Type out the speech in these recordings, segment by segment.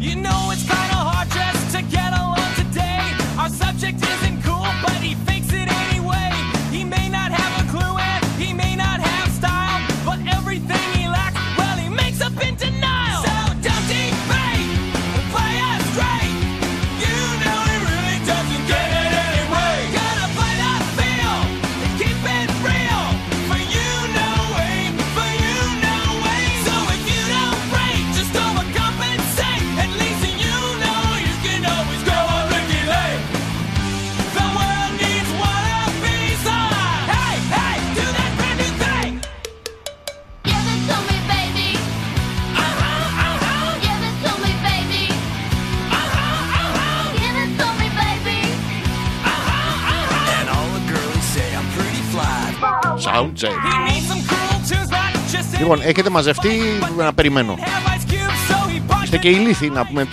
You know it's έχετε μαζευτεί να περιμένω. Είστε και ηλίθιοι να πούμε.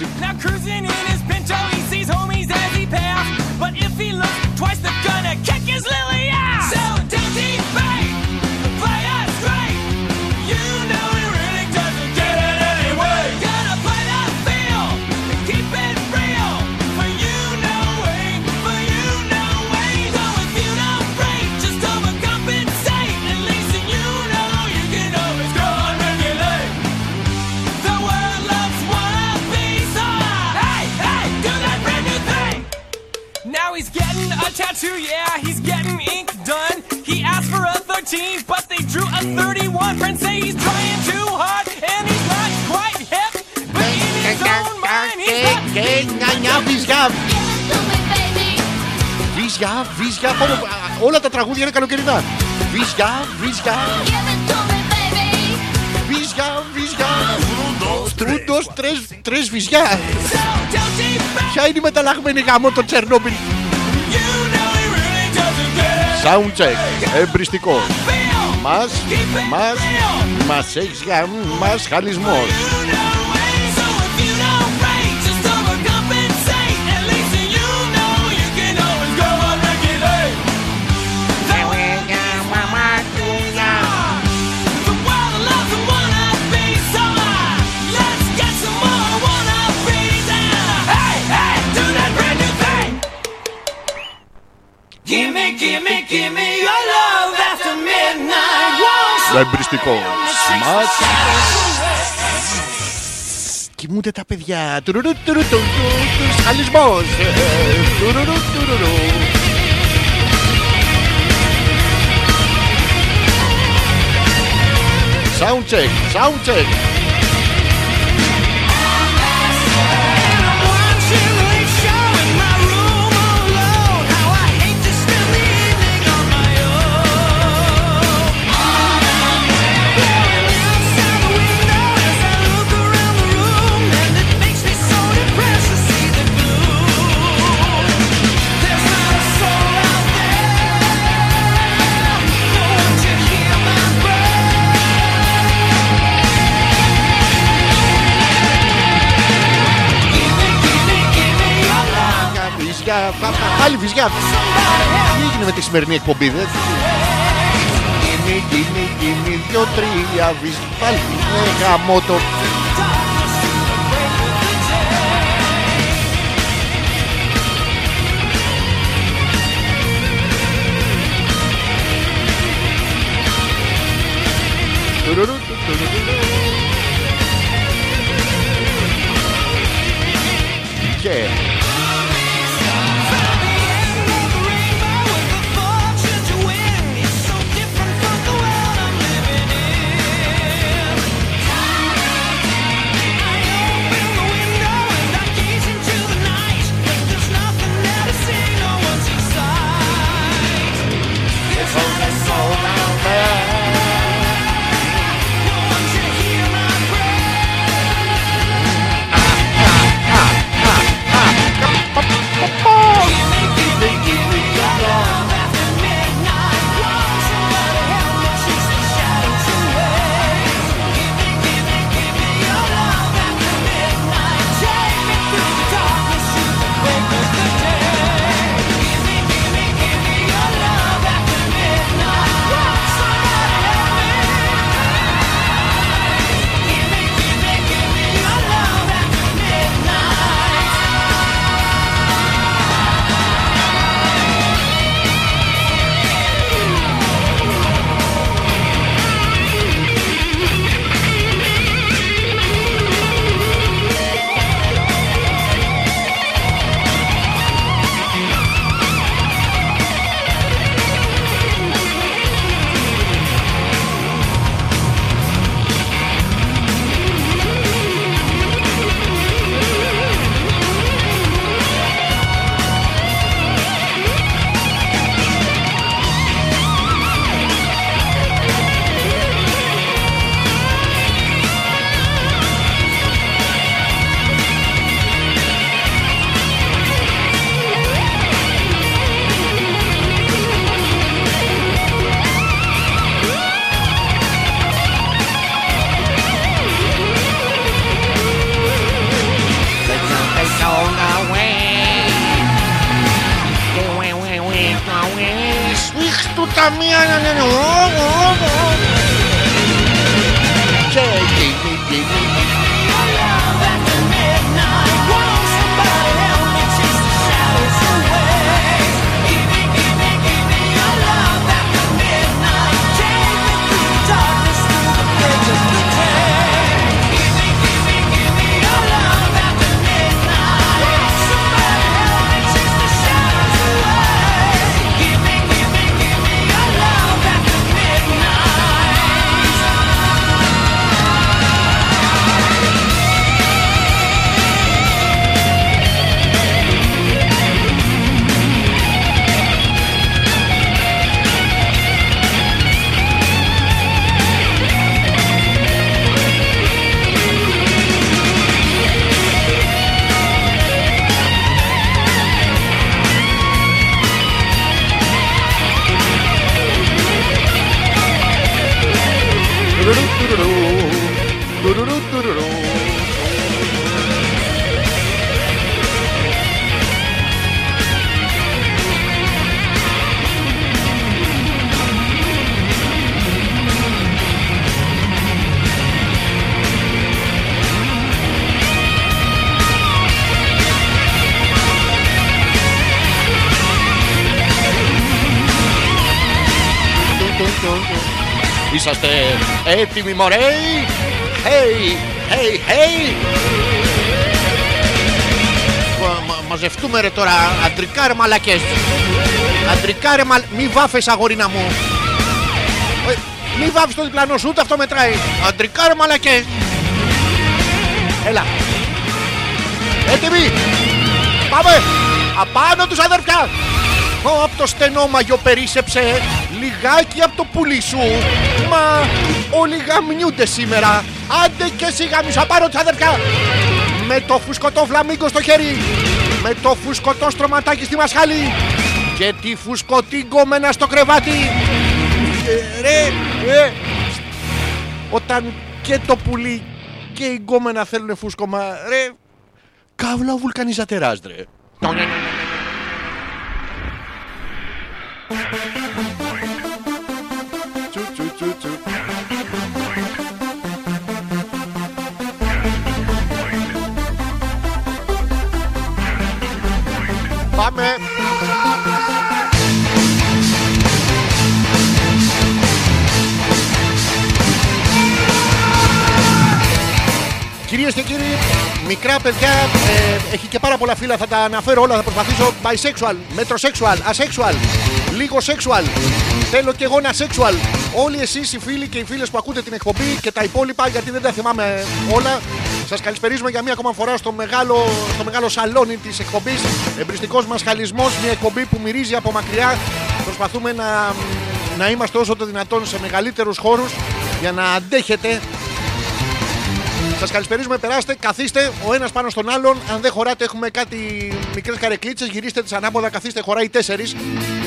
όλα τα τραγούδια είναι καλοκαιρινά. Βυζιά, βυζιά. Βυζιά, βυζιά. Φρούντο, τρε βυζιά. Ποια είναι η μεταλλαγμένη γαμό των Τσερνόμπιλ. Soundcheck, εμπριστικό. Μας, μας, μας έχεις γαμ, μας χαλισμός. εμπριστικό σμάτ. Κοιμούνται τα παιδιά. Σχαλισμός. Sound check, sound check. Πάλι βυζιά. Τι έγινε με τη σημερινή εκπομπή, δεν Κινή, γίνει κινή, δυο, τρία, βυζιά. Πάλι γαμό το. Yeah. Είσαστε έτοιμοι μωρέ; Hey, hey, hey! Μα- μα- Μαζευτούμε ρε τώρα. Αντρικά ρε μαλακές. Αντρικά ρε μαλ... Μη βάφες αγορίνα μου. Ε, Μη βάφεις το διπλανό σου ούτε αυτό μετράει. Αντρικά ρε μαλακές. Έλα. Έτοιμοι. Πάμε. Απάνω τους αδερφιά Ω, από το στενό μαγιο περίσεψε λιγάκι από το πουλί σου. Μα όλοι γαμνιούνται σήμερα. Άντε και εσύ γαμισα πάρω τους αδερφιά. Με το φουσκωτό φλαμίγκο στο χέρι. Με το φουσκωτό στρωματάκι στη μασχάλη. Και τη φουσκωτή γκόμενα στο κρεβάτι. Ε, Ρε, ε, όταν και το πουλί και η γκόμενα θέλουν φούσκωμα, ρε, καύλα ο βουλκανιζατεράς, ρε. Πάμε! Κυρίες και κύριοι, μικρά παιδιά, ε, έχει και πάρα πολλά φύλλα, θα τα αναφέρω όλα, θα προσπαθήσω. Bisexual, metrosexual, asexual, λίγο sexual. Θέλω και εγώ ένα sexual. Όλοι εσείς οι φίλοι και οι φίλες που ακούτε την εκπομπή και τα υπόλοιπα, γιατί δεν τα θυμάμαι όλα, σας καλησπερίζουμε για μία ακόμα φορά στο μεγάλο, στο μεγάλο σαλόνι της εκπομπής. Εμπριστικός μας χαλισμός, μια εκπομπή που μυρίζει από μακριά. Προσπαθούμε να, να είμαστε όσο το δυνατόν σε μεγαλύτερους χώρους για να αντέχετε Σας καλησπερίζουμε, περάστε, καθίστε ο ένας πάνω στον άλλον. Αν δεν χωράτε, έχουμε κάτι μικρές καρεκλίτσες. Γυρίστε τις ανάποδα, καθίστε, χωράει τέσσερις.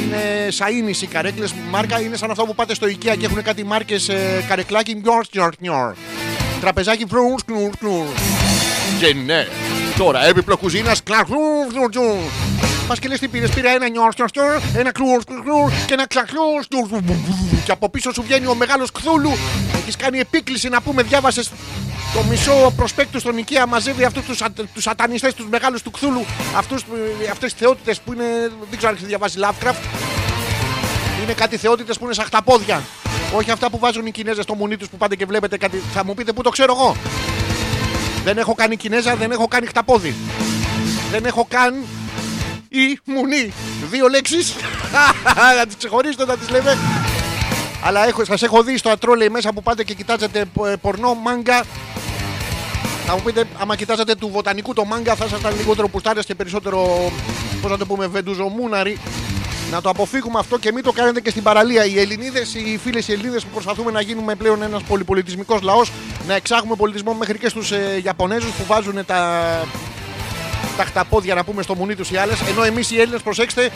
Είναι σαΐνι οι καρέκλες μάρκα. Είναι σαν αυτό που πάτε στο IKEA και έχουν κάτι μάρκες ε, καρεκλάκι. Νιορ, νιορ, νιορ. Τραπεζάκι φρουρ, σκνουρ, σκνουρ. Και ναι, τώρα έπιπλο κουζίνας. Κλαρ, φρουρ, φρουρ, φρουρ. Πας και λες τι πήρες, πήρα ένα νιορ, νιορ, νιορ, ένα κλουρ, κλουρ, κλουρ και ένα κλαρ, κλουρ, κλουρ. Και από πίσω σου βγαίνει ο μεγάλος Κθούλου. Έχεις κάνει επίκληση να πούμε, διάβασες το μισό προσπέκτου στον Οικία μαζεύει αυτούς τους τους σατανιστές, τους μεγάλους του Κθούλου, αυτές τι θεότητες που είναι. Δεν ξέρω αν έχεις διαβάσει Lovecraft. Είναι κάτι θεότητες που είναι σαν χταπόδια. Όχι αυτά που βάζουν οι Κινέζες στο μουνί τους που πάτε και βλέπετε κάτι. Θα μου πείτε πού το ξέρω εγώ. Δεν έχω κάνει Κινέζα, δεν έχω κάνει χταπόδι. Δεν έχω καν ή μουνί. Δύο λέξεις. να τις ξεχωρίσετε, να τις λέμε. Αλλά έχω, σας έχω δει στο ατρόλεϊ μέσα που πάτε και κοιτάζετε ε, πορνό, μάγκα. Θα μου πείτε, άμα κοιτάζατε του βοτανικού το μάγκα, θα ήσασταν λιγότερο πουστάρες και περισσότερο, πώς να το πούμε, βεντουζομούναροι. Να το αποφύγουμε αυτό και μην το κάνετε και στην παραλία. Οι Ελληνίδες, οι φίλες οι Ελληνίδες που προσπαθούμε να γίνουμε πλέον ένας πολυπολιτισμικός λαός, να εξάγουμε πολιτισμό μέχρι και στους ε, Ιαπωνέζους που βάζουν τα, τα χταπόδια να πούμε στο μουνί τους οι άλλες. Ενώ εμείς οι Έλληνες, προσέξτε,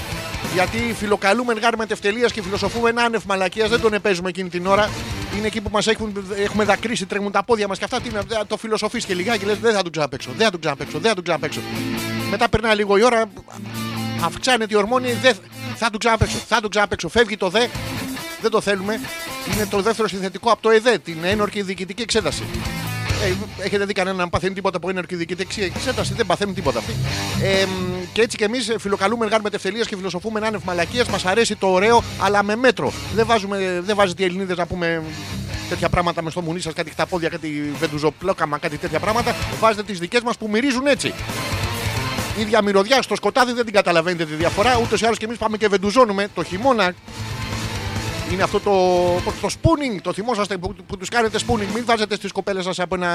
γιατί φιλοκαλούμε γάρ με τευτελείας και φιλοσοφούμε ένα άνευ μαλακίας, δεν τον επέζουμε εκείνη την ώρα. Είναι εκεί που μας έχουμε δακρύσει, τρέμουν τα πόδια μας και αυτά. Τι είναι, το φιλοσοφείς και λιγάκι λες: Δεν θα τον ξαναπέξω, δεν θα τον ξαναπέξω, δεν θα τον ξαναπέξω. Μετά περνάει λίγο η ώρα, αυξάνεται η ορμόνη, δεν θα τον ξαναπέξω, θα τον ξαναπέξω. Φεύγει το δε, Δεν το θέλουμε. Είναι το δεύτερο συνθετικό από το ΕΔΕ, την ένορκη διοικητική εξέταση. Ε, έχετε δει κανέναν να παθαίνει τίποτα από ένορκη διοικητική εξέταση; Δεν παθαίνουν τίποτα αυτοί. Ε, μ, και έτσι και εμείς φιλοκαλούμε εργά μετευτελεία και φιλοσοφούμε ένα άνευ μαλακίας. Μας αρέσει το ωραίο, αλλά με μέτρο. Δεν, βάζουμε, δεν βάζετε οι Ελληνίδες να πούμε τέτοια πράγματα μες στο μουνί σας, κάτι χταπόδια, κάτι βεντουζοπλόκαμα, κάτι τέτοια πράγματα. Βάζετε τις δικές μας που μυρίζουν έτσι. Η ίδια μυρωδιά στο σκοτάδι δεν την καταλαβαίνετε τη διαφορά. Ούτως ή άλλως και εμείς πάμε και βεντουζώνουμε το χειμώνα. Είναι αυτό το, το spooning, το θυμόσαστε που, που τους κάνετε spooning. Μην βάζετε στις κοπέλες σας από ένα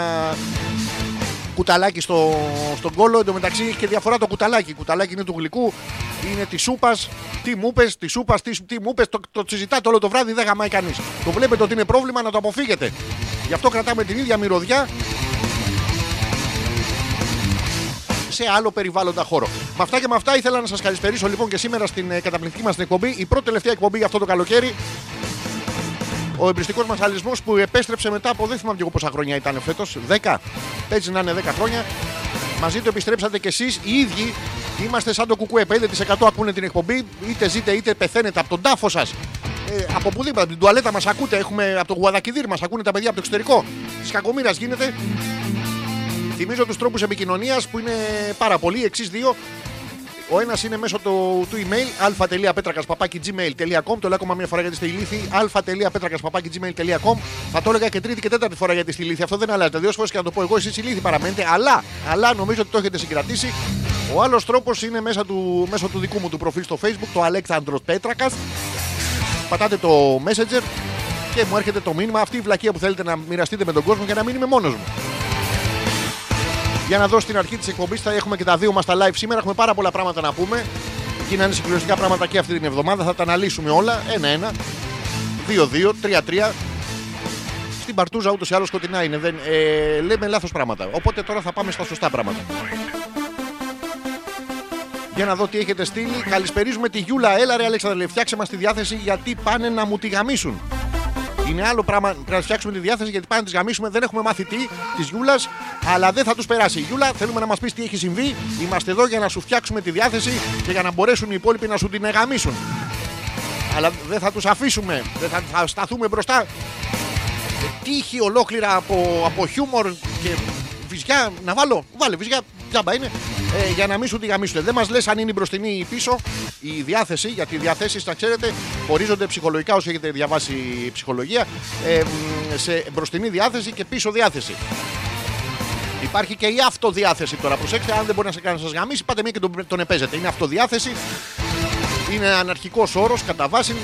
κουταλάκι στο, στον κόλο. Εν τω μεταξύ έχει και διαφορά το κουταλάκι. Κουταλάκι είναι του γλυκού, είναι της σούπας. Τι μου πε, της σούπας, τι, τι μου πε, το, το συζητάτε όλο το βράδυ, δεν γαμάει κανείς. Το βλέπετε ότι είναι πρόβλημα να το αποφύγετε. Γι' αυτό κρατάμε την ίδια μυρωδιά σε άλλο περιβάλλοντα χώρο. Με αυτά και με αυτά ήθελα να σας καλησπερίσω λοιπόν και σήμερα στην ε, καταπληκτική μας εκπομπή. Η πρώτη τελευταία εκπομπή για αυτό το καλοκαίρι. Ο εμπριστικός μας αλυσμός που επέστρεψε μετά από δεν θυμάμαι και εγώ πόσα χρόνια ήταν φέτος. 10. Έτσι να είναι 10 χρόνια. Μαζί του επιστρέψατε κι εσείς οι ίδιοι. Είμαστε σαν το κουκουέ. 5% ακούνε την εκπομπή. Είτε ζείτε είτε πεθαίνετε από τον τάφο σας. Ε, από οπουδήποτε, από την τουαλέτα μας ακούτε. Έχουμε από το Γουαδακιδίρ μας ακούνε τα παιδιά από το εξωτερικό. Της κακομήρα γίνεται. Θυμίζω τους τρόπους επικοινωνίας που είναι πάρα πολλοί. Εξής δύο. Ο ένας είναι μέσω του, του email αλφα.πέτρακα.gmail.com. Το λέω ακόμα μια φορά γιατί είστε ηλίθιοι. αλφα.πέτρακα.gmail.com. Θα το έλεγα και τρίτη και τέταρτη φορά γιατί είστε ηλίθιοι. Αυτό δεν αλλάζεται. Δύο φορές και να το πω εγώ, εσείς ηλίθιοι παραμένετε. Αλλά, αλλά νομίζω ότι το έχετε συγκρατήσει. Ο άλλος τρόπος είναι μέσα του, μέσω του δικού μου του προφίλ στο facebook, το Αλέξανδρος Πέτρακας. Πατάτε το messenger και μου έρχεται το μήνυμα αυτή η βλακεία που θέλετε να μοιραστείτε με τον κόσμο για να μην είμαι μόνος μου. Για να δω στην αρχή της εκπομπής θα έχουμε και τα δύο μας τα live σήμερα. Έχουμε πάρα πολλά πράγματα να πούμε. Και να είναι συγκλονιστικά πράγματα και αυτή την εβδομάδα. Θα τα αναλύσουμε όλα ένα-ένα. Δύο-δύο, τρία-τρία. Στην παρτούζα ούτως ή άλλως σκοτεινά είναι. Δεν, ε, λέμε λάθος πράγματα. Οπότε τώρα θα πάμε στα σωστά πράγματα. Για να δω τι έχετε στείλει. Καλησπερίζουμε τη Γιούλα. Έλα ρε Αλέξανδρε, φτιάξε μας τη διάθεση γιατί πάνε να μου τη γαμίσουν. Είναι άλλο πράγμα πρέπει να φτιάξουμε τη διάθεση γιατί πάνε να τις γαμίσουμε. Δεν έχουμε μάθει τι της Γιούλας, αλλά δεν θα τους περάσει. Γιούλα, θέλουμε να μας πεις τι έχει συμβεί. Είμαστε εδώ για να σου φτιάξουμε τη διάθεση και για να μπορέσουν οι υπόλοιποι να σου την εγαμίσουν. Αλλά δεν θα τους αφήσουμε. Δεν θα, θα σταθούμε μπροστά. Ε, Τύχη ολόκληρα από, από χιούμορ και βυζιά. Να βάλω, βάλε βυζιά. Τζάμπα είναι; Ε, για να μην σου τη γαμίσουν. Δεν μας λες αν είναι η μπροστινή ή πίσω η διάθεση. Γιατί οι διαθέσεις, τα ξέρετε, ορίζονται ψυχολογικά όσοι έχετε διαβάσει ψυχολογία. Ε, μ, σε μπροστινή διάθεση και πίσω διάθεση. Υπάρχει και η αυτοδιάθεση τώρα. Προσέξτε, αν δεν μπορεί να σε κάνει να σας γαμίσει, πάτε μία και τον, τον επέζετε. Είναι αυτοδιάθεση. Είναι αναρχικός όρος κατά βάση.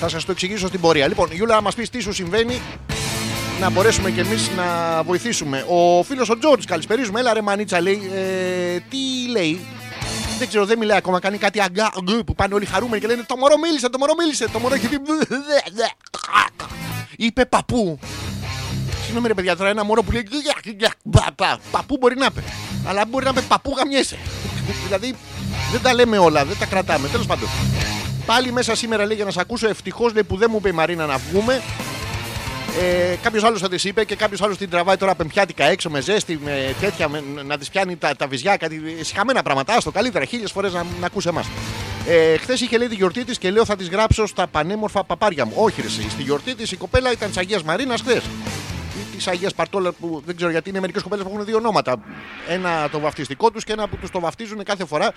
Θα σας το εξηγήσω στην πορεία. Λοιπόν, Γιούλα, να μας πεις τι σου συμβαίνει να μπορέσουμε κι εμείς να βοηθήσουμε. Ο φίλος ο Τζόρτζ, καλησπερίζουμε. Έλα ρε μανίτσα, λέει. Ε, τι λέει; Δεν ξέρω, δεν μιλάει ακόμα. Κάνει κάτι αγκά αγκού, που πάνε όλοι χαρούμενοι και λένε Το μωρό μίλησε, το μωρό μίλησε. Το μωρό έχει πει. Είπε παππού. Συγγνώμη ρε παιδιά, τώρα ένα μωρό που λέει. «Πα, πα». Παππού μπορεί να πει. Αλλά μπορεί να πει παππού γαμιέσαι. δηλαδή δεν τα λέμε όλα, δεν τα κρατάμε. Τέλος πάντων. Πάλι μέσα σήμερα λέει για να σε ακούσω. Ευτυχώς λέει που δεν μου είπε η Μαρίνα να βγούμε. Ε, κάποιος άλλος θα τη είπε και κάποιος άλλος την τραβάει τώρα πεμπιάτικα έξω με ζέστη, με τέτοια, με, να τη πιάνει τα, τα βυζιά, κάτι συχαμένα πράγματα. Άστο καλύτερα, χίλιες φορές να, να ακούσει εμάς. Ε, Χθες είχε λέει τη γιορτή της και λέω θα τη γράψω στα πανέμορφα παπάρια μου. Όχι, ρε, εσύ, στη γιορτή της η κοπέλα ήταν της Αγίας Μαρίνας χθες. Ή της Αγίας Παρτόλα που δεν ξέρω γιατί είναι μερικές κοπέλες που έχουν δύο ονόματα. Ένα το βαφτιστικό τους και ένα που τους το βαφτίζουν κάθε φορά.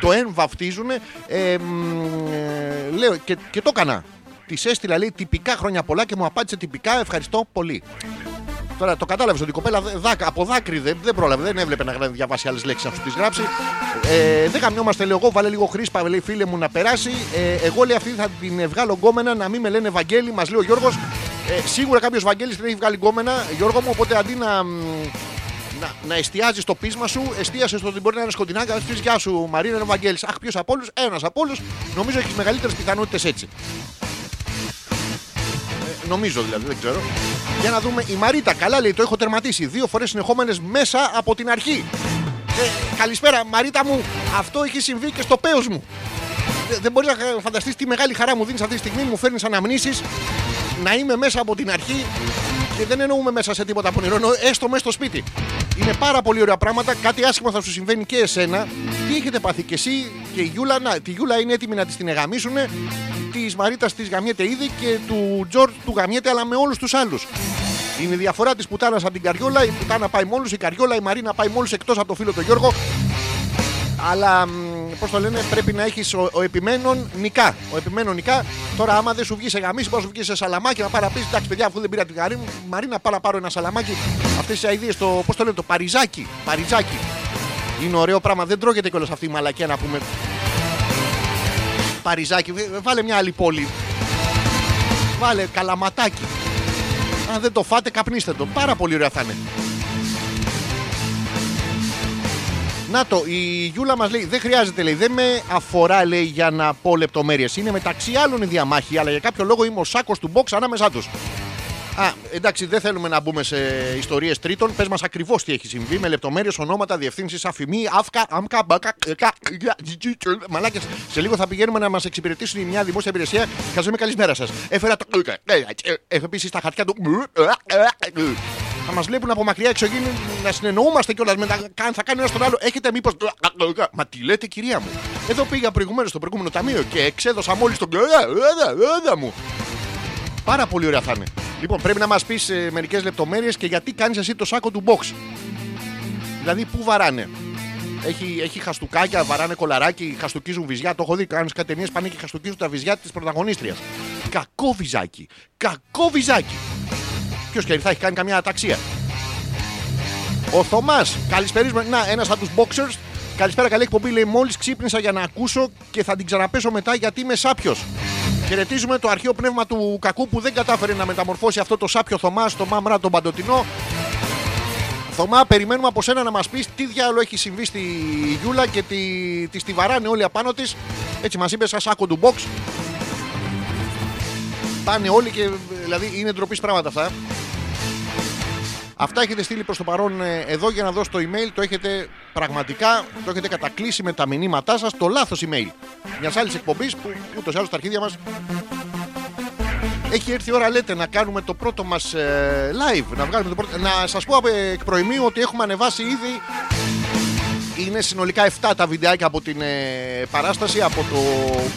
Το εν βαφτίζουν. Ε, μ, ε, λέω και, και το έκανα. Τη έστειλα λέει τυπικά χρόνια πολλά και μου απάντησε τυπικά ευχαριστώ πολύ. Τώρα το κατάλαβες ότι η κοπέλα δε- δάκα, από δάκρυ δεν, δεν πρόλαβε, δεν έβλεπε να γρα- διαβάσει άλλες λέξεις να σου τις γράψει. Ε, δεν καμιόμαστε, λέω εγώ, βάλε λίγο χρήσπα, λέει φίλε μου να περάσει. Ε, εγώ λέει αυτή θα την βγάλω γκόμενα να μην με λένε Βαγγέλη, μας λέει ο Γιώργος. Ε, σίγουρα κάποιος Βαγγέλης την έχει βγάλει γκόμενα, Γιώργο μου, οπότε αντί να, μ, να, να εστιάζει το πείσμα σου, εστίασε στο ότι μπορεί να είναι σκοτεινά και να πει Γεια σου, Μαρίνα, είναι ο Βαγγέλης. Αχ, ποιος από όλους, ένας από όλους. Νομίζω έχεις μεγαλύτερες πιθανότητες έτσι. Ε, νομίζω δηλαδή, δεν ξέρω. Για να δούμε. Η Μαρίτα, καλά λέει, το έχω τερματίσει. Δύο φορές συνεχόμενες μέσα από την αρχή. Ε, καλησπέρα, Μαρίτα μου. Αυτό έχει συμβεί και στο πέος μου. Ε, δεν μπορείς να φανταστείς τι μεγάλη χαρά μου δίνεις αυτή τη στιγμή. Μου φέρνεις αναμνήσεις να είμαι μέσα από την αρχή και δεν εννοούμε μέσα σε τίποτα πονηρό, εννοώ έστω μέσα στο σπίτι. Είναι πάρα πολύ ωραία πράγματα. Κάτι άσχημο θα σου συμβαίνει και εσένα. Τι έχετε πάθει και εσύ και η Γιούλα. Να, τη Γιούλα είναι έτοιμη να της την εγαμίσουνε. της Μαρίτας της γαμιέται ήδη και του Τζορτ του γαμιέται, αλλά με όλους τους άλλους. Είναι η διαφορά της πουτάνας από την Καριόλα. Η πουτάνα πάει μόνος, η Καριόλα, η Μαρίνα πάει μόνος εκτός από το φίλο του Γιώργο. Αλλά πώς το λένε, πρέπει να έχεις ο, ο επιμένων νικά. Ο επιμένων νικά. Τώρα, άμα δεν σου βγει σε γαμίση, πώ σου βγει σε σαλαμάκι, να πάρεις πεις εντάξει, παιδιά, αφού δεν πήρα την καρή, Μαρίνα, πάω να πάρω ένα σαλαμάκι. Αυτές τι αειδίες, το πώς το λένε, το παριζάκι. Παριζάκι. Είναι ωραίο πράγμα, δεν τρώγεται κιόλας αυτή η μαλακία να πούμε. Παριζάκι, Βε- βάλε μια άλλη πόλη. Βάλε καλαματάκι. Αν δεν το φάτε, καπνίστε το. Πάρα πολύ ωραία θα είναι. Να το, η Γιούλα μας λέει: Δεν χρειάζεται, λέει, δεν με αφορά, λέει, για να πω λεπτομέρειες. Είναι μεταξύ άλλων η διαμάχη, αλλά για κάποιο λόγο είμαι ο σάκος του box ανάμεσά τους. Α, εντάξει, δεν θέλουμε να μπούμε σε ιστορίε τρίτων. Πε μα ακριβώ τι έχει συμβεί με λεπτομέρειε, ονόματα, διευθύνσει, αφημί, αύκα, άμκα, μπακα, εκα, για, τζι, τζι, τζι. Μαλάκες. Σε λίγο θα πηγαίνουμε να μα εξυπηρετήσουν μια δημόσια υπηρεσία. Χαζούμε καλησπέρα σα. Έφερα το. Επίση τα χαρτιά του. Θα μα βλέπουν από μακριά εξωγήινοι να συνεννοούμαστε κιόλα με τα. καν- Θα κάνει ένα τον άλλο. Έχετε μήπω. Μα τι λέτε, κυρία μου. Εδώ πήγα προηγουμένω στο προηγούμενο ταμείο και εξέδωσα μόλι τον. μου. Πάρα πολύ ωραία θα είναι. Λοιπόν, πρέπει να μας πεις ε, μερικές λεπτομέρειες και γιατί κάνεις εσύ το σάκο του box. Δηλαδή, πού βαράνε; Έχει, έχει χαστούκάκια, βαράνε κολαράκι, χαστούκίζουν βυζιά. Το έχω δει. Κάνεις κάτι ταινίες πάνε και χαστούκίζουν τα βυζιά της πρωταγωνίστριας. Κακό βυζάκι. Κακό βυζάκι. Ποιος και θα έχει κάνει καμιά αταξία. Ο Θωμάς, καλησπέρισμα. Να, ένας από τους boxers. Καλησπέρα, καλή εκπομπή. Λέει: Μόλις ξύπνησα για να ακούσω και θα την ξαναπέσω μετά γιατί είμαι σάπιος. Χαιρετίζουμε το αρχαίο πνεύμα του κακού που δεν κατάφερε να μεταμορφώσει αυτό το σάπιο Θωμά στο μάμρα τον παντοτινό. Θωμά, περιμένουμε από σένα να μας πεις τι διάλογο έχει συμβεί στη Γιούλα και τη, τη στιβαράνε όλοι απάνω της. Έτσι μας είπες, σαν σάκο του box. Πάνε όλοι και δηλαδή είναι ντροπής πράγματα αυτά. Αυτά έχετε στείλει προς το παρόν ε, εδώ για να δώσω το email. Το έχετε πραγματικά το έχετε κατακλείσει με τα μηνύματά σας το λάθος email. Μιας άλλης εκπομπής που ούτως ή άλλως στα αρχίδια μας έχει έρθει η ώρα, λέτε, να κάνουμε το πρώτο μας live. Να, βγάλουμε το πρώτο... να σας πω από εκ προημίου ότι έχουμε ανεβάσει ήδη. Είναι συνολικά 7 τα βιντεάκια από την ε, παράσταση, από, το,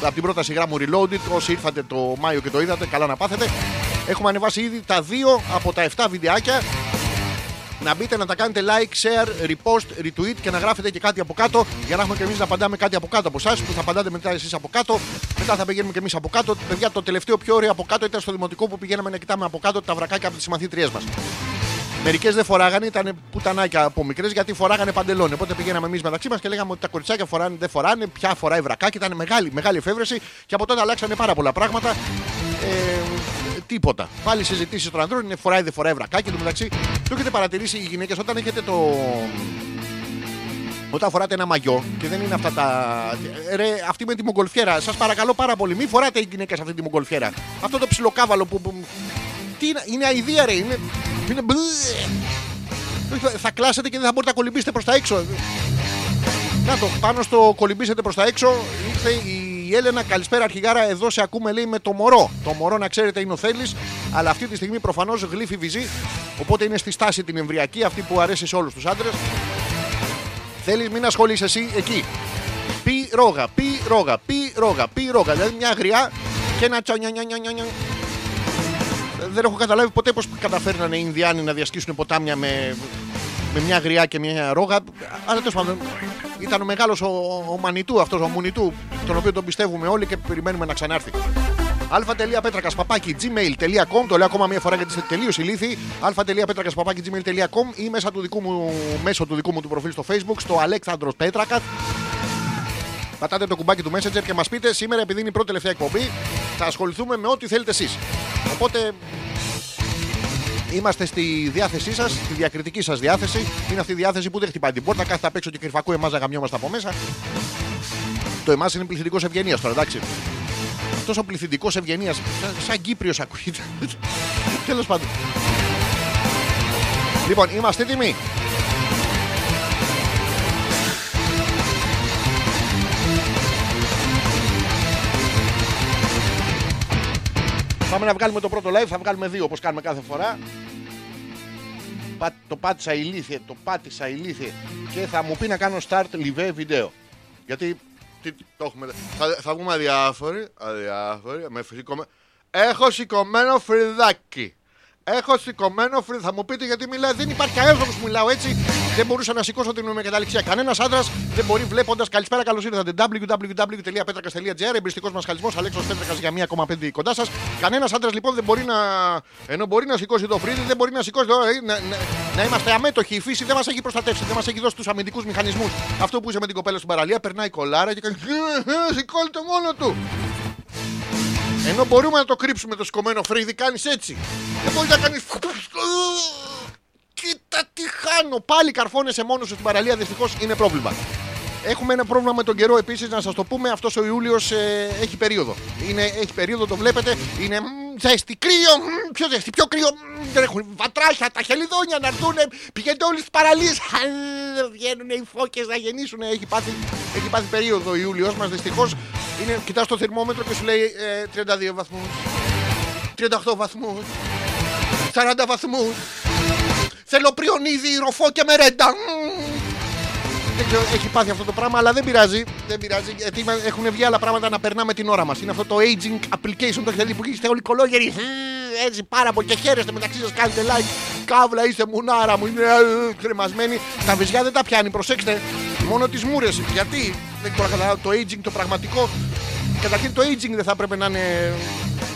από την πρόταση γράμμου Reloaded. Όσοι ήρθατε το Μάιο και το είδατε, καλά να πάθετε. Έχουμε ανεβάσει ήδη τα 2 από τα 7 βιντεάκια. Να μπείτε να τα κάνετε like, share, repost, retweet και να γράφετε και κάτι από κάτω για να έχουμε και εμείς να απαντάμε κάτι από κάτω από εσάς που θα απαντάτε μετά εσείς από κάτω. Μετά θα πηγαίνουμε και εμείς από κάτω. Παιδιά, το τελευταίο πιο ωραίο από κάτω ήταν στο δημοτικό που πηγαίναμε να κοιτάμε από κάτω τα βρακάκια από τις συμμαθήτριέ μας. Μερικές δεν φοράγανε, ήταν πουτανάκια από μικρές γιατί φοράγανε παντελόνι. Οπότε πηγαίναμε εμείς μεταξύ μας και λέγαμε ότι τα κοριτσάκια φοράνε, δεν φοράνε, πια φοράει βρακάκι. Ήταν μεγάλη, μεγάλη εφεύρεση και από τότε αλλάξανε πάρα πολλά πράγματα. Ε, τίποτα. Πάλι συζητήσεις των ανδρών είναι φοράει, δεν φοράει βρακάκι. Εν τω μεταξύ, το έχετε παρατηρήσει οι γυναίκες όταν έχετε το. Όταν φοράτε ένα μαγιό και δεν είναι αυτά τα. Ρε, αυτή με τη μογκολφιέρα. Σας παρακαλώ πάρα πολύ, μην φοράτε οι γυναίκες αυτή τη μογκολφιέρα. Αυτό το ψιλοκάβαλο που. που... Τι είναι, είναι αηδία, ρε. Είναι. είναι... μπλε. Όχι, Θα κλάσετε και δεν θα μπορείτε να κολυμπήσετε προς τα έξω. Να το, πάνω στο κολυμπήσετε προς τα έξω ήρθε η Έλενα. Καλησπέρα, αρχηγάρα. Εδώ σε ακούμε, λέει, με το μωρό. Το μωρό, να ξέρετε, είναι ο Θέλει, αλλά αυτή τη στιγμή προφανώς γλύφει βυζί. Οπότε είναι στη στάση την εμβριακή, αυτή που αρέσει σε όλους τους άντρες. Θέλει, μην ασχολείσαι εσύ εκεί. Πι ρόγα, πι ρόγα, πι ρόγα, πι ρόγα. Δηλαδή μια γριά και ένα τσανιανιανιανιανια. Δεν έχω καταλάβει ποτέ πώς καταφέρνανε οι Ινδιάνοι να διασκήσουν ποτάμια με, με μια γριά και μια ρόγα. Αλλά τέλος πάντων ήταν ο μεγάλος ο, ο Μανιτού αυτός, ο Μουνιτού, τον οποίο τον πιστεύουμε όλοι και περιμένουμε να ξανάρθει. αλφα.πέτρακας παπάκι gmail.com Το λέω ακόμα μία φορά γιατί είστε τελείως ηλίθιοι. αλφα.πέτρακας παπάκι gmail.com ή μέσα του δικού μου, μέσω του δικού μου του προφίλ στο facebook στο Αλέξανδρος Πέτρακας. Πατάτε το κουμπάκι του Messenger και μας πείτε σήμερα, επειδή είναι η πρώτη τελευταία εκπομπή, θα ασχοληθούμε με ό,τι θέλετε εσείς. Οπότε Είμαστε στη διάθεσή σας, στη διακριτική σας διάθεση. Είναι αυτή η διάθεση που δεν χτυπάει την πόρτα, κάθεται απ' έξω και κρυφακού εμάς να γαμιόμαστε από μέσα. Το εμάς είναι πληθυντικός ευγενίας τώρα, εντάξει. Αυτό ο πληθυντικός ευγενίας, σαν, σαν Κύπριος ακούγεται. Τέλος πάντων. Λοιπόν, είμαστε έτοιμοι. Πάμε να βγάλουμε το πρώτο live, θα βγάλουμε δύο όπως κάνουμε κάθε φορά. Πα- Το πάτησα ηλίθιε, το πάτησα ηλίθιε και θα μου πει να κάνω start live βίντεο. Γιατί Τι, το έχουμε. Θα, θα βγούμε αδιάφοροι. Αδιάφοροι. Με σηκωμένο. Έχω σηκωμένο φρυδάκι. Έχω σηκωμένο φρυδάκι. Θα μου πείτε γιατί μιλάω. Δεν υπάρχει κανένας που μιλάω έτσι. Δεν μπορούσα να σηκώσω την με καταληξία. Κανένας άντρας δεν μπορεί βλέποντας. Καλησπέρα, καλώς ήρθατε. www.petrakas.gr Εμπριστικός μας χαλισμός Αλέξος Πέτρακας για 1,5 κοντά σας. Κανένας άντρας λοιπόν δεν μπορεί να. ενώ μπορεί να σηκώσει το φρύδι, δεν μπορεί να σηκώσει το. ε, Να, να, να είμαστε αμέτωχοι. Η φύση δεν μας έχει προστατεύσει. Δεν μας έχει δώσει τους αμυντικούς μηχανισμούς. Αυτό που είσαι με την κοπέλα στην παραλία περνάει κολάρα και κάνει. Σηκώνεται μόνο του. Ενώ μπορούμε να το κρύψουμε το σηκωμένο φρύδι, κάνεις έτσι. Δεν μπορείς να κάνει. Κοίτα τι χάνω. Πάλι καρφώνεσαι μόνος σου στην παραλία, δυστυχώς είναι πρόβλημα. Έχουμε ένα πρόβλημα με τον καιρό επίσης, να σας το πούμε. Αυτός ο Ιούλιος έχει περίοδο. Είναι, έχει περίοδο, το βλέπετε. Είναι μ, ζέστη, κρύο, μ, πιο ζέστη, πιο κρύο. μ, Δεν έχουν βατράχια, τα χελιδόνια να έρθουν. Πηγαίνετε όλοι στις παραλίες. Βγαίνουν οι φώκες να γεννήσουν. Έχει πάθει, έχει πάθει περίοδο ο Ιούλιος μας δυστυχώς. Κοιτάς το θερμόμετρο και σου λέει ε, 32 βαθμούς. 38 βαθμούς. 40 βαθμούς. Θέλω πριονίδι, ροφό και μερέντα. Μμμ. Δεν ξέρω, έχει πάθει αυτό το πράγμα, αλλά δεν πειράζει. Δεν πειράζει γιατί μα- έχουν βγει άλλα πράγματα να περνάμε την ώρα μας. Είναι αυτό το aging application, το έχετε δει που είστε όλοι κολόγεροι. Ε, Έτσι πάρα πολύ και χαίρεστε μεταξύ σας. Κάνετε like. Καύλα, είστε μουνάρα μου. Είναι ε, κρεμασμένοι. Τα βυζιά δεν τα πιάνει, προσέξτε. Μόνο τις μούρες. Γιατί δεν μπορώ να καταλάβω το aging, το πραγματικό. Καταρχήν το aging δεν θα έπρεπε να είναι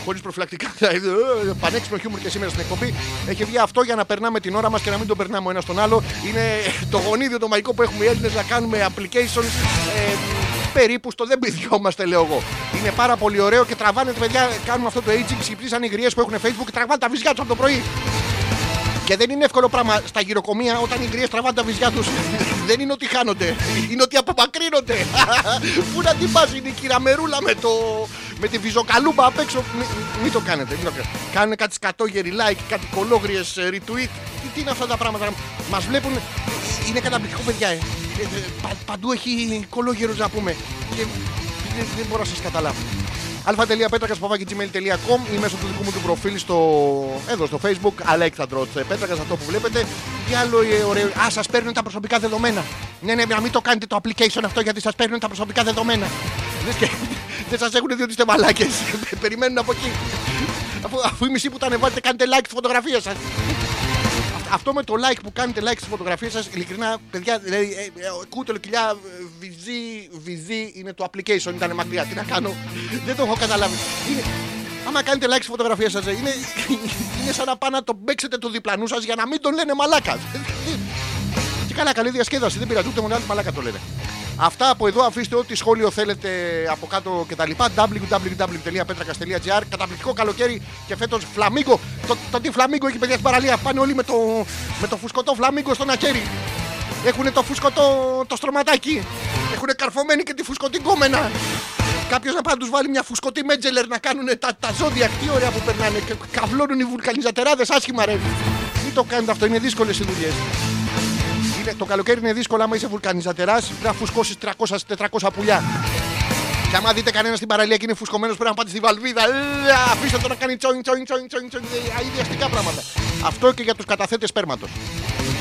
χωρίς προφυλακτικά. Ε, Πανέξυπνο χιούμορ και σήμερα στην εκπομπή. Έχει βγει αυτό για να περνάμε την ώρα μας και να μην τον περνάμε ο ένας τον άλλο. Είναι το γονίδιο το μαγικό που έχουμε οι Έλληνες να κάνουμε applications ε, περίπου στο δεν πηδιόμαστε, λέω εγώ. Είναι πάρα πολύ ωραίο και τραβάνε παιδιά, κάνουμε αυτό το aging. Ξυπνήσαν οι γριές που έχουν Facebook και τραβάνε τα βυζιά τους από το πρωί. Και δεν είναι εύκολο πράγμα στα γυροκομεία όταν οι γριές τραβάνε τα βυζιά τους. δεν είναι ότι χάνονται, είναι ότι απομακρύνονται. Πού να την πας, είναι η κυραμερούλα με, το, με τη βυζοκαλούμπα απ' έξω. Μην, μην το κάνετε. Μην το κάνετε. Κάνουν κάτι σκατόγεροι like, κάτι κολόγριες retweet. Τι, τι είναι αυτά τα πράγματα. Μας βλέπουν. Είναι καταπληκτικό, παιδιά. Ε. Ε, ε, πα- παντού έχει κολόγερους να πούμε. Και δεν, δεν μπορώ να σας καταλάβω αλφα.πέτρακα.gmail.com ή μέσω του δικού μου του προφίλ στο, εδώ στο facebook Αλέξανδρος Πέτρακας, αυτό που βλέπετε. Τι άλλο ε, ωραίο. Α, σας παίρνουν τα προσωπικά δεδομένα. Ναι, ναι, να μην το κάνετε το application αυτό γιατί σας παίρνουν τα προσωπικά δεδομένα. Λες και Δεν σας έχουν δει ότι είστε μαλάκες. Περιμένουν από εκεί. Αφού, αφού η μισή που τα ανεβάζετε κάνετε like στη φωτογραφία σας. Αυτό με το like που κάνετε like στη φωτογραφία σας, ειλικρινά, παιδιά, δηλαδή, ε, ε, κούτελο, κοιλιά, ε, βυζί, βυζί είναι το application, ήταν μακριά. Τι να κάνω, δεν το έχω καταλάβει. Είναι, άμα κάνετε like στη φωτογραφία σας, είναι, είναι σαν να πάνε να τον παίξετε του διπλανού σας για να μην τον λένε μαλάκας. Και καλά, καλή διασκέδαση, δεν πειράζει, ούτε μόνο άλλοι μαλάκα το λένε. Αυτά από εδώ, αφήστε ό,τι σχόλιο θέλετε από κάτω κτλ. www.petrakas.gr Καταπληκτικό καλοκαίρι και φέτος φλαμίγκο. Το, το τι φλαμίγκο έχει παιδιά στην παραλία. Πάνε όλοι με το, με το φουσκωτό φλαμίγκο στο ναχέρι. Έχουν το φουσκωτό το στρωματάκι. Έχουν καρφωμένη και τη φουσκωτή γκόμενα. Κάποιος να πάει να τους βάλει μια φουσκωτή μέτζελερ να κάνουν τα, τα ζώδια. Τι ωραία που περνάνε. Και καυλώνουν οι βουλκανιζατεράδες άσχημα ρε. Μην το κάνετε αυτό, είναι δύσκολες οι δουλειές. Είναι, το καλοκαίρι είναι δύσκολο άμα είσαι βουλκανιζατερά. Πρέπει να φουσκώσει 300-400 πουλιά. Και άμα δείτε κανένα στην παραλία και είναι φουσκωμένο, πρέπει να πάτε στη βαλβίδα. Ε, Αφήστε το να κάνει τσόιν, τσόιν, τσόιν, τσόιν, τσόιν. ε, Αειδιαστικά πράγματα. Αυτό και για του καταθέτε σπέρματο.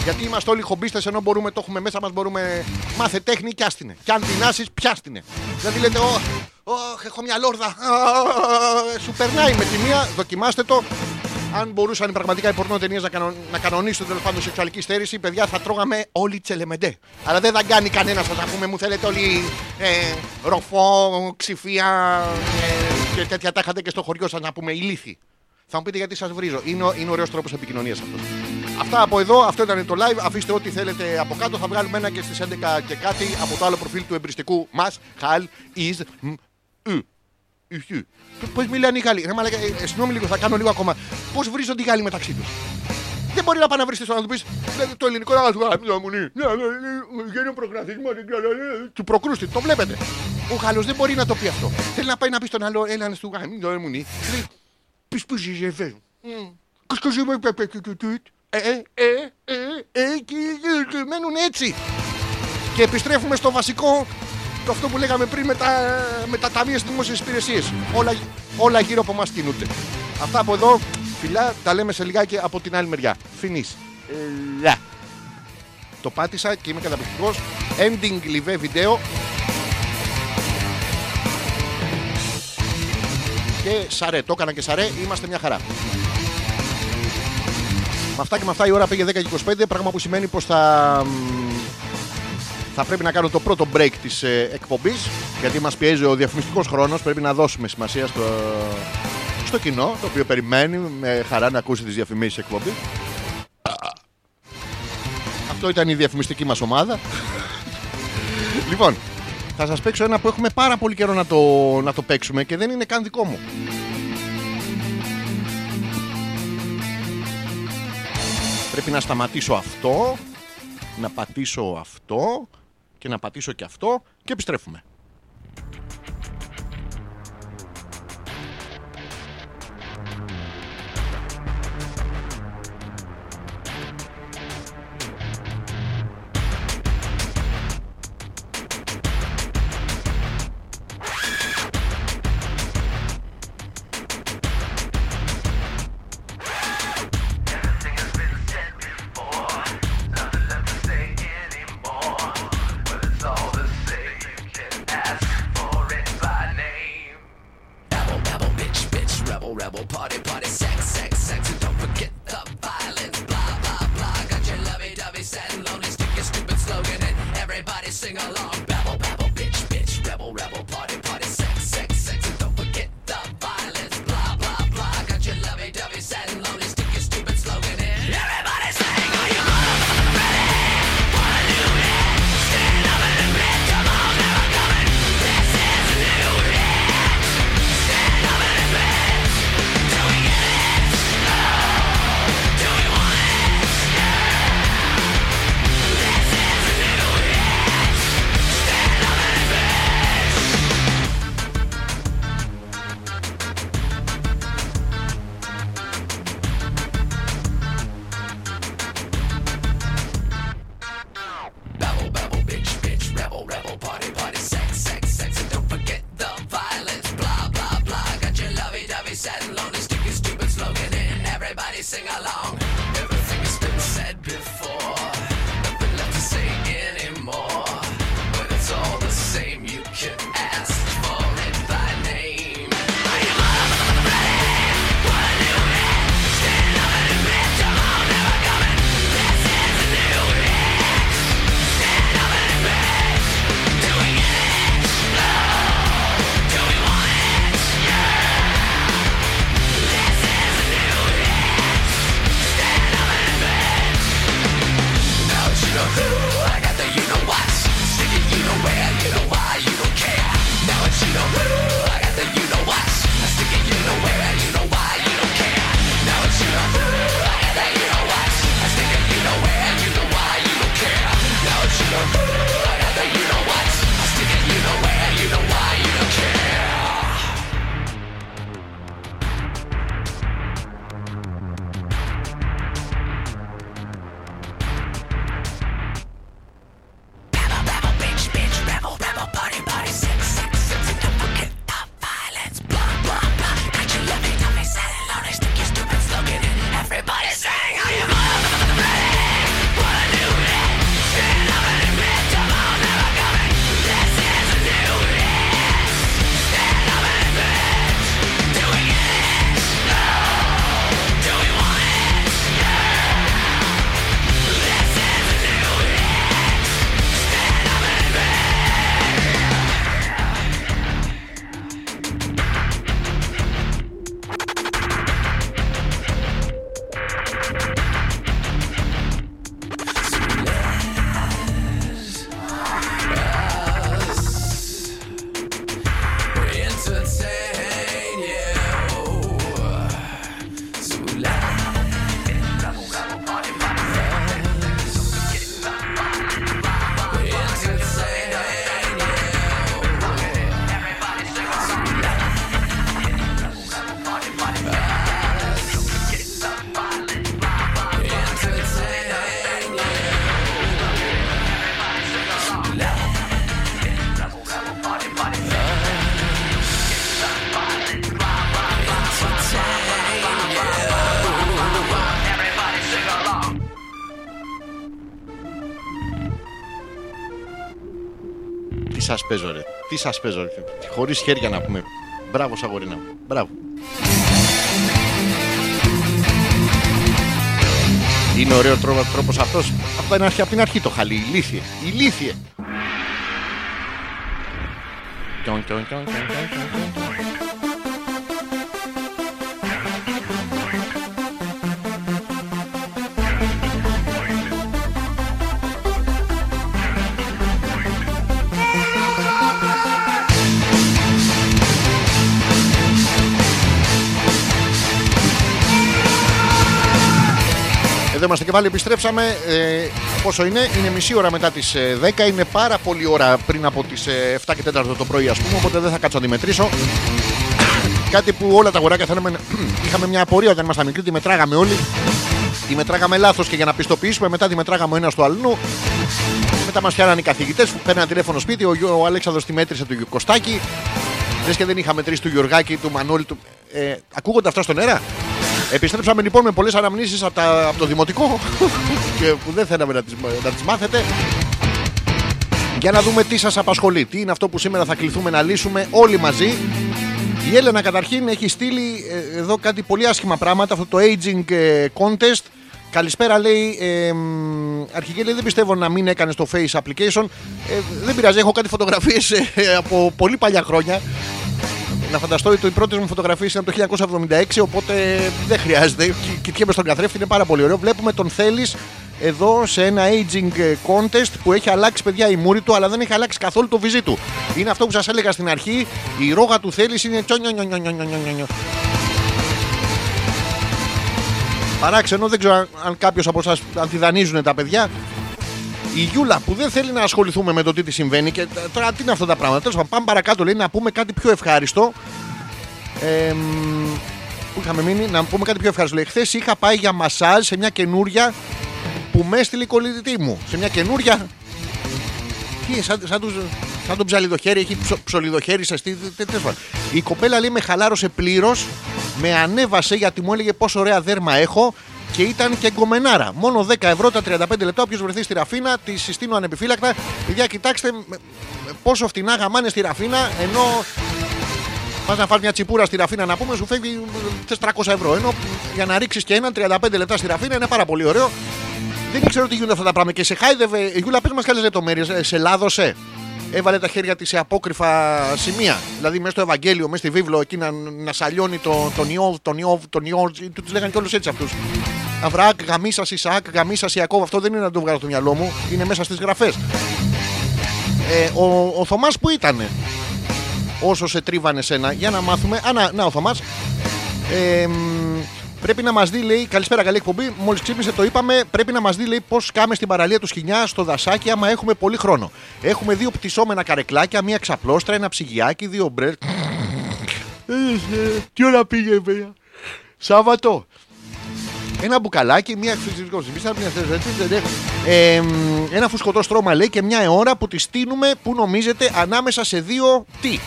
Γιατί είμαστε όλοι χομπίστε ενώ μπορούμε, το έχουμε μέσα μα, μπορούμε. Μάθε τέχνη και άστινε. Και αν τεινάσει, πιάστηνε. Δηλαδή λέτε, Ω, ω, έχω μια λόρδα. Α, Σου περνάει με τη μία, δοκιμάστε το. Αν μπορούσαν πραγματικά οι πορνοτενίε να, κανον, να κανονίσουν τέλος πάντων σεξουαλική στέρηση, παιδιά θα τρώγαμε όλοι τσελεμεντέ. Αλλά δεν θα κάνει κανένας να πούμε, μου θέλετε όλοι ε, ροφό, ξυφία ε, και τέτοια τα είχατε και στο χωριό σας να πούμε ηλίθι. Θα μου πείτε γιατί σας βρίζω. Είναι, ο- είναι ωραίος τρόπος επικοινωνίας αυτός. Αυτά από εδώ, αυτό ήταν το live. Αφήστε ό,τι θέλετε από κάτω. Θα βγάλουμε ένα και στις 11 και κάτι από το άλλο προφίλ του εμπριστικού μας. Χαλ is. Πώ μιλάνε οι Γάλλοι. Ρε μαλάκα, ε, ε, συγγνώμη λίγο, θα κάνω λίγο ακόμα. Πώ βρίζονται οι Γάλλοι μεταξύ του. Δεν μπορεί να πάει να βρει στο να του πει το ελληνικό να του πει μου Γίνει ο προκρατισμό, του προκρούστη. Το βλέπετε. Ο Γάλλο δεν μπορεί να το πει αυτό. Θέλει να πάει να πει στον άλλο, έλα στο γάμι, το έμουνι. Πει που j'ai fait. Qu'est-ce que je me fais tout tout Ε, ε, ε, ε, ε, και και μένουν έτσι. Και επιστρέφουμε στο βασικό, το αυτό που λέγαμε πριν με τα, με τα ταμεία στι δημόσιε υπηρεσίε. Όλα, όλα γύρω από εμά κινούνται. Αυτά από εδώ, φιλά, τα λέμε σε λιγάκι από την άλλη μεριά. Φινής. Λα. Το πάτησα και είμαι καταπληκτικός. Ending live video. Και σαρέ, το έκανα και σαρέ, είμαστε μια χαρά. Με αυτά και με αυτά η ώρα πήγε 10-25, πράγμα που σημαίνει πως θα θα πρέπει να κάνω το πρώτο break της ε, εκπομπής, γιατί μας πιέζει ο διαφημιστικός χρόνος. Πρέπει να δώσουμε σημασία στο, στο κοινό, το οποίο περιμένει με χαρά να ακούσει τις διαφημίσεις εκπομπής. Αυτό ήταν η διαφημιστική μας ομάδα. λοιπόν, θα σας παίξω ένα που έχουμε πάρα πολύ καιρό να το, να το παίξουμε και δεν είναι καν δικό μου. Πρέπει να σταματήσω αυτό, να πατήσω αυτό και να πατήσω και αυτό και επιστρέφουμε. τι σας παίζω, χωρίς χέρια να πούμε. Μπράβο, Σαγορίνα. Μπράβο. Είναι ωραίο τρόπο τρόπος αυτός. Αυτό είναι αρχή, από την αρχή το χαλί. Ηλίθιε. Ηλίθιε. Εδώ είμαστε και πάλι επιστρέψαμε. Ε, πόσο είναι, είναι μισή ώρα μετά τις 10. Είναι πάρα πολύ ώρα πριν από τις 7 και 4 το πρωί, ας πούμε. Οπότε δεν θα κάτσω να τη μετρήσω. Κάτι που όλα τα αγοράκια θέλαμε. να- Είχαμε μια απορία όταν ήμασταν μικροί, τη μετράγαμε όλοι. Τη μετράγαμε λάθος και για να πιστοποιήσουμε, μετά τη μετράγαμε ο ένας του αλλού. Μετά μας πιάνανε οι καθηγητές που παίρναν τηλέφωνο σπίτι. Ο, Γιώ- ο Αλέξανδρος τη μέτρησε του Κωστάκη. Λες και δεν είχα μετρήσει του Γιωργάκη, του Μανώλη. Του... Ε, ακούγονται αυτά στον αέρα; Επιστρέψαμε λοιπόν με πολλές αναμνήσεις από, τα- από το δημοτικό και που δεν θέλαμε να τις, να τις μάθετε. Για να δούμε τι σας απασχολεί. Τι είναι αυτό που σήμερα θα κληθούμε να λύσουμε όλοι μαζί. Η Έλενα καταρχήν έχει στείλει ε, εδώ κάτι πολύ άσχημα πράγματα. Αυτό το aging ε, contest. Καλησπέρα λέει. Ε, μ, αρχική λέει δεν πιστεύω να μην έκανες το face application. Ε, δεν πειράζει, έχω κάτι φωτογραφίες ε, από πολύ παλιά χρόνια. Να φανταστώ ότι οι πρώτε μου φωτογραφίε ήταν το 1976, οπότε δεν χρειάζεται. Κι- Κοιτιέμαι στον καθρέφτη, είναι πάρα πολύ ωραίο. Βλέπουμε τον Θέλει εδώ σε ένα aging ε, contest που έχει αλλάξει παιδιά η μούρη του, αλλά δεν έχει αλλάξει καθόλου το βυζί του. Είναι αυτό που σας έλεγα στην αρχή. Η ρόγα του Θέλει είναι τσόνιο. Παράξενο, δεν ξέρω αν- αν κάποιος από εσάς αν τη δανείζουν τα παιδιά. Η Γιούλα που δεν θέλει να ασχοληθούμε με το τι τη συμβαίνει και τώρα τι είναι αυτά τα πράγματα. Τέλος πάντων, πάμε παρακάτω. Λέει να πούμε κάτι πιο ευχάριστο. Ε, μ, που είχαμε μείνει, να πούμε κάτι πιο ευχάριστο. Λέει, χθες είχα πάει για μασάζ σε μια καινούρια που με έστειλε η κολλητή μου. Σε μια καινούρια. Τι, σαν, σαν, τους- σαν τον ψαλιδοχέρι, έχει ψο, ψολιδοχέρι σε στή, τε- τέλος πάντων. Η κοπέλα λέει με χαλάρωσε πλήρως, με ανέβασε γιατί μου έλεγε πόσο ωραία δέρμα έχω και ήταν και γκομενάρα. Μόνο 10 ευρώ τα 35 λεπτά. Όποιος βρεθεί στη Ραφίνα, τη συστήνω ανεπιφύλακτα. Παιδιά, κοιτάξτε με- με- πόσο φτηνά γαμάνε στη Ραφίνα, ενώ πας να φας μια τσιπούρα στη Ραφίνα να πούμε, σου φεύγει θες 300 ευρώ. Ενώ για να ρίξεις και έναν 35 λεπτά στη Ραφίνα είναι πάρα πολύ ωραίο. Δεν ήξερα ότι γίνονται αυτά τα πράγματα. Και σε χάιδευε. Η Γιούλα, πες μας καλέ λεπτομέρειες. Σε λάδωσε. Έβαλε τα χέρια της σε απόκρυφα σημεία. Δηλαδή, μέσα στο Ευαγγέλιο, μέσα στη βίβλο, εκεί να, να σαλιώνει το, τον Ιώβ, τον Ιώβ, τον Ιώβ. Του λέγανε κι όλους έτσι αυτούς. Αβράκ, γαμίσα Ισαάκ, γαμίσα Ιακώβ. Αυτό δεν είναι να το βγάλω στο μυαλό μου. Είναι μέσα στις γραφές. Ε, ο ο Θωμάς που ήταν όσο σε τρίβανε σένα, για να μάθουμε. Α, να, να ο Θωμάς. Ε, μ, πρέπει να μας δει, λέει, καλησπέρα, καλή εκπομπή. Μόλις ξύπνησε, το είπαμε. Πρέπει να μας δει, λέει, πώς κάμε στην παραλία του Σχοινιά στο δασάκι, άμα έχουμε πολύ χρόνο. Έχουμε δύο πτυσσόμενα καρεκλάκια, μία ξαπλώστρα, ένα ψυγιάκι, δύο μπρε. Τι ώρα πήγε, παιδιά; Σάββατο. Ένα μπουκαλάκι, μία ε, μ, ένα φουσκωτό στρώμα λέει και μια ώρα που τη στείλουμε που νομίζετε ανάμεσα σε δύο τι;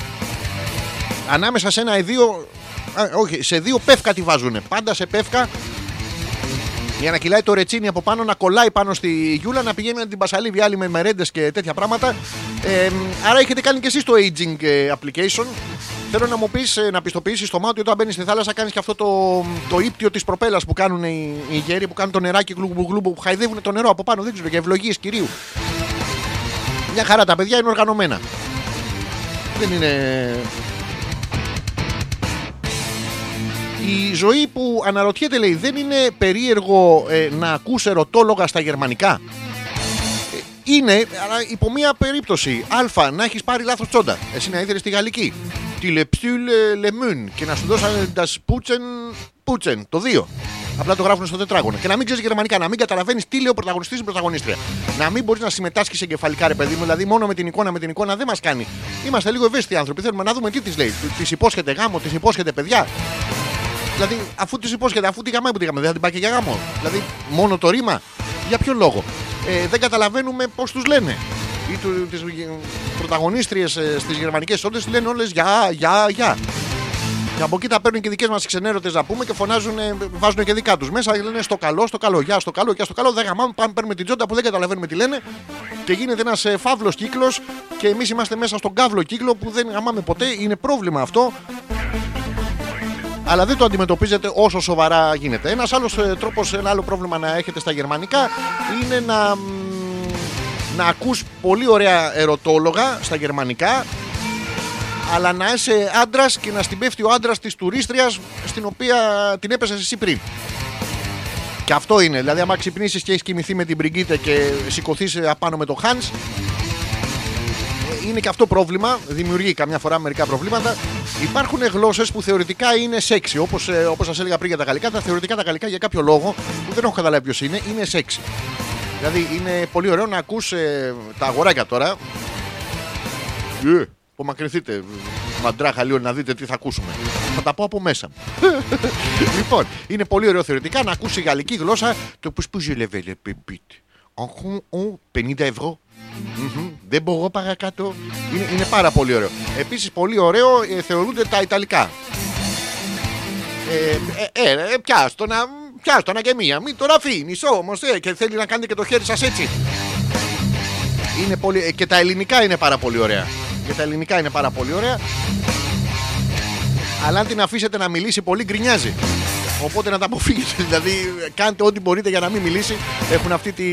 Ανάμεσα σε ένα ή δύο. Α, όχι, σε δύο πεύκα τη βάζουνε. Πάντα σε πεύκα για να κυλάει το ρετσίνι από πάνω, να κολλάει πάνω στη γιούλα, να πηγαίνει να την πασαλίβει άλλη με μερέντες και τέτοια πράγματα. Ε, άρα έχετε κάνει και εσείς το aging ε, application. Θέλω να μου πεις, να πιστοποιήσεις το μάτι ότι όταν μπαίνεις στη θάλασσα κάνεις και αυτό το, το ύπτιο της προπέλας που κάνουν οι, οι γέροι που κάνουν το νεράκι γλουμπου γλουμπου που χαϊδεύουν το νερό από πάνω. Δεν ξέρω για ευλογίες κυρίου. Μια χαρά τα παιδιά είναι οργανωμένα. Δεν είναι. Η ζωή που αναρωτιέται λέει δεν είναι περίεργο ε, να ακούς ερωτόλογα στα γερμανικά; Ε, είναι, αλλά υπό μία περίπτωση. Α, να έχεις πάρει λάθος τσόντα. Εσύ να ήθελε στη γαλλική. Τη λεψούλ λεμούν και να σου δώσανε τα σπούτσεν πούτσεν. Το 2. Απλά το γράφουν στο τετράγωνο. Και να μην ξέρεις γερμανικά, να μην καταλαβαίνεις τι λέει ο πρωταγωνιστής ή η πρωταγωνίστρια. Να μην μπορείς να συμμετάσχεις εγκεφαλικά, ρε παιδί μου. Δηλαδή, μόνο με την εικόνα, με την εικόνα δεν μας κάνει. Είμαστε λίγο ευαίσθητοι άνθρωποι. Θέλουμε να δούμε τι της λέει. Της υπόσχεται γάμο, της υπόσχεται παιδιά. Δηλαδή, αφού τη υπόσχεται, αφού τη γαμάει που τη γαμάει, δεν θα την πάει και για γάμο. Δηλαδή, μόνο το ρήμα. Για ποιο λόγο. Ε, δεν καταλαβαίνουμε πώς τους λένε. Ή του, τις πρωταγωνίστριες ε, στις γερμανικές όντες λένε όλες για, για, για. Και από εκεί τα παίρνουν και δικές μας ξενέρωτες να πούμε και φωνάζουν, ε, βάζουν και δικά τους μέσα. Λένε στο καλό, στο καλό, γεια, στο καλό, γεια, στο καλό. Δεν γαμάμε, πάμε, παίρνουμε την τζόντα που δεν καταλαβαίνουμε τι λένε. Και γίνεται ένας ε, φαύλος κύκλος και εμείς είμαστε μέσα στον καύλο κύκλο που δεν γαμάμε ποτέ. Είναι πρόβλημα αυτό. Αλλά δεν το αντιμετωπίζετε όσο σοβαρά γίνεται. Ένας άλλος τρόπος, ένα άλλο πρόβλημα να έχετε στα γερμανικά είναι να, μ, να ακούς πολύ ωραία ερωτόλογα στα γερμανικά αλλά να είσαι άντρας και να στην πέφτει ο άντρας της τουρίστριας στην οποία την έπεσε εσύ πριν. Και αυτό είναι. Δηλαδή, άμα ξυπνήσεις και έχεις κοιμηθεί με την Μπριγκίτε και σηκωθείς απάνω με το Χάνς, είναι και αυτό πρόβλημα. Δημιουργεί καμιά φορά μερικά προβλήματα. Υπάρχουν γλώσσες που θεωρητικά είναι σεξι. Όπως όπως σας έλεγα πριν για τα γαλλικά, τα θεωρητικά τα γαλλικά για κάποιο λόγο που δεν έχω καταλάβει ποιος είναι, είναι σεξι. Δηλαδή, είναι πολύ ωραίο να ακούς ε, τα αγοράκια τώρα. Ε, απομακρυνθείτε, μαντράχα λίγο να δείτε τι θα ακούσουμε. Θα τα πω από μέσα. λοιπόν, είναι πολύ ωραίο θεωρητικά να ακούσει η γαλλική γλώσσα το που που ζηλεύει le pépite. Έχουν ο, 50 ευρώ. Μμμ, Δεν μπορώ παρακάτω. Είναι, είναι πάρα πολύ ωραίο. Επίσης πολύ ωραίο ε, θεωρούνται τα Ιταλικά. Ε, ε, ε, ε, πιάστο να, πιάστο να και μία. Μην τον αφήνεις όμως ε, και θέλει να κάνετε και το χέρι σας έτσι. Είναι πολύ, ε, και τα ελληνικά είναι πάρα πολύ ωραία. Και τα ελληνικά είναι πάρα πολύ ωραία. Αλλά αν την αφήσετε να μιλήσει πολύ γκρινιάζει. Οπότε να τα αποφύγετε. Δηλαδή κάντε ό,τι μπορείτε για να μην μιλήσει. Έχουν αυτή τη...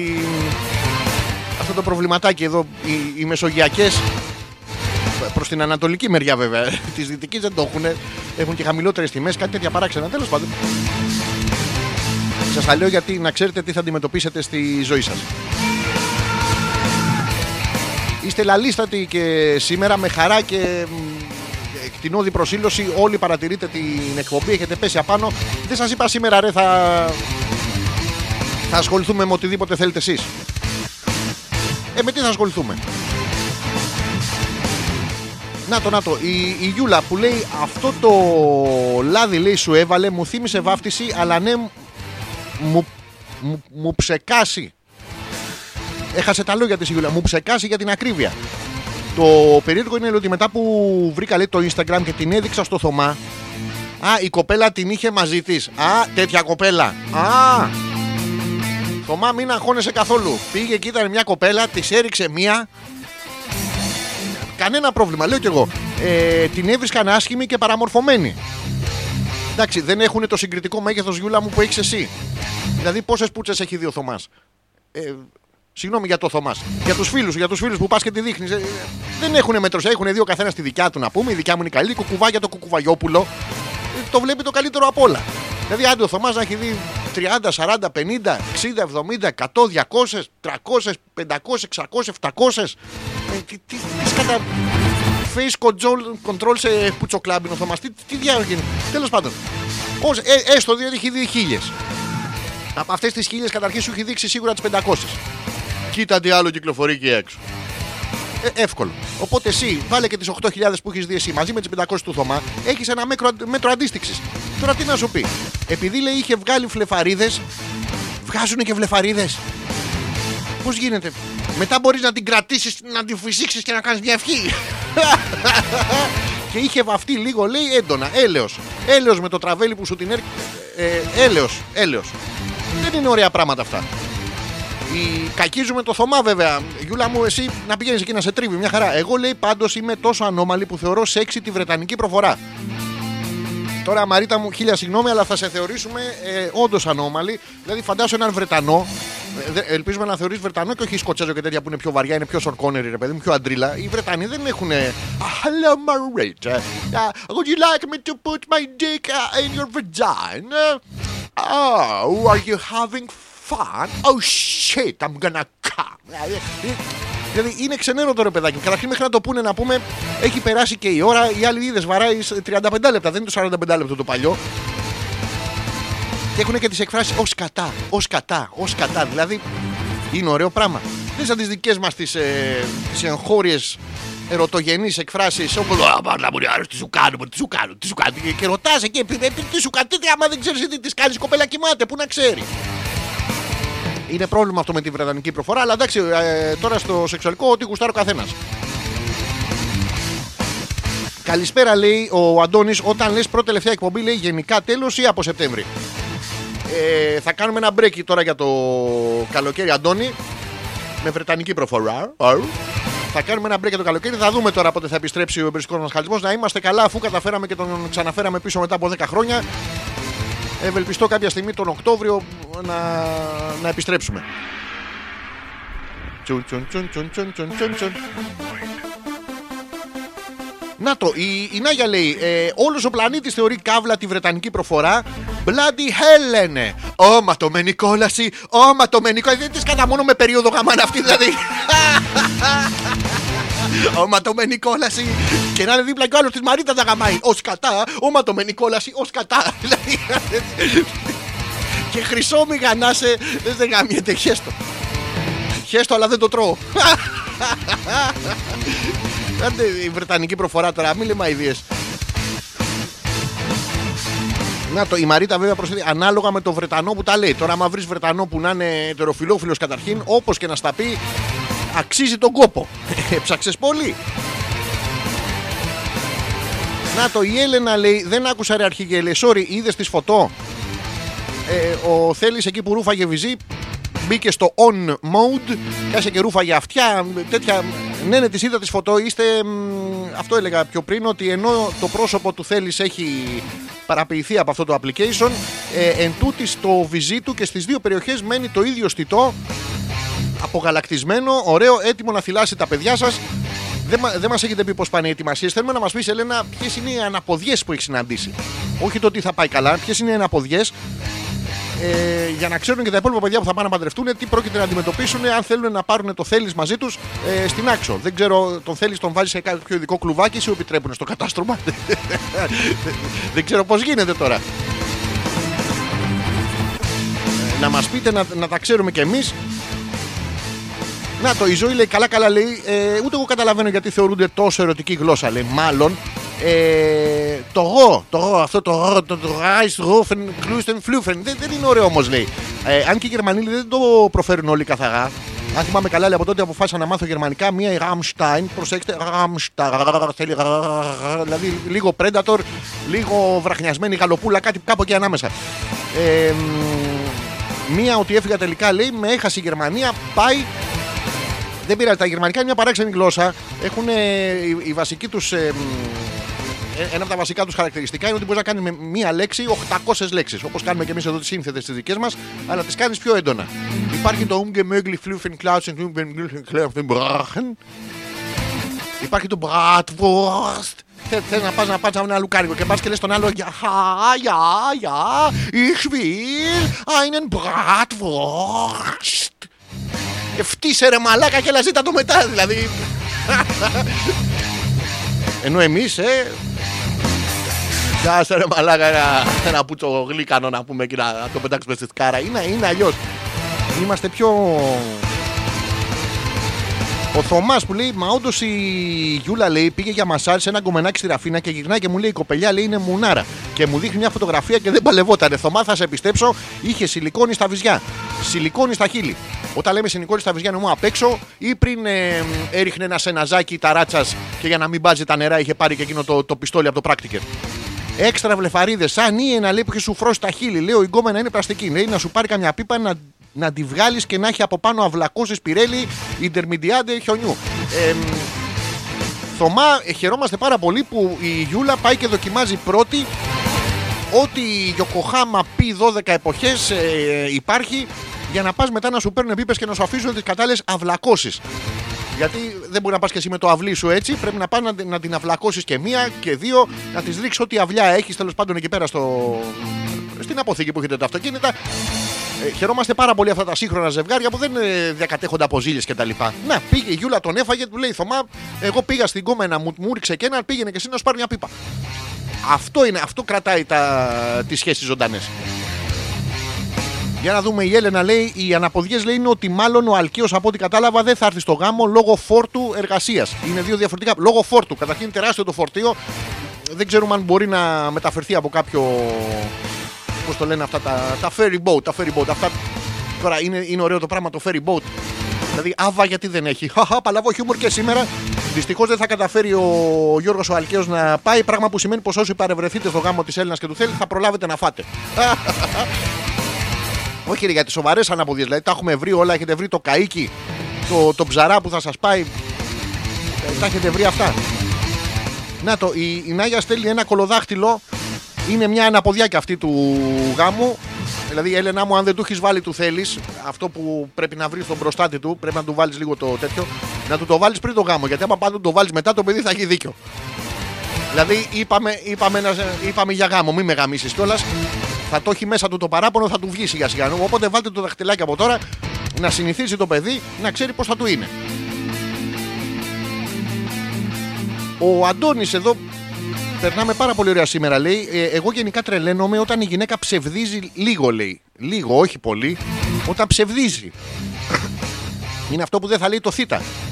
αυτό το προβληματάκι εδώ οι, οι μεσογειακές Προς την ανατολική μεριά βέβαια. Της δυτικής δεν το έχουν. Έχουν και χαμηλότερες τιμές, κάτι τέτοια παράξενα. Τέλος πάντων. Σας τα λέω γιατί να ξέρετε τι θα αντιμετωπίσετε στη ζωή σας. Είστε λαλίστατοι και σήμερα με χαρά και μ, εκτινώδη προσήλωση. Όλοι παρατηρείτε την εκπομπή, έχετε πέσει απάνω. Δεν σας είπα σήμερα, ρε, θα. Θα ασχοληθούμε με οτιδήποτε θέλετε εσείς. Ε, με τι θα ασχοληθούμε; Να το, να το. Η, η Γιούλα που λέει αυτό το λάδι λέει σου έβαλε, μου θύμισε βάφτιση, αλλά ναι, μου, μου, μου ψεκάσει. Έχασε τα λόγια της η Γιούλα, μου ψεκάσει για την ακρίβεια. Το περίεργο είναι ότι μετά που βρήκα λέει, το Instagram και την έδειξα στο Θωμά, Α, η κοπέλα την είχε μαζί της. Α, τέτοια κοπέλα. Α, Θωμά, μην αγχώνεσαι καθόλου. Πήγε και ήταν μια κοπέλα, της έριξε μία. Κανένα πρόβλημα, λέω κι εγώ. Ε, την έβρισκαν άσχημη και παραμορφωμένη. Εντάξει, δεν έχουν το συγκριτικό μέγεθος Γιούλα μου που έχεις εσύ. Δηλαδή, πόσες πούτσες έχει δει ο Θωμάς; Ε, συγγνώμη για το Θωμάς. Για τους φίλους για τους φίλους που πας και τη δείχνεις. δεν έχουν μέτρο. Έχουν δύο καθένας τη δικιά του να πούμε. Η δικιά μου είναι καλή. Κουκουβά για το κουκουβαγιόπουλο. Ε, το βλέπει το καλύτερο απ' όλα. Δηλαδή, άντε ο Θωμάς να έχει δει 30, 40, 50, 60, 70, 100, 200, 300, 500, 600, 700. Ε, τι, τι, τι σκατα... Face control, control σε πουτσοκλάμπι ο Θωμάς. Τι, τι διάλογο είναι. Τέλος πάντων. Ως, ε, έστω διότι έχει δει χίλιες. Από αυτές τις χίλιες καταρχήν σου έχει δείξει σίγουρα τις 500. Κοίτα τι άλλο κυκλοφορεί εκεί έξω. Ε, εύκολο. Οπότε εσύ βάλε και τις 8.000 που έχεις δει εσύ μαζί με τις 500 του Θωμά, έχεις ένα μέτρο, μέτρο αντίστοιξης. Τώρα τι να σου πει; Επειδή λέει είχε βγάλει φλεφαρίδες, βγάζουν και βλεφαρίδες. Πώς γίνεται; Μετά μπορείς να την κρατήσεις, να την φυσήξεις και να κάνεις μια ευχή. και είχε βαφτεί λίγο, λέει έντονα. Έλεος. Έλεος με το τραβέλι που σου την έρχεται. Ε, έλεος. Έλεος. Δεν είναι ωραία πράγματα αυτά. Η... Κακίζουμε το Θωμά βέβαια. Γιούλα μου, εσύ να πηγαίνεις εκεί να σε τρίβει μια χαρά. Εγώ λέει πάντως είμαι τόσο ανώμαλη που θεωρώ σεξι τη βρετανική προφορά. Τώρα, Μαρίτα μου, χίλια συγγνώμη, αλλά θα σε θεωρήσουμε ε, όντως ανώμαλη. Δηλαδή, φαντάσου έναν Βρετανό. ε, δε- ελπίζουμε να θεωρείς Βρετανό και όχι Σκοτσέζο και τέτοια που είναι πιο βαριά, είναι πιο σορκόνερη, ρε παιδί μου, πιο αντρίλα. Οι Βρετανοί δεν έχουν. Hello, Marita. Uh, would you like me to put my dick uh, in your vagina? Oh, are you having fun? Oh shit, I'm gonna come. Δηλαδή είναι ξενέρωτο ρε παιδάκι. Καταρχήν μέχρι να το πούνε να πούμε έχει περάσει και η ώρα. Οι άλλοι είδες βαράει 35 λεπτά, δεν είναι το 45 λεπτό το παλιό. Και έχουν και τις εκφράσεις ως κατά, ως κατά, ως κατά. Δηλαδή είναι ωραίο πράγμα. Δεν σαν τις δικές μας τις ε, τις εγχώριες ερωτογενείς εκφράσεις όπω Α, μάλλα μου, άρεσε, τι σου κάνω, τι σου κάνω, τι σου κάνω. Και- Και ρωτάς εκεί, «Ε, ε, τι σου κάνει, τι, άμα δεν ξέρεις τι τη κάνει, κοπέλα κοιμάται, πού να ξέρεις. Είναι πρόβλημα αυτό με τη βρετανική προφορά, αλλά εντάξει, ε, τώρα στο σεξουαλικό ό,τι γουστάρει ο καθένας. Καλησπέρα, λέει ο Αντώνης Όταν λες πρώτη τελευταία εκπομπή, λέει γενικά τέλος ή από Σεπτέμβρη. Ε, θα κάνουμε ένα break τώρα για το καλοκαίρι, Αντώνη. Με βρετανική προφορά. Αου. Θα κάνουμε ένα break για το καλοκαίρι. Θα δούμε τώρα πότε θα επιστρέψει ο εμπριστικό μα χαλισμός. Να είμαστε καλά αφού καταφέραμε και τον ξαναφέραμε πίσω μετά από 10 χρόνια. Ευελπιστώ κάποια στιγμή τον Οκτώβριο να, να επιστρέψουμε. Τσουν, τσουν, τσουν, τσουν, τσουν, τσουν, τσουν, τσουν. Να το, η, η Νάγια λέει: ε, Όλος ο πλανήτης θεωρεί καύλα τη βρετανική προφορά. Bloody hell λένε. Ω, ματωμένη κόλαση. Ω, ματωμένη κόλαση. Δεν της κατά μόνο με περίοδο γαμάνα αυτή δηλαδή. Ω, ματωμένη κόλαση. Και να είναι δίπλα κι ο άλλος της Μαρίτας τα γαμάει. Ω κατά. Ω, ματωμένη κόλαση. Ω κατά. Δηλαδή, και χρυσό μη γανάσαι. Δεν σε γαμιέται. Χέστο. Χέστο, αλλά δεν το τρώω. Άντε η βρετανική προφορά τώρα, μην λέμε αηδίες. Να το, η Μαρίτα βέβαια προσθέτει ανάλογα με το Βρετανό που τα λέει. Τώρα, άμα βρεις Βρετανό που να είναι ετεροφιλόφιλος καταρχήν, όπως και να στα πει, αξίζει τον κόπο. Έψαξε πολύ. Να το, η Έλενα λέει: Δεν άκουσα ρε αρχηγέ, λέει, sorry, είδες τη φωτό; Ε, ο Θέλει εκεί που ρούφαγε βυζί μπήκε στο on mode, κάσε και ρούφαγε αυτιά, τέτοια. Ναι, ναι, τη είδα τη φωτό. Είστε. μ, Αυτό έλεγα πιο πριν, ότι ενώ το πρόσωπο του Θέλει έχει παραποιηθεί από αυτό το application, ε, εν τούτης στο βυζί του και στις δύο περιοχές μένει το ίδιο στιτό απογαλακτισμένο, ωραίο, έτοιμο να θυλάσει τα παιδιά σας. Δεν, μα- δεν μας έχετε πει πώς πάνε οι ετοιμασίες. Θέλουμε να μας πεις, Ελένα, ποιες είναι οι αναποδιές που έχεις συναντήσει. Όχι το τι θα πάει καλά, ποιες είναι οι αναποδιές. Ε, για να ξέρουν και τα υπόλοιπα παιδιά που θα πάνε να παντρευτούν τι πρόκειται να αντιμετωπίσουν αν θέλουν να πάρουν το θέλεις μαζί τους ε, στην άξο. Δεν ξέρω, τον θέλεις τον βάζεις σε κάποιο ειδικό κλουβάκι ή σου επιτρέπουν στο κατάστρωμα; δεν ξέρω πώς γίνεται τώρα. Ε, να μας πείτε να, να τα ξέρουμε κι εμείς να το, η ζωή λέει καλά καλά λέει. Ε, ούτε εγώ καταλαβαίνω γιατί θεωρούνται τόσο ερωτική γλώσσα λέει. Μάλλον ε, το γο, το γο, αυτό το γο, το ράις, ρούφεν, κλούστεν, φλούφεν. Δεν, δεν είναι ωραίο όμως λέει. Ε, αν και οι Γερμανοί λέει, δεν το προφέρουν όλοι καθαρά. Αν θυμάμαι καλά, λέει, από τότε αποφάσισα να μάθω γερμανικά, μία η Rammstein, προσέξτε, Rammstein, θέλει, δηλαδή λίγο Predator, λίγο βραχνιασμένη γαλοπούλα, κάτι κάπου εκεί ανάμεσα. Ε, μ, μία ότι έφυγα τελικά λέει, με έχασε η Γερμανία, πάει δεν πειράζει. Τα γερμανικά είναι μια παράξενη γλώσσα. Έχουν ε, η, η βασική τους. ένα από τα βασικά τους χαρακτηριστικά είναι ότι μπορείς να κάνεις με μία λέξη 800 λέξεις. Όπως κάνουμε και εμείς εδώ τις σύνθετες τις δικές μας, αλλά τις κάνεις πιο έντονα. Υπάρχει το Ungemöglich Flüffen Klausen Ungemöglich Brachen. Υπάρχει το Bratwurst. Θε να πας να πας να ένα λουκάρικο και πας και λες τον άλλο Για, για, για, ich will einen Bratwurst. Ευτύσε ρε μαλάκα και έλα ζήτα το μετά δηλαδή. Ενώ εμείς ε, Κάτσε ρε μαλάκα ένα, ένα πούτσο γλύκανο να πούμε και να, να το πετάξουμε στη σκάρα. Είναι, είναι αλλιώς. Είμαστε πιο... Ο Θωμάς που λέει: Μα όντως η Γιούλα λέει πήγε για μασάζ σε ένα γκομενάκι στη Ραφίνα και γυρνάει και μου λέει: Η κοπελιά λέει είναι μουνάρα. Και μου δείχνει μια φωτογραφία και δεν παλευότανε. Θωμά, θα σε πιστέψω, είχε σιλικόνη στα βυζιά. Σιλικόνης στα χείλη. Όταν λέμε σιλικόνης στα βυζιά, εννοούμε απ' έξω ή πριν ε, έριχνε ένα σεναζάκι ταράτσα και για να μην μπάζει τα νερά είχε πάρει και εκείνο το, το πιστόλι από το πράκτικερ. Έξτρα βλεφαρίδες, σαν ή ένα λέει που έχει σου φρώσει τα χείλη. Λέω η γκόμενα είναι πλαστική. Λέει να σου πάρει καμιά πίπα να, να τη βγάλεις και να έχει από πάνω αυλακώσει πυρέλι Ιντερμιντιάντε χιονιού. Ε, Θωμά, ε, χαιρόμαστε πάρα πολύ που η Γιούλα πάει και δοκιμάζει πρώτη ό,τι η Γιοκοχάμα πει 12 εποχές ε, υπάρχει για να πας μετά να σου παίρνουν πίπες και να σου αφήσουν τις κατάλληλες αυλακώσεις. Γιατί δεν μπορεί να πας και εσύ με το αυλί σου έτσι. Πρέπει να πας να, να την αυλακώσεις και μία και δύο, να της ρίξεις ό,τι αυλιά έχεις τέλος πάντων εκεί πέρα στο... στην αποθήκη που έχετε τα αυτοκίνητα. Ε, χαιρόμαστε πάρα πολύ αυτά τα σύγχρονα ζευγάρια που δεν ε, διακατέχονται από ζήλε κτλ. Να, πήγε η Γιούλα, τον έφαγε, του λέει Θωμά, εγώ πήγα στην κόμενα, μου, μου ρίξε και ένα, πήγαινε και εσύ να σου πάρει μια πίπα. Αυτό είναι, αυτό κρατάει τα, τις σχέσεις ζωντανές. Για να δούμε, η Έλενα λέει: Οι αναποδιές λέει είναι ότι μάλλον ο Αλκαίος από ό,τι κατάλαβα δεν θα έρθει στο γάμο λόγω φόρτου εργασίας. Είναι δύο διαφορετικά. Λόγω φόρτου. Καταρχήν τεράστιο το φορτίο. Δεν ξέρουμε αν μπορεί να μεταφερθεί από κάποιο. Πώς το λένε αυτά τα, τα ferry boat. Τα ferry boat. Αυτά, τώρα είναι, είναι ωραίο το πράγμα το ferry boat. Δηλαδή, άβα γιατί δεν έχει. Χαχα, παλαβό χιούμορ και σήμερα. Δυστυχώς δεν θα καταφέρει ο Γιώργος ο Αλκαίος να πάει. Πράγμα που σημαίνει πως όσοι παρευρεθείτε στο γάμο της Έλληνας και του θέλει θα προλάβετε να φάτε. Όχι, ρε, γιατί σοβαρές αναποδιέ. Δηλαδή τα έχουμε βρει όλα. Έχετε βρει το καίκι, το, το ψαρά που θα σας πάει. Ε, Τα έχετε βρει αυτά. Να το, η, η Νάγια στέλνει ένα κολοδάχτυλο. Είναι μια αναποδιάκια αυτή του γάμου. Δηλαδή, Έλενα μου, αν δεν του έχεις βάλει του θέλεις, αυτό που πρέπει να βρεις στον προστάτη του, πρέπει να του βάλεις λίγο το τέτοιο, να του το βάλεις πριν το γάμο. Γιατί άμα πάντα το βάλεις μετά, το παιδί θα έχει δίκιο. Δηλαδή, είπαμε, είπαμε, να- είπαμε για γάμο, μην με γαμίσεις κιόλας. Θα το έχει μέσα του το παράπονο, θα του βγει σιγά σιγά. Οπότε βάλτε το δαχτυλάκι από τώρα να συνηθίσει το παιδί να ξέρει πώς θα του είναι. Ο Αντώνης εδώ περνάμε πάρα πολύ ωραία σήμερα λέει ε, εγώ γενικά τρελαίνομαι όταν η γυναίκα ψευδίζει λίγο λέει λίγο όχι πολύ όταν ψευδίζει είναι αυτό που δεν θα λέει το θ.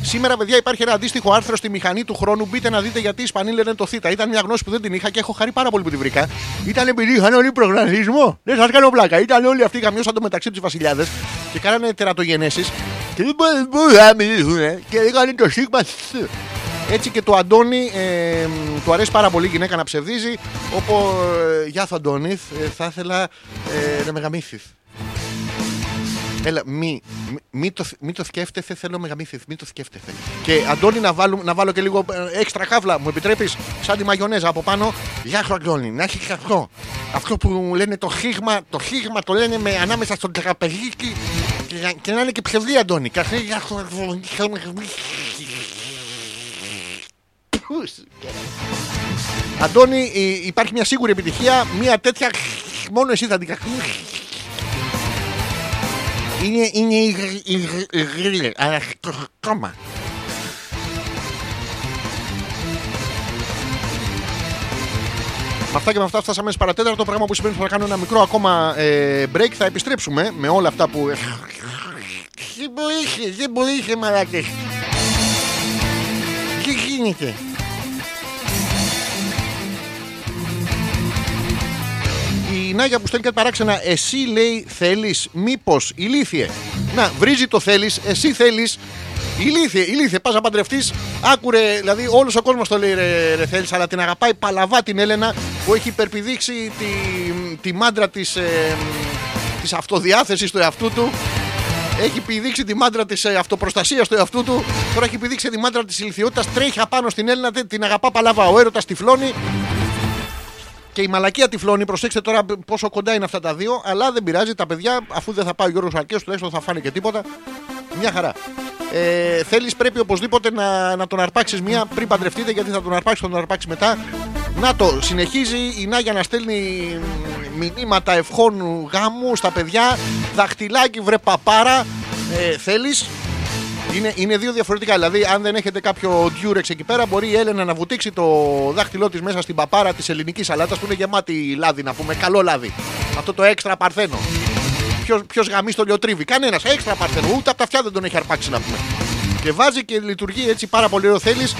Σήμερα, παιδιά, υπάρχει ένα αντίστοιχο άρθρο στη μηχανή του χρόνου. Μπείτε να δείτε γιατί οι Ισπανοί λένε το θ. Ήταν μια γνώση που δεν την είχα και έχω χαρεί πάρα πολύ που τη βρήκα. Ήταν επειδή είχαν όλοι προγραμματισμό. Δεν σας κάνω πλάκα. Ήταν όλοι αυτοί γαμιώσαν το μεταξύ τους βασιλιάδες και κάνανε τερατογενέσεις. Και δεν μπορούν- μπορούν να μιλήσουν. ε, Και έκανε το σίγμα. σ. Έτσι και το Αντώνη ε, του αρέσει πάρα πολύ η γυναίκα να ψευδίζει. Όπω Γεια σου, Αντώνη, ε, θα ήθελα ε, να με γαμίσεις». Έλα, μη, μη, μη το, μη το σκέφτεσαι, θέλω με γαμίσεις, μη το σκέφτεσαι. Και Αντώνη, να, βάλω, να βάλω και λίγο ε, έξτρα καύλα, μου επιτρέπεις, σαν τη μαγιονέζα από πάνω. Γεια σου, Αντώνη, να έχεις αυτό. Αυτό που μου λένε το χίγμα, το χίγμα το λένε με, ανάμεσα στον τραπεζίτη και, και να είναι και ψευδή, Αντώνη. Καθέ, γεια σου, Αντώνη, θέλω με γαμίσεις. Πούς σου, Αντώνη, ε, υπάρχει μια σίγουρη επιτυχία. Μια τέτοια. Μόνο εσύ θα την κάνει. Είναι, είναι η γρ- η γρ- η γρίλε, αλλά ακόμα. Με αυτά και με αυτά φτάσαμε στις παρατέταρτο. Το πράγμα που σημαίνει ότι θα κάνω ένα μικρό ακόμα ε, break. Θα επιστρέψουμε με όλα αυτά που. Δεν μπορείς, δεν μπορείς, μαλάκες. Τι γίνεται. Η Νάγια που στέλνει κάτι παράξενα, εσύ λέει θέλεις, μήπως ηλίθιε; Να, βρίζει το θέλεις, εσύ θέλεις. Ηλίθιε, ηλίθιε, πας να παντρευτείς. Άκουρε, δηλαδή όλος ο κόσμος το λέει ρε, ρε θέλεις, αλλά την αγαπάει παλαβά την Έλενα που έχει υπερπηδήξει τη, τη μάντρα της ε, της αυτοδιάθεσης του εαυτού του. Έχει πηδήξει τη μάντρα της αυτοπροστασίας του εαυτού του. Τώρα έχει πηδήξει τη μάντρα της ηλικιότητας. Τρέχει απάνω στην Έλληνα, τε- την αγαπά παλαβά. Ο έρωτας τυφλώνει. Και η μαλακία τυφλώνει. Προσέξτε τώρα πόσο κοντά είναι αυτά τα δύο. Αλλά δεν πειράζει. Τα παιδιά, αφού δεν θα πάει ο Γιώργος Αρκαίο, τουλάχιστον θα φάνε και τίποτα. Μια χαρά. Ε, Θέλεις, πρέπει οπωσδήποτε να, να τον αρπάξεις μία πριν παντρευτείτε, γιατί θα τον αρπάξεις, θα τον αρπάξεις μετά. Να το, συνεχίζει η Νάγια να στέλνει μηνύματα ευχών γάμου στα παιδιά. Δαχτυλάκι, βρε παπάρα. Ε, Θέλεις; Είναι, είναι δύο διαφορετικά. Δηλαδή, αν δεν έχετε κάποιο ντιούρεξ εκεί πέρα, μπορεί η Έλενα να βουτήξει το δάχτυλό της μέσα στην παπάρα της ελληνικής σαλάτα που είναι γεμάτη λάδι, να πούμε. Καλό λάδι. Αυτό το έξτρα παρθένο. Ποιος γαμεί στο λιοτρίβι. Κανένας. Έξτρα παρθένο. Ούτε από τα αυτιά δεν τον έχει αρπάξει να πούμε. Και βάζει και λειτουργεί έτσι πάρα πολύ ωραίο θέλεις.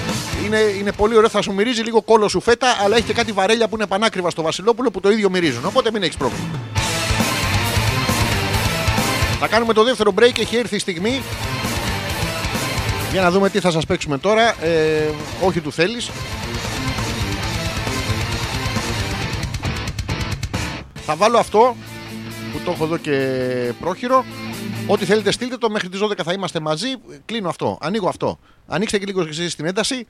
Είναι, είναι πολύ ωραίο. Θα σου μυρίζει λίγο κόλο σου φέτα, αλλά έχει και κάτι βαρέλια που είναι πανάκριβα στο Βασιλόπουλο που το ίδιο μυρίζουν. Οπότε μην έχεις πρόβλημα. Θα κάνουμε το δεύτερο break. Έχει έρθει η στιγμή για να δούμε τι θα σας παίξουμε τώρα. Ε, όχι του θέλεις. Θα βάλω αυτό που το έχω εδώ και πρόχειρο. Ό,τι θέλετε στείλτε το μέχρι τις 12 θα είμαστε μαζί. Κλείνω αυτό. Ανοίγω αυτό. Ανοίξτε και λίγος και εσείς την ένταση.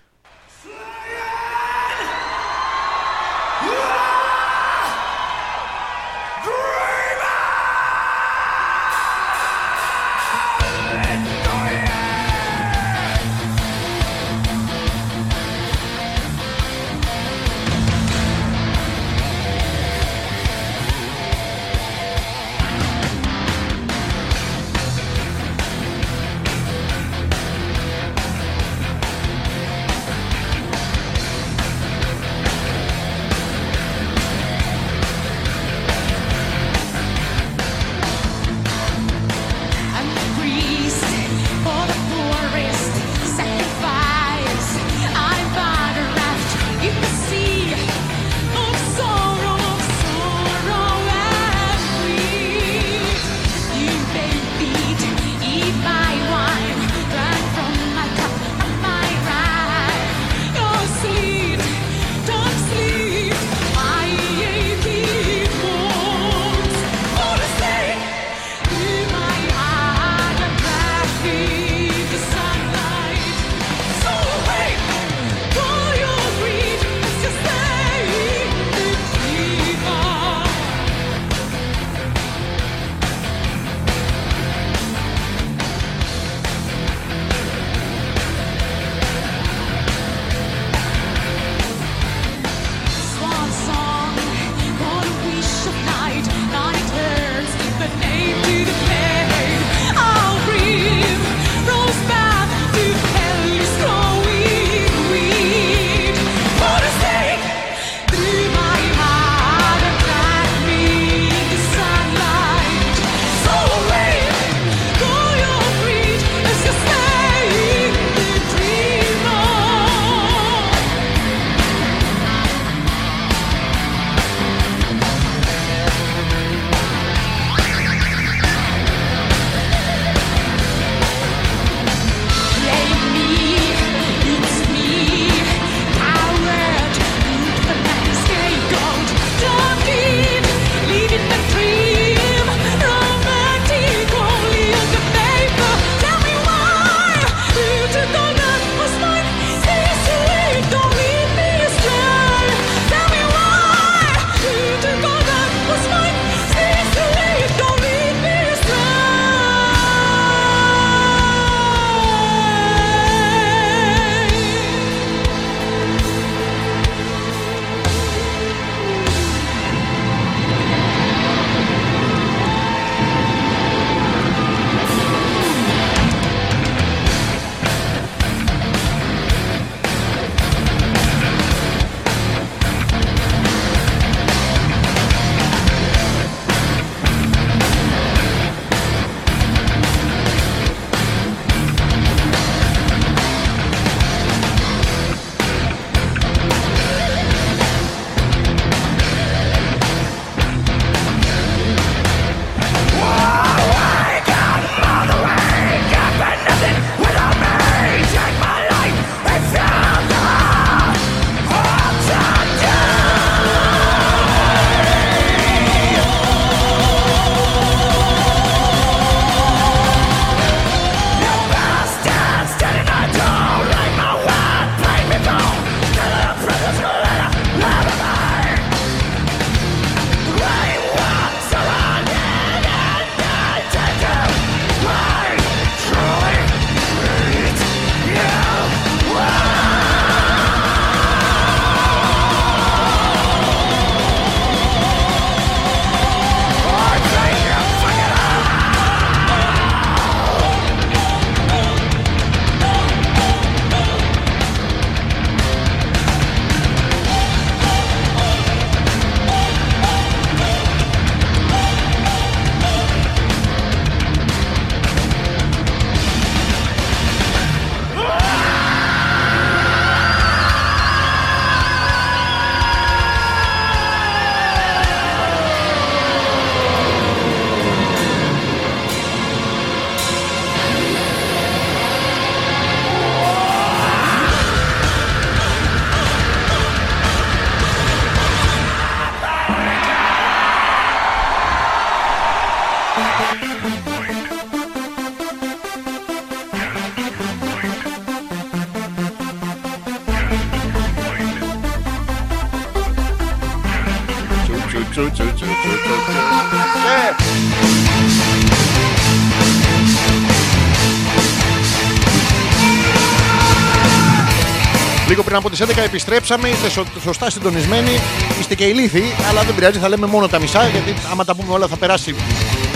Πριν από τις 11 επιστρέψαμε, είστε σω- σωστά συντονισμένοι, είστε και ηλίθιοι, αλλά δεν πειράζει, θα λέμε μόνο τα μισά, γιατί άμα τα πούμε όλα θα περάσει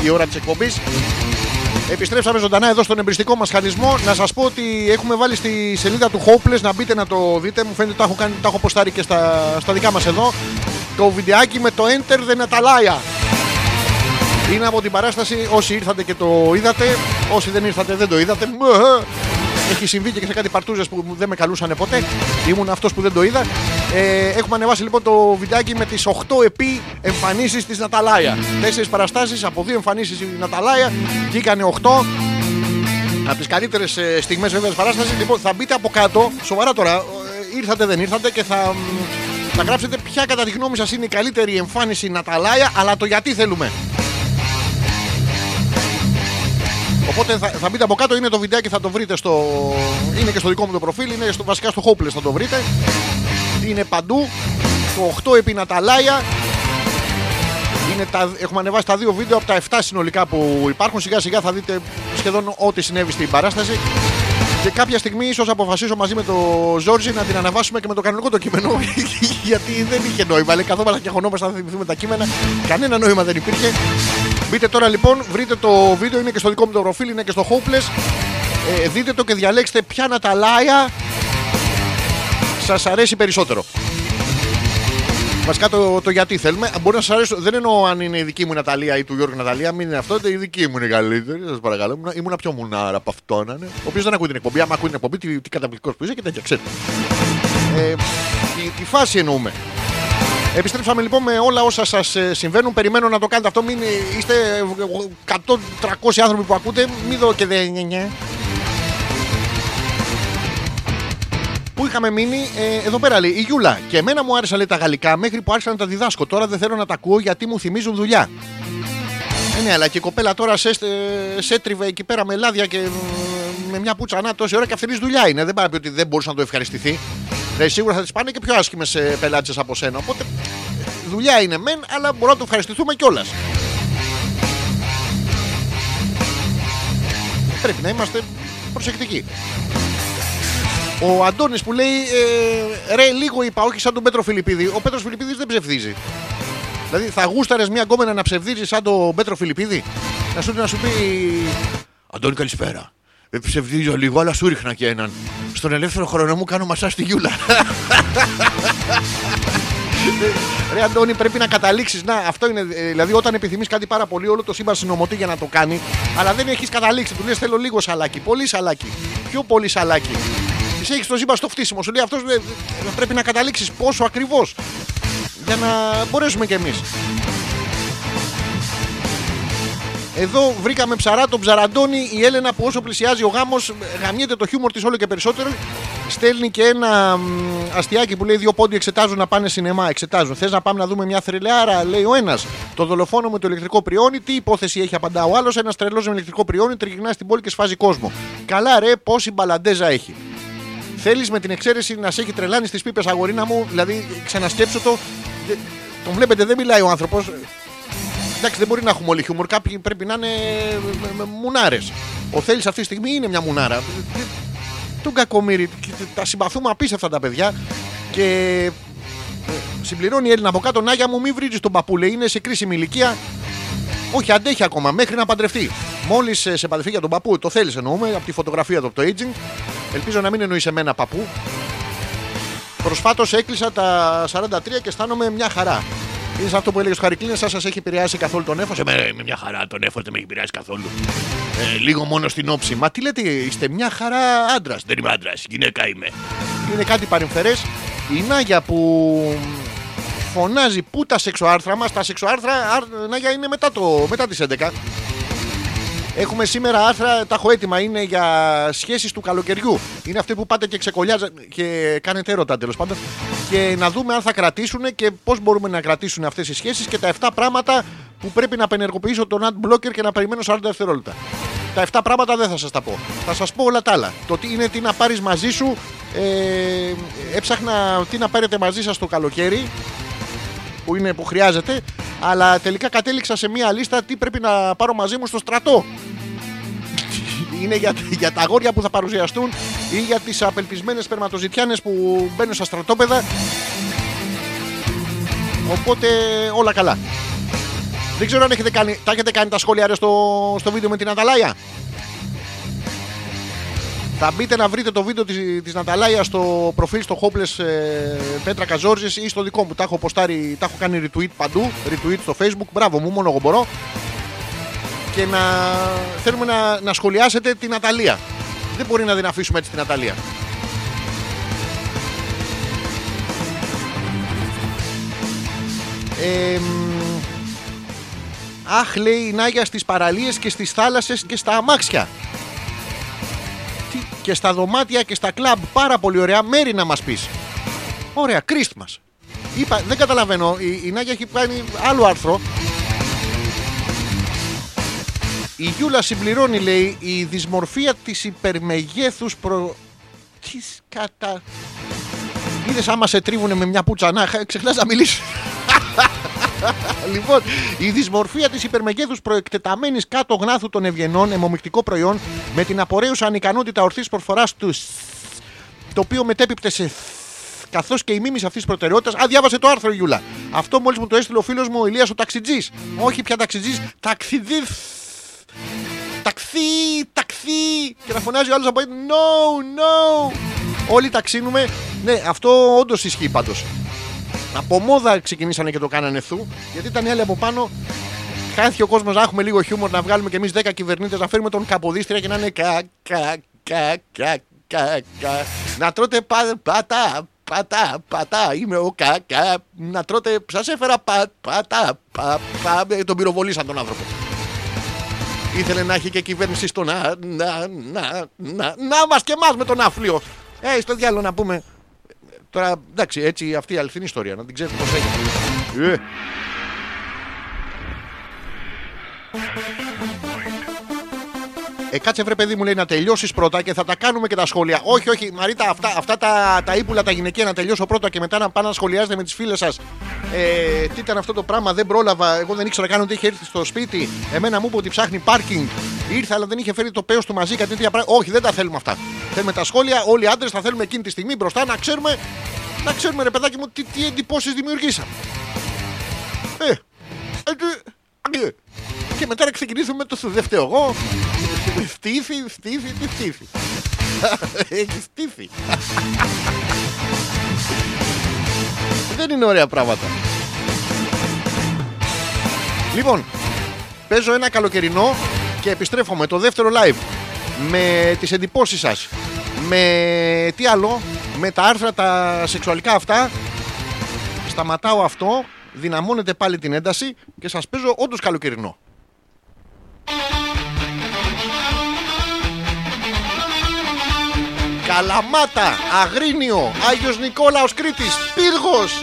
η ώρα της εκπομπής. Επιστρέψαμε ζωντανά εδώ στον εμπριστικό μας χαλισμό. Να σας πω ότι έχουμε βάλει στη σελίδα του Hopeless να μπείτε να το δείτε. Μου φαίνεται ότι τα έχω, κάνει, τα έχω ποστάρει και στα, στα δικά μας εδώ. Το βιντεάκι με το Enter the Natalaya. Είναι από την παράσταση. Όσοι ήρθατε και το είδατε, όσοι δεν ήρθατε δεν το είδατε. Μμμ. Έχει συμβεί και σε κάτι παρτούζες που δεν με καλούσαν ποτέ. Ήμουν αυτός που δεν το είδα. Ε, έχουμε ανεβάσει λοιπόν το βιντεάκι με τις 8 επί εμφανίσεις της Ναταλάια. Τέσσερις παραστάσεις από δύο εμφανίσεις η Ναταλάια. Βγήκανε 8. Από τις καλύτερες στιγμές βέβαια της παράστασης. Λοιπόν, θα μπείτε από κάτω, σοβαρά τώρα, ε, ήρθατε δεν ήρθατε και θα, μ, θα γράψετε ποια κατά τη γνώμη σας είναι η καλύτερη εμφάνιση Ναταλάια, αλλά το γιατί θέλουμε. Οπότε θα, θα μπείτε από κάτω, είναι το βιντεάκι, θα το βρείτε στο. Είναι και στο δικό μου το προφίλ, είναι στο, βασικά στο Hopeless θα το βρείτε. Είναι παντού. Το 8 επί Ναταλάια. Είναι τα, έχουμε ανεβάσει τα δύο βίντεο από τα 7 συνολικά που υπάρχουν. Σιγά σιγά θα δείτε σχεδόν ό,τι συνέβη στην παράσταση. Και κάποια στιγμή ίσως αποφασίσω μαζί με τον Ζόρζι να την αναβάσουμε και με το κανονικό το κείμενο. γιατί δεν είχε νόημα. Λέει, καθόμαστε και χωνόμαστε να θυμηθούμε τα κείμενα. Κανένα νόημα δεν υπήρχε. Μπείτε τώρα λοιπόν, βρείτε το βίντεο, είναι και στο δικό μου το προφίλ, είναι και στο Hopeless. Ε, δείτε το και διαλέξτε ποια Ναταλάια σας αρέσει περισσότερο. Βασικά το, το γιατί θέλουμε. Μπορεί να σας αρέσει. Δεν εννοώ αν είναι η δική μου η Ναταλία ή του Γιώργου Ναταλία. Μην είναι αυτό. Η δική μου είναι η καλύτερη. Σας παρακαλώ. Ήμουνα, ήμουνα πιο μουνάρα από αυτό να είναι. Ο οποίος δεν ακούει την εκπομπή. Άμα ακούει την εκπομπή, τι, τι καταπληκτικός που είσαι και τέτοια. Ξέρετε. Ε, τη, τη φάση εννοούμε. Επιστρέψαμε λοιπόν με όλα όσα σας συμβαίνουν. Περιμένω να το κάνετε αυτό. Μην ε, είστε 100-300 άνθρωποι που ακούτε. Μην δω και δεν. Πού είχαμε μείνει, ε, εδώ πέρα λέει η Γιούλα. Και εμένα μου άρεσαν λέει, τα γαλλικά μέχρι που άρχισα να τα διδάσκω. Τώρα δεν θέλω να τα ακούω γιατί μου θυμίζουν δουλειά. Ε, ναι, αλλά και η κοπέλα τώρα σε, σε έτριβε εκεί πέρα με λάδια και ε, με μια πουτσανά τόση ώρα και αυτή δουλειά είναι. Δεν πάει να πει ότι δεν μπορούσε να το ευχαριστηθεί. Δηλαδή, σίγουρα θα τη πάνε και πιο άσχημες πελάτε από σένα. Οπότε ε, δουλειά είναι μεν, αλλά μπορούμε να το ευχαριστηθούμε κιόλας. Πρέπει να είμαστε προσεκτικοί. Ο Αντώνης που λέει ε, ρε λίγο είπα όχι σαν τον Πέτρο Φιλιππίδη Ο Πέτρος Φιλιππίδης δεν ψευδίζει Δηλαδή θα γούσταρες μια γκόμενα να ψευδίζει σαν τον Πέτρο Φιλιππίδη; Να σου, να σου πει Αντώνη καλησπέρα ε, Ψευδίζω λίγο αλλά σου ρίχνα και έναν Στον ελεύθερο χρόνο μου κάνω μασά στη Γιούλα Ρε Αντώνη, πρέπει να καταλήξεις. Να, αυτό είναι. ε, Δηλαδή, όταν επιθυμείς κάτι πάρα πολύ, όλο το σύμπαν συνομωτεί για να το κάνει, αλλά δεν έχεις καταλήξει. Του λες: Θέλω λίγο σαλάκι. Πολύ σαλάκι. Πιο πολύ σαλάκι. Τη έχεις το σύμπαν στο φτύσιμο. Σου λέει αυτός πρέπει να καταλήξεις πόσο ακριβώς. Για να μπορέσουμε κι εμείς. Εδώ βρήκαμε ψαρά τον ψαραντώνη. Η Έλενα που όσο πλησιάζει ο γάμος, γαμιέται το χιούμορ της όλο και περισσότερο. Στέλνει και ένα μ, αστιάκι που λέει: Δύο πόντοι εξετάζουν να πάνε σινεμά. Εξετάζουν. Θες να πάμε να δούμε μια θρελεάρα, λέει ο ένας. Το δολοφόνο με το ηλεκτρικό πριόνι. Τι υπόθεση έχει, απαντά ο άλλος. Ένας τρελός με ηλεκτρικό πριόνι τριγυρνά στην πόλη και σφάζει κόσμο. Καλά, ρε, πόση μπαλαντέζα έχει. Θέλεις με την εξαίρεση να σε έχει τρελάνει στις πίπες, αγορίνα μου. Δηλαδή, ξανασκέψω το. Δε- Τον βλέπετε, δεν μιλάει ο άνθρωπος. Εντάξει, δεν μπορεί να έχουμε όλοι χιούμορ. Κάποιοι πρέπει να είναι μουνάρες. Ο Θέλει αυτή τη στιγμή είναι μια μουνάρα. Τον κακομίρι. και Τα συμπαθούμε απίστευτα τα παιδιά. Και ε, συμπληρώνει η Έλληνα από κάτω. Νάγια μου, μην βρίζεις τον παππού. Λέει είναι σε κρίσιμη ηλικία. Όχι, αντέχει ακόμα μέχρι να παντρευτεί. Μόλις σε παντρευτεί για τον παππού, το θέλεις εννοούμε από τη φωτογραφία του από το aging. Ελπίζω να μην εννοεί εμένα παππού. Προσφάτως έκλεισα τα 43 και αισθάνομαι μια χαρά. Είναι σαν αυτό που έλεγες στο Χαρικλίνε, σας έχει επηρεάσει καθόλου τον έφος; Εμένα είμαι μια χαρά, τον έφος δεν με έχει επηρεάσει καθόλου. Ε, λίγο μόνο στην όψη. Μα τι λέτε, είστε μια χαρά άντρας. Δεν είμαι άντρας, γυναίκα είμαι. Είναι κάτι παρεμφερές. Η Νάγια που φωνάζει πού τα σεξοάρθρα μας. Τα σεξοάρθρα, άρ- Νάγια, είναι μετά, το, μετά τις 11. Έχουμε σήμερα άρθρα, τα έχω έτοιμα, είναι για σχέσεις του καλοκαιριού. Είναι αυτοί που πάτε και ξεκολλιάζετε και κάνετε έρωτα τέλος πάντων. Και να δούμε αν θα κρατήσουν και πώς μπορούμε να κρατήσουν αυτές οι σχέσεις και τα 7 πράγματα που πρέπει να απενεργοποιήσω τον ad blocker και να περιμένω 40 δευτερόλεπτα. Τα 7 πράγματα δεν θα σας τα πω. Θα σας πω όλα τα άλλα. Το τι είναι τι να πάρεις μαζί σου. Ε, έψαχνα τι να πάρετε μαζί σας το καλοκαίρι που, είναι, που χρειάζεται. Αλλά τελικά κατέληξα σε μία λίστα τι πρέπει να πάρω μαζί μου στο στρατό. Είναι για, για τα αγόρια που θα παρουσιαστούν ή για τις απελπισμένες σπερματοζητιάνες που μπαίνουν στα στρατόπεδα. Οπότε όλα καλά. Δεν ξέρω αν έχετε κάνει, τα έχετε κάνει τα σχόλια ρε, στο, στο βίντεο με την Αταλάια; Θα μπείτε να βρείτε το βίντεο της, της Ναταλάιας στο προφίλ στο Hopeless ε, Πέτρα Καζόρζης ή στο δικό μου. Τα έχω, ποστάρει, τα έχω κάνει retweet παντού, retweet στο facebook. Μπράβο μου, μόνο εγώ μπορώ. Και να θέλουμε να, να σχολιάσετε την Ναταλία. Δεν μπορεί να την αφήσουμε έτσι την Ναταλία. Ε, μ, αχ, λέει η Νάγια στις παραλίες και στις θάλασσες και στα αμάξια. Τι, και στα δωμάτια και στα κλαμπ. Πάρα πολύ ωραία μέρη να μας πεις. Ωραία, κρίστ μας. Είπα, δεν καταλαβαίνω. Η, η Νάγια έχει κάνει άλλο άρθρο. Η Γιούλα συμπληρώνει, λέει, η δυσμορφία της υπερμεγέθους προ... Τι κατά... Είδες άμα σε τρίβουνε με μια πουτσανά, χα- ξεχνάς να μιλήσεις. Λοιπόν, η δυσμορφία της υπερμεγέθου προεκτεταμένης κάτω γνάθου των ευγενών, αιμομυκτικό προϊόν, με την απορρέουσα ανικανότητα ορθής προσφοράς του, σ, το οποίο μετέπιπτε σε καθώς και η μίμηση αυτής της προτεραιότητας. Α, διάβασε το άρθρο, η Γιούλα. Αυτό μόλις μου το έστειλε ο φίλος μου ο Ηλίας ο ταξιτζής. Όχι πια ταξιτζής, ταξιδί. Ταξί, ταξί. Και να φωνάζει ο άλλος από εκεί, No, no. Όλοι ταξίνουμε. Ναι, αυτό όντως ισχύει πάντως. Από μόδα ξεκινήσανε και το κάνανε ευθού, γιατί ήταν οι άλλοι από πάνω. Χάθηκε ο κόσμος να έχουμε λίγο χιούμορ, να βγάλουμε κι εμείς 10 κυβερνήτες, να φέρουμε τον Καποδίστρια και να είναι κα, κα, κα, κα, κα, κα. Να τρώτε πα, πατά, πατά, πατά. Είμαι ο κα, κα. Να τρώτε, σας έφερα πα, πατά, πα, πα. Ε, Τον πυροβολήσαν τον άνθρωπο. Ήθελε να έχει και κυβέρνηση στο να, να, να, να, να μας και εμάς με τον άφλιο. Ε, στο διάλογο να πούμε. Τώρα, εντάξει, έτσι αυτή η αληθινή ιστορία, να την ξέρετε πώς έγινε. Ε. Ε, κάτσε βρε παιδί μου λέει να τελειώσεις πρώτα και θα τα κάνουμε και τα σχόλια. Όχι, όχι, Μαρίτα, αυτά, αυτά τα, τα ύπουλα τα γυναικεία να τελειώσω πρώτα και μετά να πάνε να σχολιάζετε με τις φίλες σας. Ε, τι ήταν αυτό το πράγμα, δεν πρόλαβα. Εγώ δεν ήξερα καν ότι είχε έρθει στο σπίτι. Εμένα μου είπε ότι ψάχνει πάρκινγκ. Ήρθα, αλλά δεν είχε φέρει το παίο του μαζί, κάτι τέτοια πράγματα. Όχι, δεν τα θέλουμε αυτά. Θέλουμε τα σχόλια, όλοι οι άντρες θα θέλουμε εκείνη τη στιγμή μπροστά να ξέρουμε, να ξέρουμε ρε παιδάκι μου τι, τι εντυπώσεις δημιουργήσαμε. Ε, ε, ε, ε. Και μετά να ξεκινήσουμε με το σου δεν φταίω εγώ. Στήθη, στήθη, τι στήθη. Έχει στήθη. Δεν είναι ωραία πράγματα. Λοιπόν, παίζω ένα καλοκαιρινό και επιστρέφω με το δεύτερο live. Με τις εντυπώσεις σας. Με τι άλλο, με τα άρθρα τα σεξουαλικά αυτά. Σταματάω αυτό, δυναμώνετε πάλι την ένταση και σας παίζω όντως καλοκαιρινό. Καλαμάτα, Αγρίνιο, Άγιος Νικόλαος Κρήτης, Πύργος,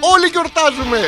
όλοι γιορτάζουμε.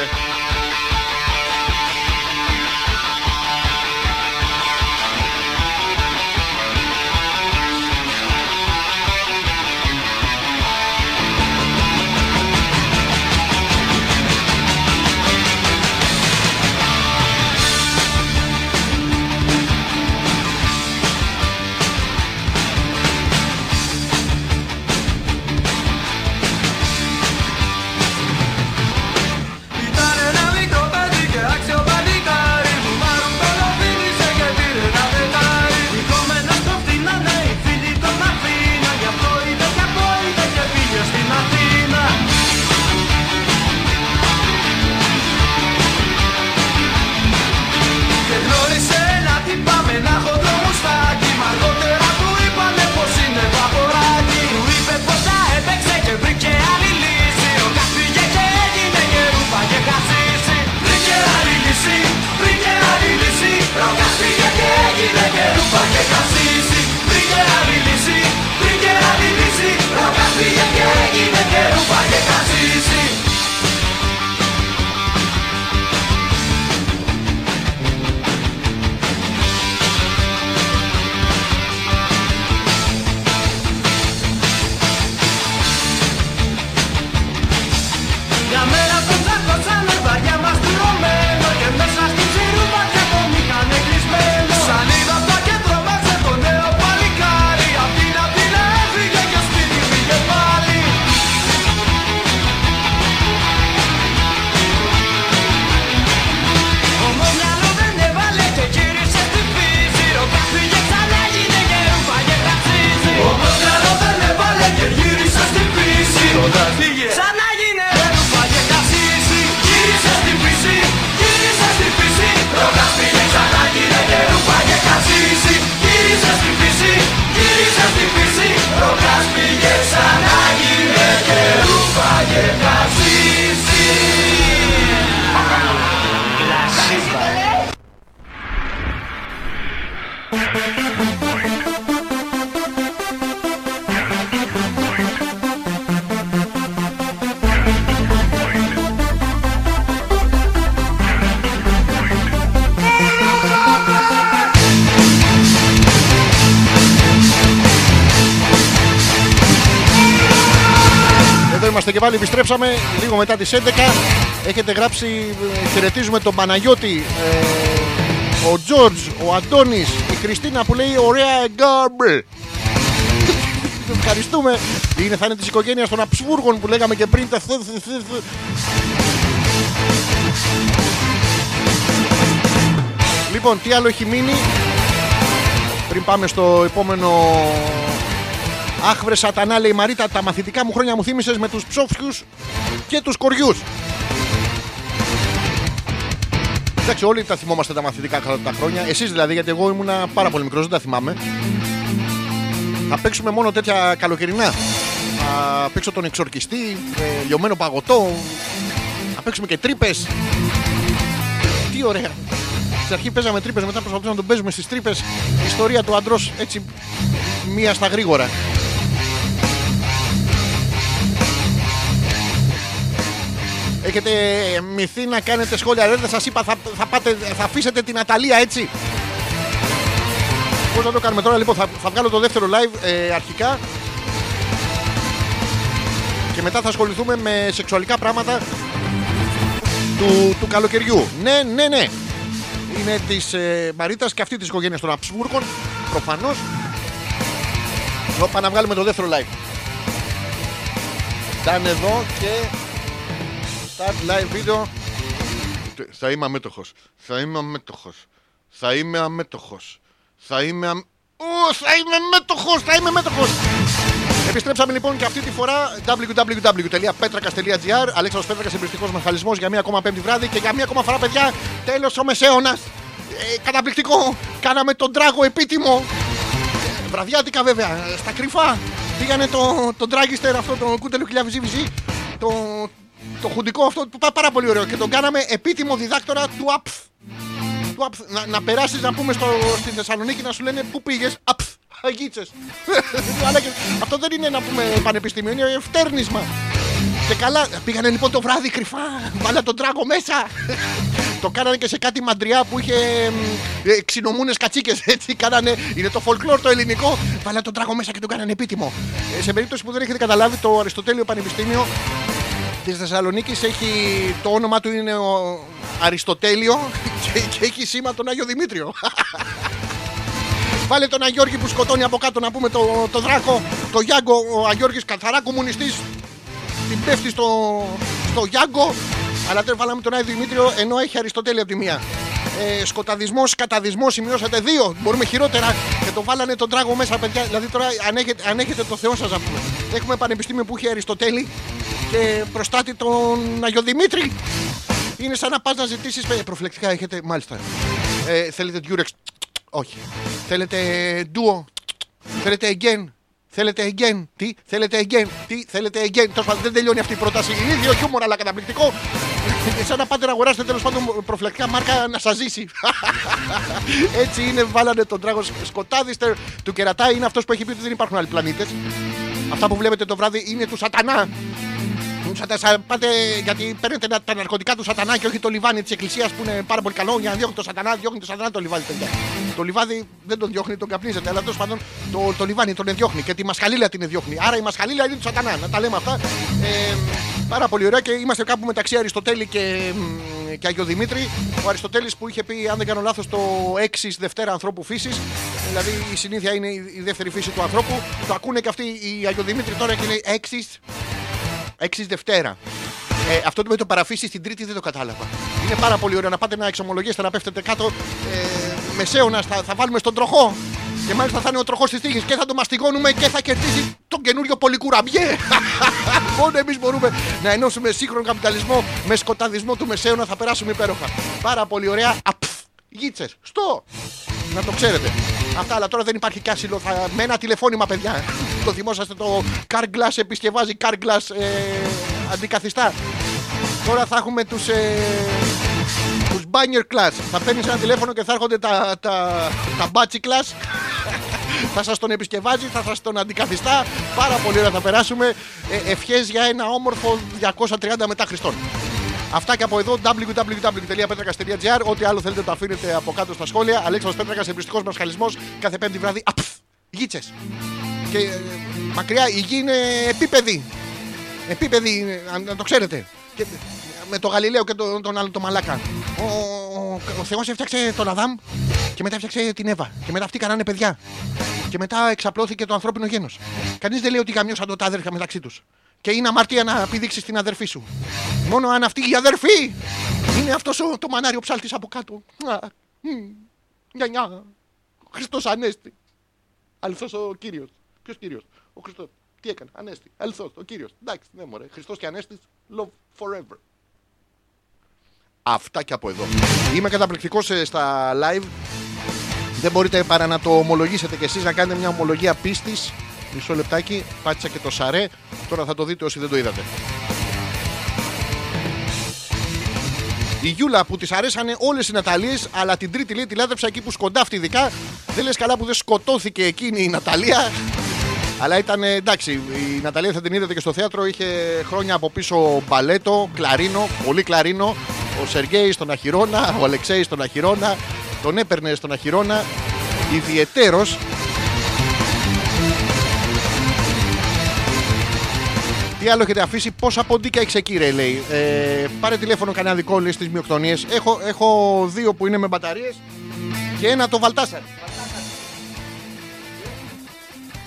Πάλι, επιστρέψαμε λίγο μετά τις 11. Έχετε γράψει, ε, χαιρετίζουμε τον Παναγιώτη, ε, ο Τζόρτζ, ο Αντώνης, η Χριστίνα που λέει ωραία γκάμπρ. Ευχαριστούμε. Είναι, θα είναι της οικογένειας των Αψβούργων που λέγαμε και πριν. Τα θ- θ- θ- θ- Λοιπόν, τι άλλο έχει μείνει; Πριν πάμε στο επόμενο Αχ βρε σατανά λέει η Μαρίτα Τα μαθητικά μου χρόνια μου θύμισες με τους ψόφιους Και τους κοριούς. Εντάξει όλοι τα θυμόμαστε τα μαθητικά κατά τα χρόνια. Εσείς δηλαδή γιατί εγώ ήμουνα πάρα πολύ μικρός Δεν τα θυμάμαι. Θα παίξουμε μόνο τέτοια καλοκαιρινά. Θα παίξω τον εξορκιστή ε, Λιωμένο παγωτό. Θα παίξουμε και τρύπες. Τι ωραία. Στην αρχή παίζαμε τρύπες, μετά προσπαθούσαμε να τον παίζουμε στις τρύπες. Ιστορία του αντρός έτσι μία στα γρήγορα. Έχετε μυθεί να κάνετε σχόλια. Δεν σας είπα, θα, θα, πάτε, θα αφήσετε την Αταλία έτσι. Πώς να το κάνουμε τώρα, λοιπόν, θα, θα βγάλω το δεύτερο live ε, αρχικά. Και μετά θα ασχοληθούμε με σεξουαλικά πράγματα του, του καλοκαιριού. Ναι, ναι, ναι. Είναι της ε, Μαρίτας και αυτή της οικογένειας των Αψβούργων. Προφανώς. Πάμε να βγάλουμε το δεύτερο live. Ήταν εδώ και start live video. Θα είμαι αμέτωχος. Θα είμαι αμέτωχος. Θα είμαι αμέτωχος. Θα είμαι αμ... Ω, θα είμαι μέτοχος, θα είμαι μέτοχος. Επιστρέψαμε λοιπόν και αυτή τη φορά www.petrakas.gr Αλέξανδρος Πέτρακας εμπριστικός μαχαλισμός για μία ακόμα πέμπτη βράδυ και για μία ακόμα φορά παιδιά τέλος ο Μεσαίωνας ε, Καταπληκτικό, κάναμε τον τράγο επίτιμο Ε, Βραδιάτικα βέβαια, ε, στα κρυφά Πήγανε το, το dragster αυτό το κούτελο χιλιάδες ζήβιζι το, το χουντικό αυτό που πάει πάρα πολύ ωραίο και τον κάναμε επίτιμο διδάκτορα του ΑΠΘ του ΑΠΘ. Να, να περάσεις να πούμε στο, στη Θεσσαλονίκη να σου λένε πού πήγες. Απθ. Αγίτσε. Αυτό δεν είναι να πούμε πανεπιστήμιο, είναι φτέρνισμα. Και καλά, πήγανε λοιπόν το βράδυ κρυφά. Βάλα τον τράγο μέσα. το κάνανε και σε κάτι μαντριά που είχε ε, ξινομούνες κατσίκες. Έτσι κάνανε. Είναι το folklore το ελληνικό. Βάλα τον τράγο μέσα και τον κάνανε επίτιμο. Ε, σε περίπτωση που δεν έχετε καταλάβει, το Αριστοτέλειο Πανεπιστήμιο τη Θεσσαλονίκη έχει. Το όνομα του είναι ο Αριστοτέλειο και, και έχει σήμα τον Άγιο Δημήτριο. Βάλε τον Αγιώργη που σκοτώνει από κάτω να πούμε το, το δράκο, το Γιάγκο, ο Αγιώργης καθαρά κομμουνιστής την πέφτει στο, στο Γιάγκο αλλά τώρα βάλαμε τον Άγιο Δημήτριο ενώ έχει Αριστοτέλη από τη μία. Ε, σκοταδισμός, καταδισμός, σημειώσατε δύο. Μπορούμε χειρότερα. Και το βάλανε τον τράγο μέσα, παιδιά. Δηλαδή τώρα, αν έχετε, αν έχετε το Θεό σας, να πούμε. Έχουμε πανεπιστήμιο που έχει Αριστοτέλη και προστάτη τον Αγιο Δημήτρη. Είναι σαν να πας να ζητήσεις. Προφυλακτικά έχετε, μάλιστα. Ε, θέλετε Durex. Όχι. Θέλετε Duo. Θέλετε Again. Θέλετε again. Τι, θέλετε again. Τι, θέλετε again. Τέλος πάντων, δεν τελειώνει αυτή η πρόταση. Είναι ίδιο χιούμορ, αλλά καταπληκτικό. Σαν να πάτε να αγοράσετε τέλος πάντων προφυλακτικά μάρκα να σας ζήσει. Έτσι είναι, βάλανε τον τράγος σκοτάδιστερ του κερατά. Είναι αυτός που έχει πει ότι δεν υπάρχουν άλλοι πλανήτες. Αυτά που βλέπετε το βράδυ είναι του σατανά. Σα- σα- πάτε γιατί παίρνετε να- τα ναρκωτικά του σατανά και όχι το λιβάνι της εκκλησίας που είναι πάρα πολύ καλό για να διώχνει το σατανά. Διώχνει το σατανά το λιβάνι, παιδιά. Το λιβάδι δεν τον διώχνει, τον καπνίζεται. Αλλά τέλος πάντων το, το λιβάνι τον διώχνει και τη μασχαλίλα την διώχνει. Άρα η μασχαλίλα είναι του σατανά. Να τα λέμε αυτά. Ε, πάρα πολύ ωραία και είμαστε κάπου μεταξύ Αριστοτέλη και, μ, και Αγιο Δημήτρη. Ο Αριστοτέλης που είχε πει, αν δεν κάνω λάθος, το 6 Δευτέρα ανθρώπου φύσης. Δηλαδή η συνήθεια είναι η η δεύτερη φύση του ανθρώπου. Το ακούνε και αυτοί οι Αγιο Δημήτρη τώρα και είναι 6 6 Δευτέρα. Ε, αυτό το με το παραφύσει στην Τρίτη δεν το κατάλαβα. Είναι πάρα πολύ ωραίο να πάτε να εξομολογήσετε, να πέφτετε κάτω. Ε, μεσαίωνα θα, θα βάλουμε στον τροχό. Και μάλιστα θα είναι ο τροχός της τύχης και θα το μαστιγώνουμε και θα κερδίσει τον καινούριο πολυκουραμπιέ. Μόνο εμείς μπορούμε να ενώσουμε σύγχρονο καπιταλισμό με σκοταδισμό του μεσαίωνα. Θα περάσουμε υπέροχα. Πάρα πολύ ωραία. Απφ, γίτσες. Στο. Να το ξέρετε. Αυτά, αλλά τώρα δεν υπάρχει κάσιλο. Θα... Με ένα τηλεφώνημα, παιδιά. το θυμόσαστε το Car Glass επισκευάζει Car Glass ε, αντικαθιστά. Τώρα θα έχουμε τους, ε, τους banyer class. Θα παίρνεις ένα τηλέφωνο και θα έρχονται τα, τα, τα μπάτσι class. θα σας τον επισκευάζει, θα σας τον αντικαθιστά. Πάρα πολύ ωραία θα περάσουμε. Ε, Ευχές για ένα όμορφο 230 μετά Χριστόν. Αυτά και από εδώ www.petrakas.gr. Ό,τι άλλο θέλετε το αφήνετε από κάτω στα σχόλια. Αλέξανδρος Πέτρακας, εμπριστικός μασχαλισμός κάθε πέμπτη βράδυ. Απφ, γίτσες. Και ε, μακριά η γη είναι επίπεδη. Επίπεδη, είναι, αν- να το ξέρετε. Και, ε, με το Γαλιλαίο και τον, τον άλλο το Μαλάκα. Ο, ο, ο Θεός έφτιαξε τον Αδάμ και μετά έφτιαξε την Εύα. Και μετά αυτοί κάνανε παιδιά. Και μετά εξαπλώθηκε το ανθρώπινο γένος. Κανείς δεν λέει ότι γαμιώσαν το τα αδέρφια μεταξύ τους. Και είναι αμαρτία να πηδήξει την αδερφή σου. Μόνο αν αυτή η αδερφή είναι αυτός το μανάριο ψάλτης από κάτω. Α, μ, Νια, νια. Χριστός Ανέστη. Αληθό ο κύριος. Ποιος κύριος; Ο Χριστός. Τι έκανε; Ανέστη. Αληθό ο κύριος. Εντάξει, ναι, μωρέ. Χριστός και Ανέστης. Love forever. Αυτά και από εδώ. Είμαι καταπληκτικός στα live. Δεν μπορείτε παρά να το ομολογήσετε κι εσείς να κάνετε μια ομολογία πίστης. Μισό λεπτάκι, πάτησα και το σαρέ. Τώρα θα το δείτε όσοι δεν το είδατε. Η Γιούλα που τη αρέσανε όλες οι Ναταλίες, αλλά την τρίτη λέει τη λάτρεψα εκεί που σκοντάφτει ειδικά. Δεν λες καλά που δεν σκοτώθηκε εκείνη η Ναταλία. Αλλά ήταν ε, εντάξει, η Ναταλία θα την είδατε και στο θέατρο. Είχε χρόνια από πίσω μπαλέτο, κλαρίνο, πολύ κλαρίνο. Ο Σεργέη στον Αχυρώνα, ο Αλεξέης στον Αχυρώνα. Τον έπαιρνε στον Αχυρώνα. Ιδιαιτέρω. Τι άλλο έχετε αφήσει, πόσα ποντίκια έχεις εκεί, ρε, λέει. Ε, πάρε τηλέφωνο κανένα δικό λέει στι μειοκτονίες. Έχω, έχω δύο που είναι με μπαταρίες και ένα το Βαλτάσαρ.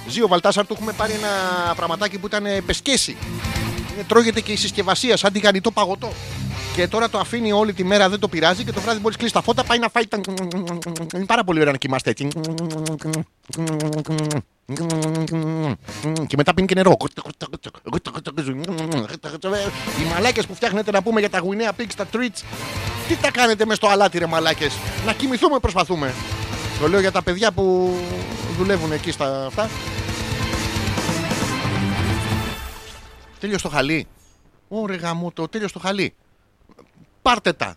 Ζήο Βαλτάσαρ του έχουμε πάρει ένα πραγματάκι που ήταν ε, πεσκέση. Είναι, τρώγεται και η συσκευασία σαν τηγανιτό παγωτό. Και τώρα το αφήνει όλη τη μέρα, δεν το πειράζει και το βράδυ μπορεί κλείσει τα φώτα, πάει να φάει. τα- Είναι πάρα πολύ ωραία να κοιμάστε έτσι. Και μετά πίνει και νερό. Οι μαλάκες που φτιάχνετε να πούμε για τα γουινέα pigs, τα treats, τι τα κάνετε μες στο αλάτι, ρε μαλάκες; Να κοιμηθούμε, προσπαθούμε. Το λέω για τα παιδιά που δουλεύουν εκεί στα αυτά. Τέλειος το χαλί. Ωρε γαμώ το, τέλειος το χαλί. Πάρτε τα.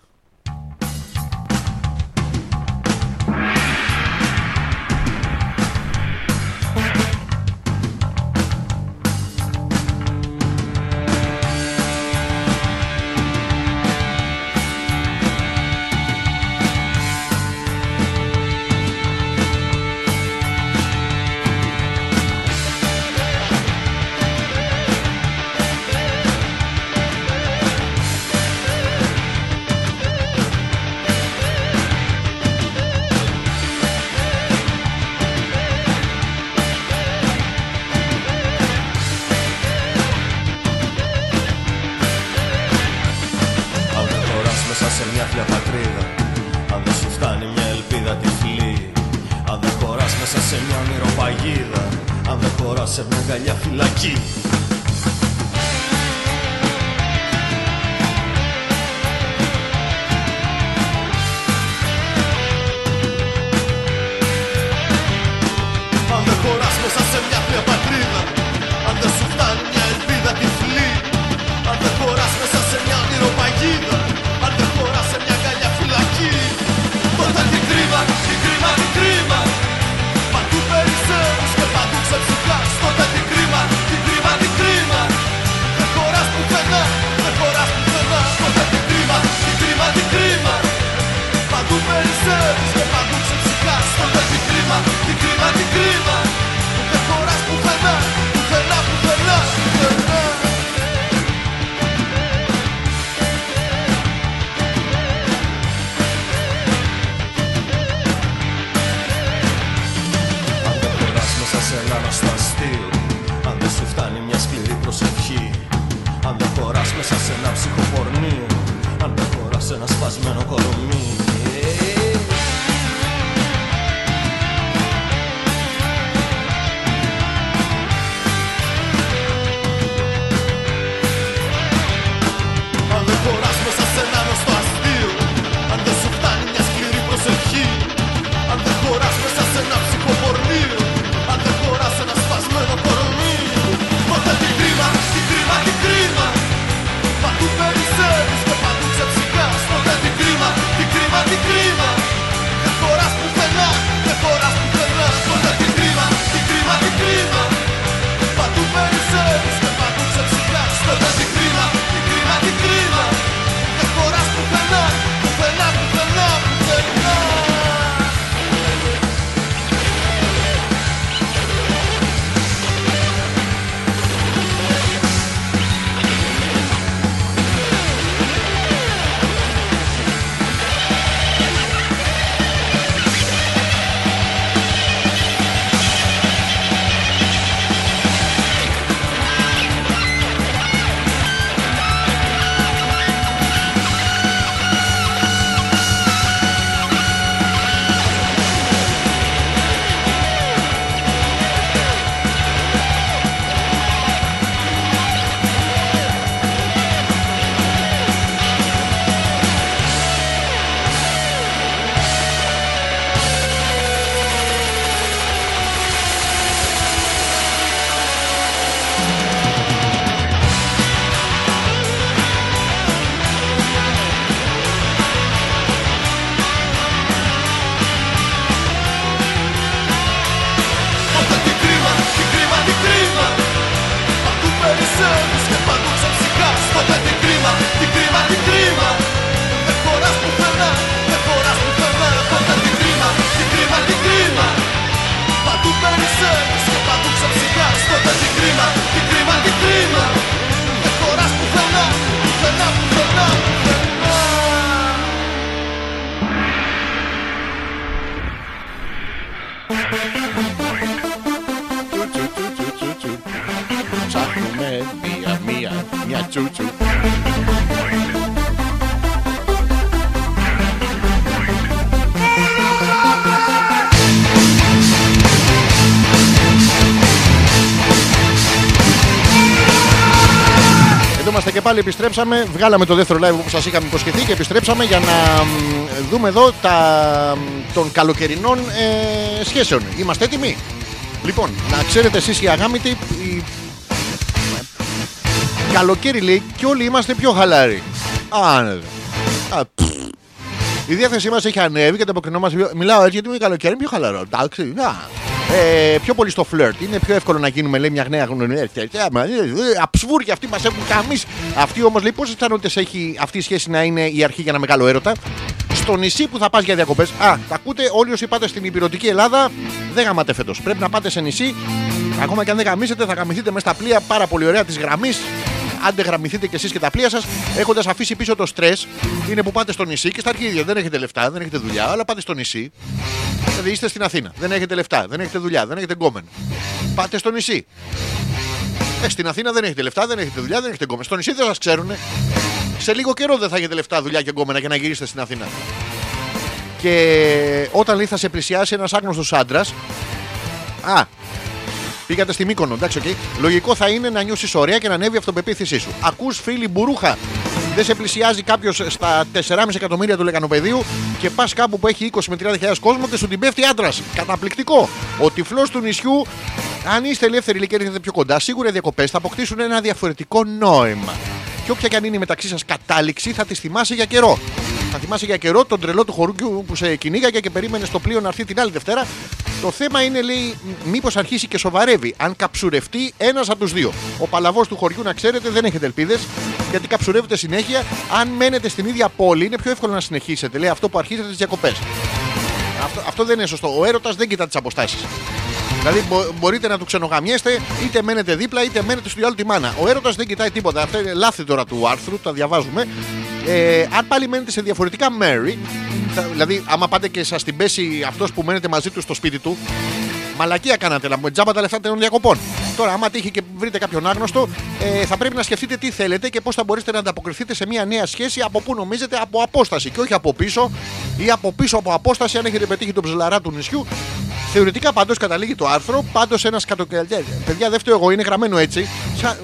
Επιστρέψαμε. Βγάλαμε το δεύτερο live που σας είχαμε υποσχεθεί και επιστρέψαμε για να μ, δούμε εδώ τα, μ, των καλοκαιρινών ε, σχέσεων. Είμαστε έτοιμοι; Λοιπόν, να ξέρετε εσείς οι αγάμητοι, οι... καλοκαίρι λέει και όλοι είμαστε πιο χαλαροί. Α, ναι. Α, πφ. Η διάθεσή μας έχει ανέβει και το αποκρινόμαστε. Μιλάω έτσι γιατί είναι καλοκαίρι, είναι πιο χαλαρό. Εντάξει. Να. Ε, πιο πολύ στο φλερτ. Είναι πιο εύκολο να γίνουμε λέει, μια νέα γνωριμία. Αψβούρ αυτοί μας έχουν καμίσει. Αυτοί όμως λέει πόσες πιθανότητες έχει αυτή η σχέση να είναι η αρχή για ένα μεγάλο έρωτα; Στο νησί που θα πας για διακοπές. Α, τα ακούτε όλοι όσοι πάτε στην υπηρετική Ελλάδα. Δεν γαμάτε φέτος. Πρέπει να πάτε σε νησί. Ακόμα και αν δεν γαμίσετε, θα γαμηθείτε με στα πλοία πάρα πολύ ωραία τη γραμμή. Άντε γραμμηθείτε κι εσείς και τα πλοία σας, έχοντας αφήσει πίσω το στρες. Είναι που πάτε στο νησί και στα αρχίδια. Δεν έχετε λεφτά, δεν έχετε δουλειά, αλλά πάτε στο νησί. Δηλαδή είστε στην Αθήνα. Δεν έχετε λεφτά, δεν έχετε δουλειά, δεν έχετε γκόμεν. Πάτε στο νησί. Ε, στην Αθήνα δεν έχετε λεφτά, δεν έχετε δουλειά, δεν έχετε γκόμενα. Στο νησί δεν σας ξέρουν. Σε λίγο καιρό δεν θα έχετε λεφτά, δουλειά και γκόμενα για να γυρίσετε στην Αθήνα. Και όταν λέει θα σε πλησιάσει ένας άγνωστος άντρας. Α, πήγατε στη Μύκονο, εντάξει, οκ. Λογικό θα είναι να νιώσεις ωραία και να ανέβει η αυτοπεποίθησή σου. Ακούς φίλη μπουρούχα. Δεν σε πλησιάζει κάποιος στα 4,5 εκατομμύρια του λεκανοπεδίου και πας κάπου που έχει 20 με 30.000 κόσμο και σου την πέφτει άντρας. Καταπληκτικό. Ο τυφλός του νησιού, αν είστε ελεύθεροι ηλικία και έρχεται πιο κοντά, σίγουρα οι διακοπές θα αποκτήσουν ένα διαφορετικό νόημα. Και όποια και αν είναι η μεταξύ σας κατάληξη, θα τη θυμάσαι για καιρό. Θα θυμάσαι για καιρό τον τρελό του χορούκιου που σε κυνήγαγε και περίμενε στο πλοίο να έρθει την άλλη Δευτέρα. Το θέμα είναι, λέει, μήπως αρχίσει και σοβαρεύει. Αν καψουρευτεί ένας από τους δύο. Ο παλαβός του χωριού, να ξέρετε, δεν έχετε ελπίδες γιατί καψουρεύετε συνέχεια. Αν μένετε στην ίδια πόλη, είναι πιο εύκολο να συνεχίσετε. Λέει αυτό που αρχίζετε τις διακοπές. Αυτό, αυτό δεν είναι σωστό. Ο έρωτας δεν κοιτά τις αποστάσεις. Δηλαδή μπο- μπορείτε να του ξενογαμιέστε, είτε μένετε δίπλα, είτε μένετε στο άλλο τη μάνα. Ο έρωτας δεν κοιτάει τίποτα. Αυτά είναι λάθη τώρα του άρθρου, τα διαβάζουμε. Ε, αν πάλι μένετε σε διαφορετικά μέρη, θα- δηλαδή άμα πάτε και σας την πέσει αυτός που μένετε μαζί του στο σπίτι του, μαλακία κάνατε, να μου τζάμπα τα λεφτά των διακοπών. Τώρα, άμα τύχει και βρείτε κάποιον άγνωστο, ε, θα πρέπει να σκεφτείτε τι θέλετε και πώς θα μπορέσετε να ανταποκριθείτε σε μια νέα σχέση από πού νομίζετε από απόσταση και όχι από πίσω ή από πίσω από απόσταση αν έχετε πετύχει τον ψελαρά του νησιού. Θεωρητικά πάντως καταλήγει το άρθρο, πάντως ένας κατοκαιρματία. Παιδιά, δεν φταίω εγώ, είναι γραμμένο έτσι. Σα-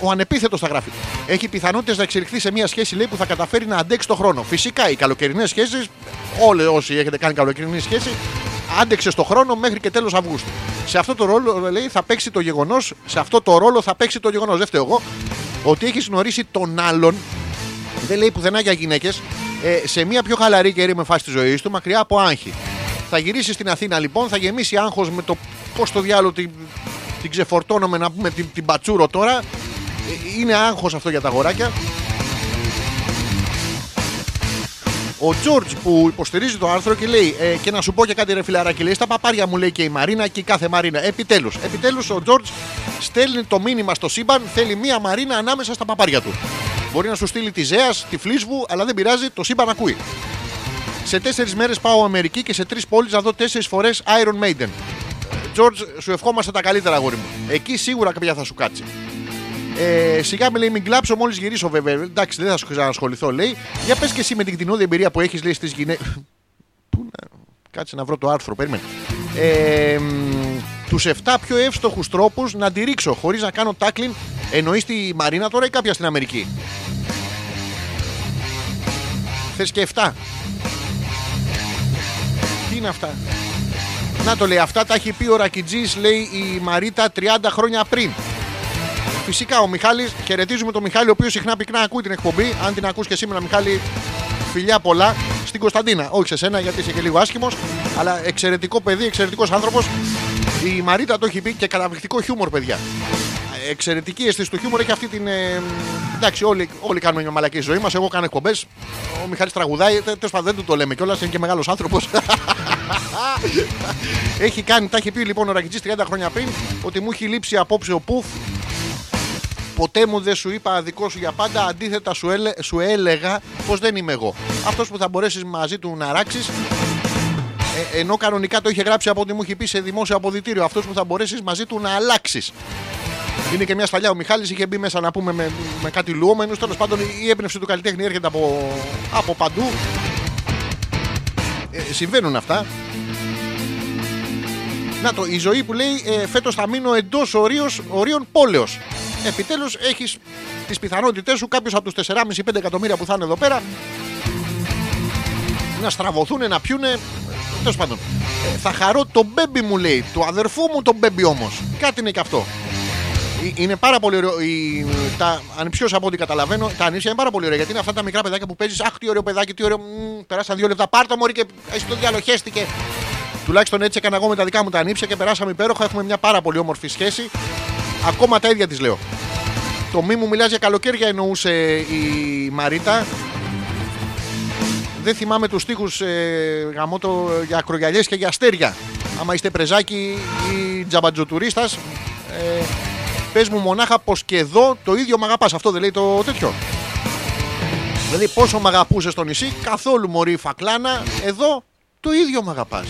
Ο ανεπίθετος θα γράφει. Έχει πιθανότητες να εξελιχθεί σε μια σχέση λέει, που θα καταφέρει να αντέξει το χρόνο. Φυσικά οι καλοκαιρινές σχέσεις, όλοι όσοι έχετε κάνει καλοκαιρινή σχέση, άντεξε στο χρόνο μέχρι και τέλος Αυγούστου. Σε αυτό το ρόλο λέει, θα παίξει το γεγονός, σε αυτό το ρόλο θα παίξει το γεγονός, δεν φταίω εγώ, ότι έχεις γνωρίσει τον άλλον δεν λέει πουθενά για γυναίκες, ε, σε μια πιο χαλαρή και με φάση της ζωής του, μακριά από άγχη. Θα γυρίσει στην Αθήνα λοιπόν, θα γεμίσει άγχος με το πώς το διάλογο την, την ξεφορτώνομαι να πούμε την, την πατσούρο τώρα. Ε, είναι άγχος αυτό για τα αγοράκια. Ο Τζόρτζ που υποστηρίζει το άρθρο και λέει ε, και να σου πω και κάτι ρε φιλαράκι λέει στα παπάρια μου λέει και η Μαρίνα και η κάθε Μαρίνα επιτέλους, επιτέλους ο Τζόρτζ στέλνει το μήνυμα στο σύμπαν θέλει μία Μαρίνα ανάμεσα στα παπάρια του μπορεί να σου στείλει τη Ζέας, τη Φλίσβου αλλά δεν πειράζει το σύμπαν ακούει σε τέσσερις μέρες πάω Αμερική και σε τρεις πόλεις να δω τέσσερις φορές Iron Maiden Τζόρτζ σου ευχόμαστε τα καλύτερα αγόρι μου εκεί σίγουρα κάποια θα σου κάτσει ε, σιγά με λέει μην κλάψω μόλις γυρίσω βέβαια. Εντάξει, δεν θα σου ξανασχοληθώ, λέει. Για πες και εσύ με την κτηνόδη εμπειρία που έχεις, λέει στις γυναίκε. Πού να. Κάτσε να βρω το άρθρο, περίμενε. Ε, τους 7 πιο εύστοχους τρόπους να τη ρίξω χωρίς να κάνω τάκλιν. Εννοείς τη Μαρίνα τώρα ή κάποια στην Αμερική; Θες και 7. Τι είναι αυτά; Να το λέει, αυτά τα έχει πει ο Ρακιτζής, λέει η Μαρίτα 30 χρόνια πριν. Φυσικά ο Μιχάλης, χαιρετίζουμε τον Μιχάλη, ο οποίος συχνά πυκνά ακούει την εκπομπή. Αν την ακούς και σήμερα, Μιχάλη, φιλιά πολλά. Στην Κωνσταντίνα, όχι σε σένα γιατί είσαι και λίγο άσχημος, αλλά εξαιρετικό παιδί, εξαιρετικός άνθρωπος. Η Μαρίτα το έχει πει και καταπληκτικό χιούμορ, παιδιά. Εξαιρετική αίσθηση του χιούμορ έχει αυτή την. ε, εντάξει, όλοι, όλοι κάνουμε μια μαλακή ζωή μας. Εγώ κάνω εκπομπές. Ο Μιχάλης τραγουδάει. Τέλος πάντων δεν του το λέμε κιόλας, είναι και μεγάλος άνθρωπος. έχει κάνει, τα έχει πει λοιπόν ο Ρακιτζής 30 χρόνια πριν ότι μου έχει λείψει απόψε ο Πουφ Ποτέ μου δεν σου είπα δικό σου για πάντα. Αντίθετα, σου, έλε, σου έλεγα πως δεν είμαι εγώ. Αυτός που θα μπορέσεις μαζί του να ράξεις. Ε, ενώ κανονικά το είχε γράψει από ό,τι μου είχε πει σε δημόσιο αποδητήριο. Αυτός που θα μπορέσεις μαζί του να αλλάξεις. Είναι και μια σφαλιά. Ο Μιχάλης είχε μπει μέσα να πούμε με, με κάτι λουόμενους. Τέλος πάντων η έμπνευση του καλλιτέχνη έρχεται από, από παντού. Ε, συμβαίνουν αυτά. Να το, η ζωή που λέει ε, φέτος θα μείνω εντός ορίως, ορίων πόλεως. Επιτέλους έχεις τις πιθανότητές σου κάποιος από τους 4,5-5 εκατομμύρια που θα είναι εδώ πέρα να στραβωθούν, να πιούνε. Τέλος πάντων. Ε, θα χαρώ τον μπέμπι μου λέει. Του αδερφού μου τον μπέμπι όμως. Κάτι είναι και αυτό. Ε, Είναι πάρα πολύ ωραίο. Η, τα ανιψιό από ό,τι καταλαβαίνω, τα ανήψια είναι πάρα πολύ ωραία. Γιατί είναι αυτά τα μικρά παιδάκια που παίζεις. Αχ, τι ωραίο παιδάκι, τι ωραίο. Μ, περάσαν δύο λεπτά. Πάρ' το μωρή και εσύ το διαλοχέστηκε. Τουλάχιστον έτσι έκανα εγώ με τα δικά μου τα ανήψια και περάσαμε υπέροχα. Έχουμε μια πάρα πολύ όμορφη σχέση. Ακόμα τα ίδια της λέω. Το μη μου μιλάς για καλοκαίρια εννοούσε η Μαρίτα. Δεν θυμάμαι τους στίχους ε, γαμώτο, για ακρογιαλιές και για αστέρια. Άμα είστε πρεζάκι ή τζαμπατζοτουρίστας, ε, πες μου μονάχα πως και εδώ το ίδιο μ' αγαπάς. Αυτό δεν λέει το τέτοιο. Δηλαδή πόσο μ' αγαπούσες στο νησί, καθόλου μωρή φακλάνα, εδώ το ίδιο μ' αγαπάς.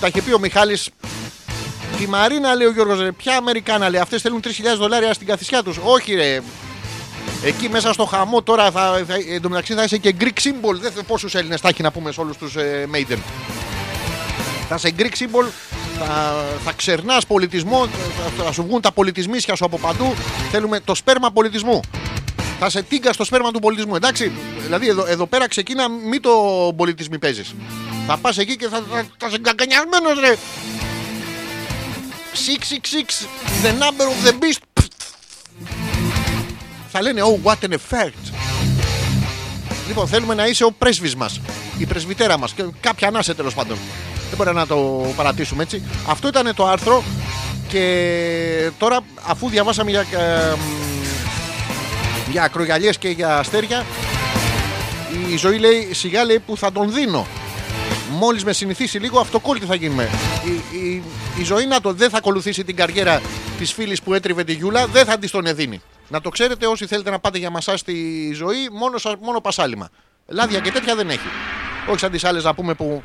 Τα είχε πει ο Μιχάλης Τη Μαρίνα λέει ο Γιώργος, ρε, ποια Αμερικάνα λέει, αυτές θέλουν 3.000 δολάρια στην καθησιά τους. Όχι ρε, Εκεί μέσα στο χαμό τώρα θα, θα, εν τω μεταξύ θα είσαι και Greek symbol. Δεν ξέρω πόσους Έλληνες θα έχει να πούμε σε όλους τους ε, Maiden. Θα είσαι Greek symbol, θα, θα ξερνάς πολιτισμό, θα, θα σου βγουν τα πολιτισμίσια σου από παντού. Θέλουμε το σπέρμα πολιτισμού. Θα είσαι τίγκα στο σπέρμα του πολιτισμού, εντάξει. Δηλαδή εδώ, εδώ πέρα ξεκίνα μη το πολιτισμί παίζεις. Θα πας εκεί και θα, θα, θα είσαι γκαγκανιασμένος ρε. 666, the number of the beast. Θα λένε Oh, what an effect. Λοιπόν, θέλουμε να είσαι ο πρέσβης μας, η πρεσβυτέρα μας και κάποια ανάσε τέλος πάντων. Δεν μπορεί να το παρατήσουμε έτσι. Αυτό ήταν το άρθρο και τώρα αφού διαβάσαμε για, ε, για ακρογιαλιές και για αστέρια η ζωή λέει σιγά λέει που θα τον δίνω. Μόλις με συνηθίσει λίγο αυτοκόλλητη θα γίνουμε. Η, η, η ζωή να το δεν θα ακολουθήσει την καριέρα της φίλης που έτριβε τη Γιούλα, δεν θα της τον εδίνει. Να το ξέρετε όσοι θέλετε να πάτε για μασά στη ζωή, μόνο, σα- μόνο πασάλιμα. Λάδια και τέτοια δεν έχει. Όχι σαν τις άλλες να πούμε που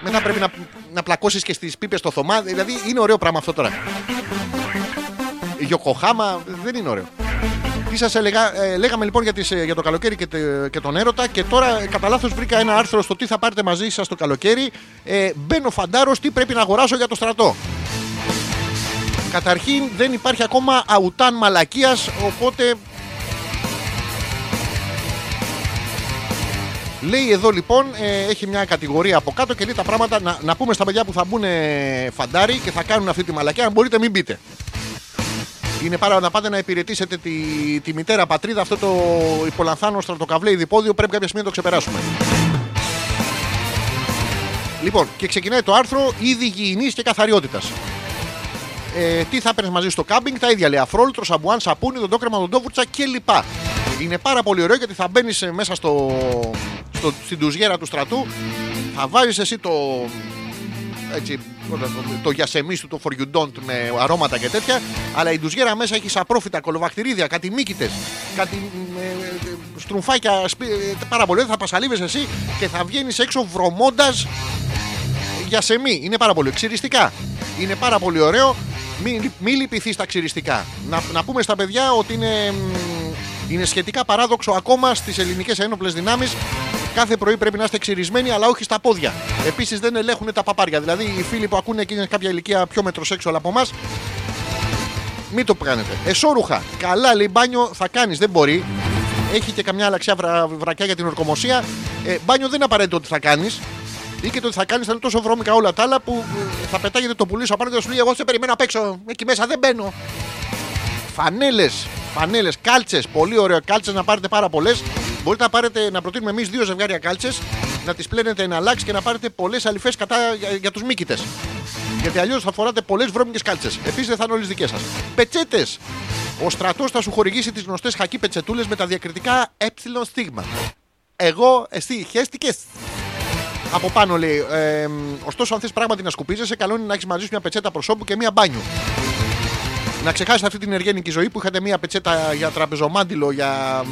μετά πρέπει να, να πλακώσεις και στις πίπες στο θωμά. Δηλαδή είναι ωραίο πράγμα αυτό τώρα. Η Γιοκοχάμα δεν είναι ωραίο. Τι σας έλεγα, ε, λέγαμε λοιπόν για, τις, ε, για το καλοκαίρι και, τε- και τον έρωτα και τώρα ε, κατά λάθος βρήκα ένα άρθρο στο τι θα πάρετε μαζί σας το καλοκαίρι. Ε, μπαίνω φαντάρος τι πρέπει να αγοράσω για το στρατό. Καταρχήν δεν υπάρχει ακόμα αουτάν μαλακίας οπότε Λέει εδώ λοιπόν, ε, έχει μια κατηγορία από κάτω και λέει τα πράγματα να, να πούμε στα παιδιά που θα μπουν ε, φαντάρι και θα κάνουν αυτή τη μαλακία. Αν μπορείτε, μην μπείτε. Είναι πάρα να πάτε να υπηρετήσετε τη, τη μητέρα πατρίδα, αυτό το υπολανθάνο στρατοκαβλέ διπόδιο. Πρέπει κάποια στιγμή να το ξεπεράσουμε. Λοιπόν, και ξεκινάει το άρθρο είδη υγιεινής και καθαριότητας. Ε, τι θα παίρνει μαζί στο κάμπινγκ, τα ίδια λέει. Αφρόλουτρο, σαμπουάν, σαπούνι, δοντόκρεμα, δοντόβουρτσα κλπ. Είναι πάρα πολύ ωραίο γιατί θα μπαίνεις μέσα στο, στο, στην τουζιέρα του στρατού, θα βάζεις εσύ το. Έτσι, το, το, το γιασεμί σου, το for you don't με αρώματα και τέτοια. Αλλά η τουζιέρα μέσα έχει απρόφητα κολοβακτηρίδια, κάτι μύκητες, κάτι ε, ε, στρουμφάκια. σπι- ε, πάρα πολύ. ωραία. Θα πασαλίβεσαι εσύ και θα βγαίνεις έξω βρωμώντας για σεμί. Είναι πάρα πολύ. Ξυριστικά. Είναι πάρα πολύ ωραίο. Μην μη λυπηθείς στα ξυριστικά. Να, να πούμε στα παιδιά ότι είναι, μ, είναι σχετικά παράδοξο ακόμα στις ελληνικές ένοπλες δυνάμεις. Κάθε πρωί πρέπει να είστε ξυρισμένοι, αλλά όχι στα πόδια. Επίσης δεν ελέγχουν τα παπάρια. Δηλαδή οι φίλοι που ακούνε και είναι κάποια ηλικία πιο μετροσέξουαλ από εμάς, μην το κάνετε. Εσόρουχα. Καλά λέει μπάνιο θα κάνεις. Δεν μπορεί. Έχει και καμιά αλλαξιά βρα, βρακιά για την ορκομοσία. Ε, μπάνιο δεν είναι απαραίτητο ότι θα κάνεις. Ή και το ότι θα κάνεις θα είναι τόσο βρώμικα όλα τα άλλα που ε, θα πετάγεται το πουλί σου απάνω και θα σου λέει: Εγώ σε περιμένω απ' έξω. Εκεί μέσα δεν μπαίνω. Φανέλες, φανέλες, κάλτσες. Πολύ ωραίο κάλτσες να πάρετε πάρα πολλές. Μπορείτε να, πάρετε, να προτείνουμε εμείς δύο ζευγάρια κάλτσες, να τις πλένετε ένα λάξ και να πάρετε πολλές αληφέ κατά για, για τους μύκητες. Γιατί αλλιώς θα φοράτε πολλές βρώμικες κάλτσες. Επίσης δεν θα είναι όλες δικές σας. Πετσέτες. Ο στρατός θα σου χορηγήσει τις γνωστές χακί πετσετούλες με τα διακριτικά ε στίγμα. Εγώ, εσύ, χέστηκε. Από πάνω λέει. Ε, ωστόσο, αν θες πράγματι να σκουπίζεσαι, καλό είναι να έχεις μαζί σου μια πετσέτα προσώπου και μια μπάνιου. να ξεχάσετε αυτή την εργένικη ζωή που είχατε μία πετσέτα για τραπεζομάντιλο, για μ,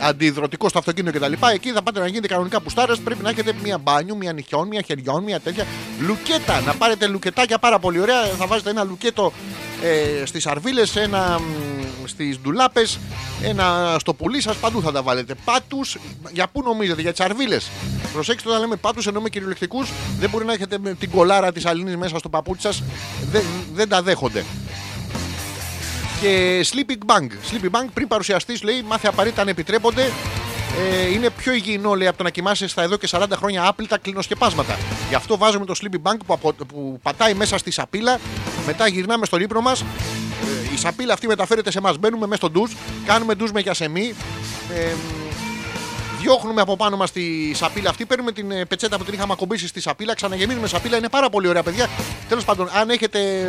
αντιδροτικό στο αυτοκίνητο κτλ. Εκεί θα πάτε να γίνετε κανονικά πουστάρες. Πρέπει να έχετε μία μπάνιου, μία νυχιών, μία χεριών, μία τέτοια. Λουκέτα. Να πάρετε λουκετάκια πάρα πολύ ωραία. Θα βάζετε ένα λουκέτο ε, στις αρβίλες, ένα στις ντουλάπες, ένα στο πουλί σας. Παντού θα τα βάλετε. Πάτους, για πού νομίζετε, για τι αρβίλε. Προσέξτε όταν λέμε πάτους εννοούμε κυριολεκτικούς. Δεν μπορεί να έχετε με την κολάρα της Αλληνής μέσα στο παπούτσι σας. Δεν, δεν τα δέχονται. Και Sleeping Bang. Sleeping Bang πριν παρουσιαστή λέει μάθε απαραίτητα αν επιτρέπονται. Ε, είναι πιο υγιεινό λέει από το να κοιμάσαι στα εδώ και 40 χρόνια άπλυτα κλινοσκεπάσματα. Γι' αυτό βάζουμε το Sleeping Bang που, απο- που πατάει μέσα στη σαπίλα. Μετά γυρνάμε στον ύπνο μας. Η σαπίλα αυτή μεταφέρεται σε εμά. Μπαίνουμε μέσα στο ντουζ. Κάνουμε ντουζ με γιασεμί. Ε, διώχνουμε από πάνω μας τη σαπίλα αυτή. Παίρνουμε την ε, πετσέτα που την είχαμε ακομπήσει στη σαπίλα. Ξαναγεμίζουμε σαπίλα. Είναι πάρα πολύ ωραία, παιδιά. Τέλος πάντων, αν έχετε. ε,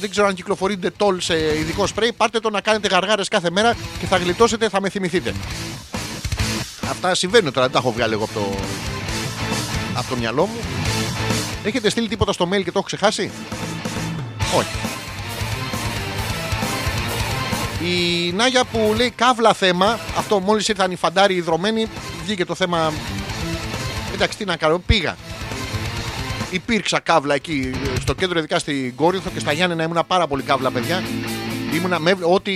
Δεν ξέρω αν κυκλοφορεί ντετόλ σε ειδικό σπρέι, πάρτε το να κάνετε γαργάρες κάθε μέρα και θα γλιτώσετε, θα με θυμηθείτε. Αυτά συμβαίνουν τώρα, δεν τα έχω βγάλει εγώ από το, από το μυαλό μου. Έχετε στείλει τίποτα στο mail και το έχω ξεχάσει; Όχι. Η Νάγια που λέει καύλα θέμα, αυτό μόλις ήρθαν οι φαντάροι ιδρωμένοι, βγήκε το θέμα. Εντάξει, τι να κάνω, πήγα. Υπήρξα καύλα εκεί στο κέντρο, ειδικά στην Κόρινθο και στα Γιάννενα ήμουνα πάρα πολύ καύλα, παιδιά. Ήμουνα με, ό,τι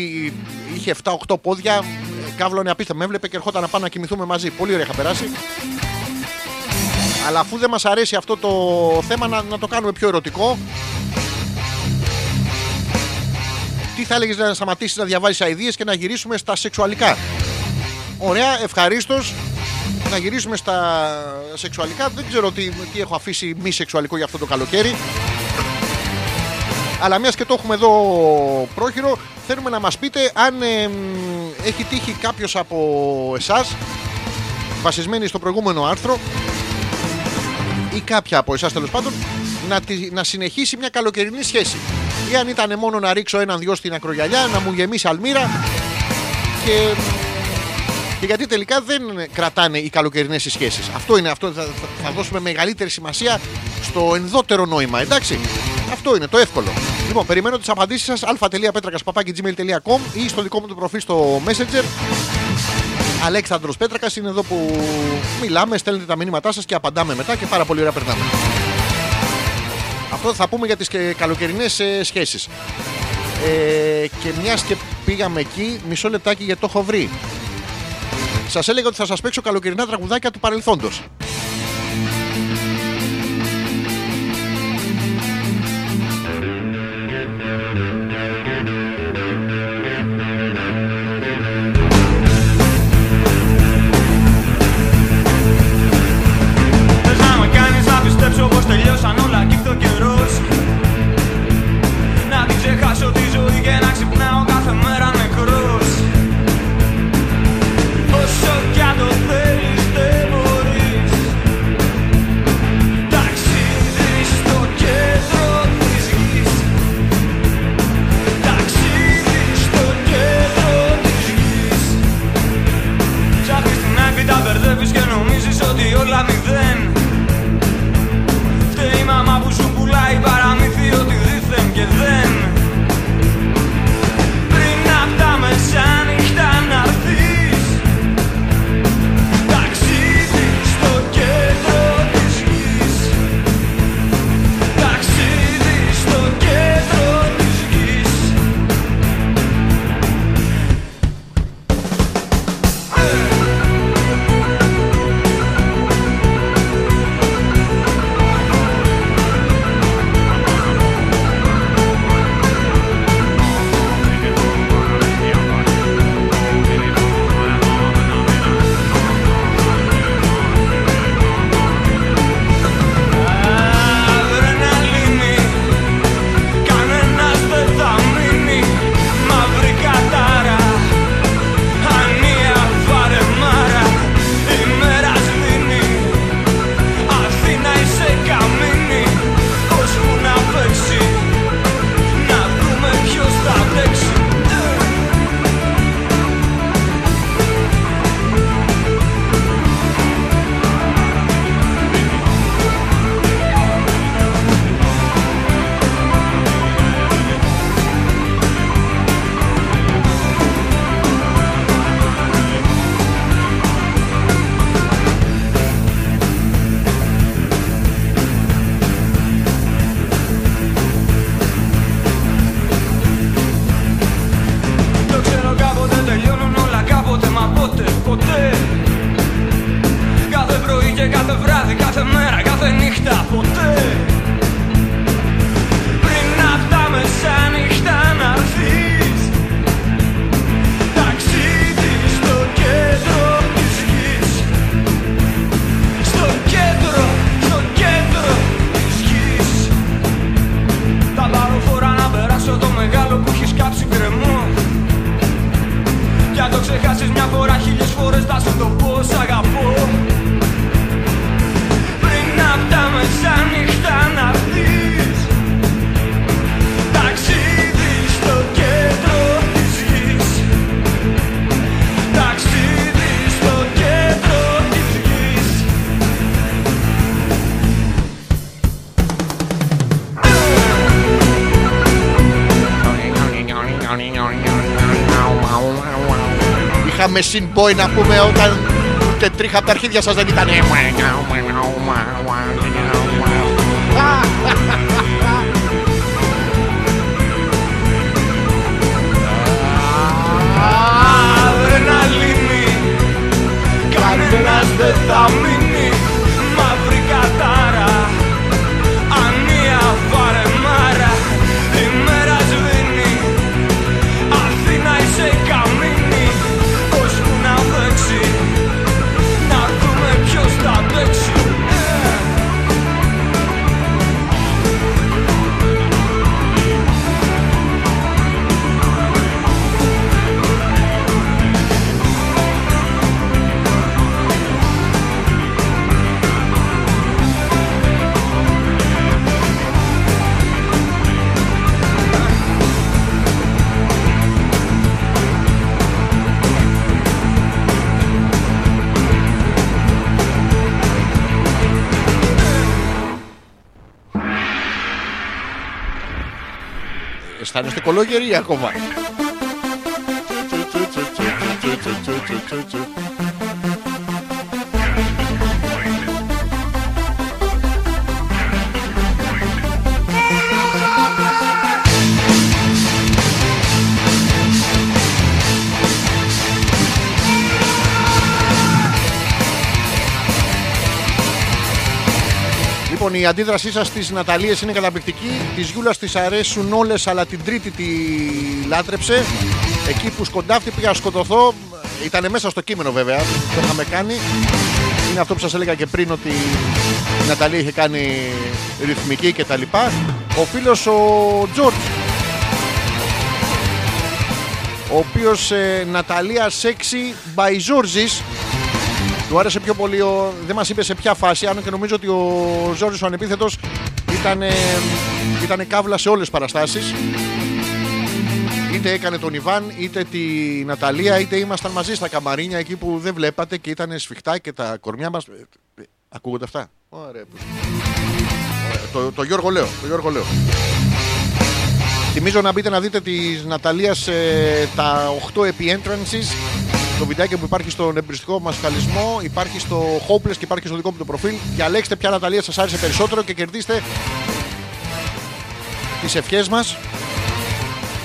είχε 7-8 πόδια, καύλωνε απίστευτα. Με έβλεπε και ερχόταν να πάμε να κοιμηθούμε μαζί. Πολύ ωραία είχα περάσει. Αλλά αφού δεν μας αρέσει αυτό το θέμα, να, να το κάνουμε πιο ερωτικό. Τι θα έλεγες να σταματήσεις να διαβάζει αειδίε και να γυρίσουμε στα σεξουαλικά. Ωραία, ευχαρίστως. Να γυρίσουμε στα σεξουαλικά. Δεν ξέρω τι, τι έχω αφήσει μη σεξουαλικό για αυτό το καλοκαίρι. Αλλά μιας και το έχουμε εδώ πρόχειρο, θέλουμε να μας πείτε αν ε, μ, έχει τύχει κάποιος από εσάς βασισμένοι στο προηγούμενο άρθρο ή κάποια από εσάς τέλος πάντων να, τη- να συνεχίσει μια καλοκαιρινή σχέση. Ή αν ήταν μόνο να ρίξω έναν δυο στην ακρογιαλιά, να μου γεμίσει αλμύρα και, και γιατί τελικά δεν κρατάνε οι καλοκαιρινές οι σχέσεις. Αυτό είναι αυτό. Θα, θα- θα δώσουμε μεγαλύτερη σημασία στο ενδότερο νόημα, εντάξει. Αυτό είναι το εύκολο. Λοιπόν, περιμένω τις απαντήσεις σας αλφα.πέτρακα.gmail.com ή στο δικό μου το προφίλ στο Messenger. Αλέξανδρος Πέτρακας είναι εδώ που μιλάμε, στέλνετε τα μηνύματά σας και απαντάμε μετά και πάρα πολύ ωραία περνάμε. Αυτό θα πούμε για τις και καλοκαιρινές ε, σχέσεις. Ε, και μιας και πήγαμε εκεί, μισό λεπτάκι γιατί το έχω βρει. Σας έλεγα ότι θα σας παίξω καλοκαιρινά τραγουδάκια του παρελθόντος. Θες να με κάνεις να πιστέψω πως τελειώσαν είχαμε συμπόη να πούμε όταν ούτε τρίχα από τα αρχίδια σας δεν ήταν. Αδρεναλίνη Κανένας δεν θα μείνει Αισθάνεστε κολόγεροι ή ακόμα. Λοιπόν, η αντίδρασή σας στις Ναταλίες είναι καταπληκτική. Τη Γιούλας τη αρέσουν όλες, αλλά την Τρίτη τη λάτρεψε. Εκεί που σκοντάφτη πήγα να σκοτωθώ. Ήταν μέσα στο κείμενο βέβαια. Το είχαμε κάνει. Είναι αυτό που σας έλεγα και πριν ότι η Ναταλία είχε κάνει ρυθμική κτλ. Ο φίλος ο Τζορτζ. Ο οποίος Ναταλία Σέξι by Georges του άρεσε πιο πολύ, ο... δεν μας είπε σε ποια φάση, αν και νομίζω ότι ο Ζόρις ο ανεπίθετος ήταν, ήταν καύλα σε όλες τις παραστάσεις. Είτε έκανε τον Ιβάν, είτε τη Ναταλία, είτε ήμασταν μαζί στα καμαρίνια εκεί που δεν βλέπατε και ήταν σφιχτά και τα κορμιά μας... Ε, ε, Ακούγονται αυτά; Ωραία. Ωραία. Το, το Γιώργο λέω. Το Γιώργο λέω. Θυμίζω να μπείτε να δείτε της Ναταλίας τα 8 επί entrances. Το βιντεάκι που υπάρχει στον εμπριστικό μας χαλισμό, υπάρχει στο Hopeless και υπάρχει στο δικό μου το προφίλ. Διαλέξτε ποια Ναταλία σας άρεσε περισσότερο και κερδίστε τις ευχές μας,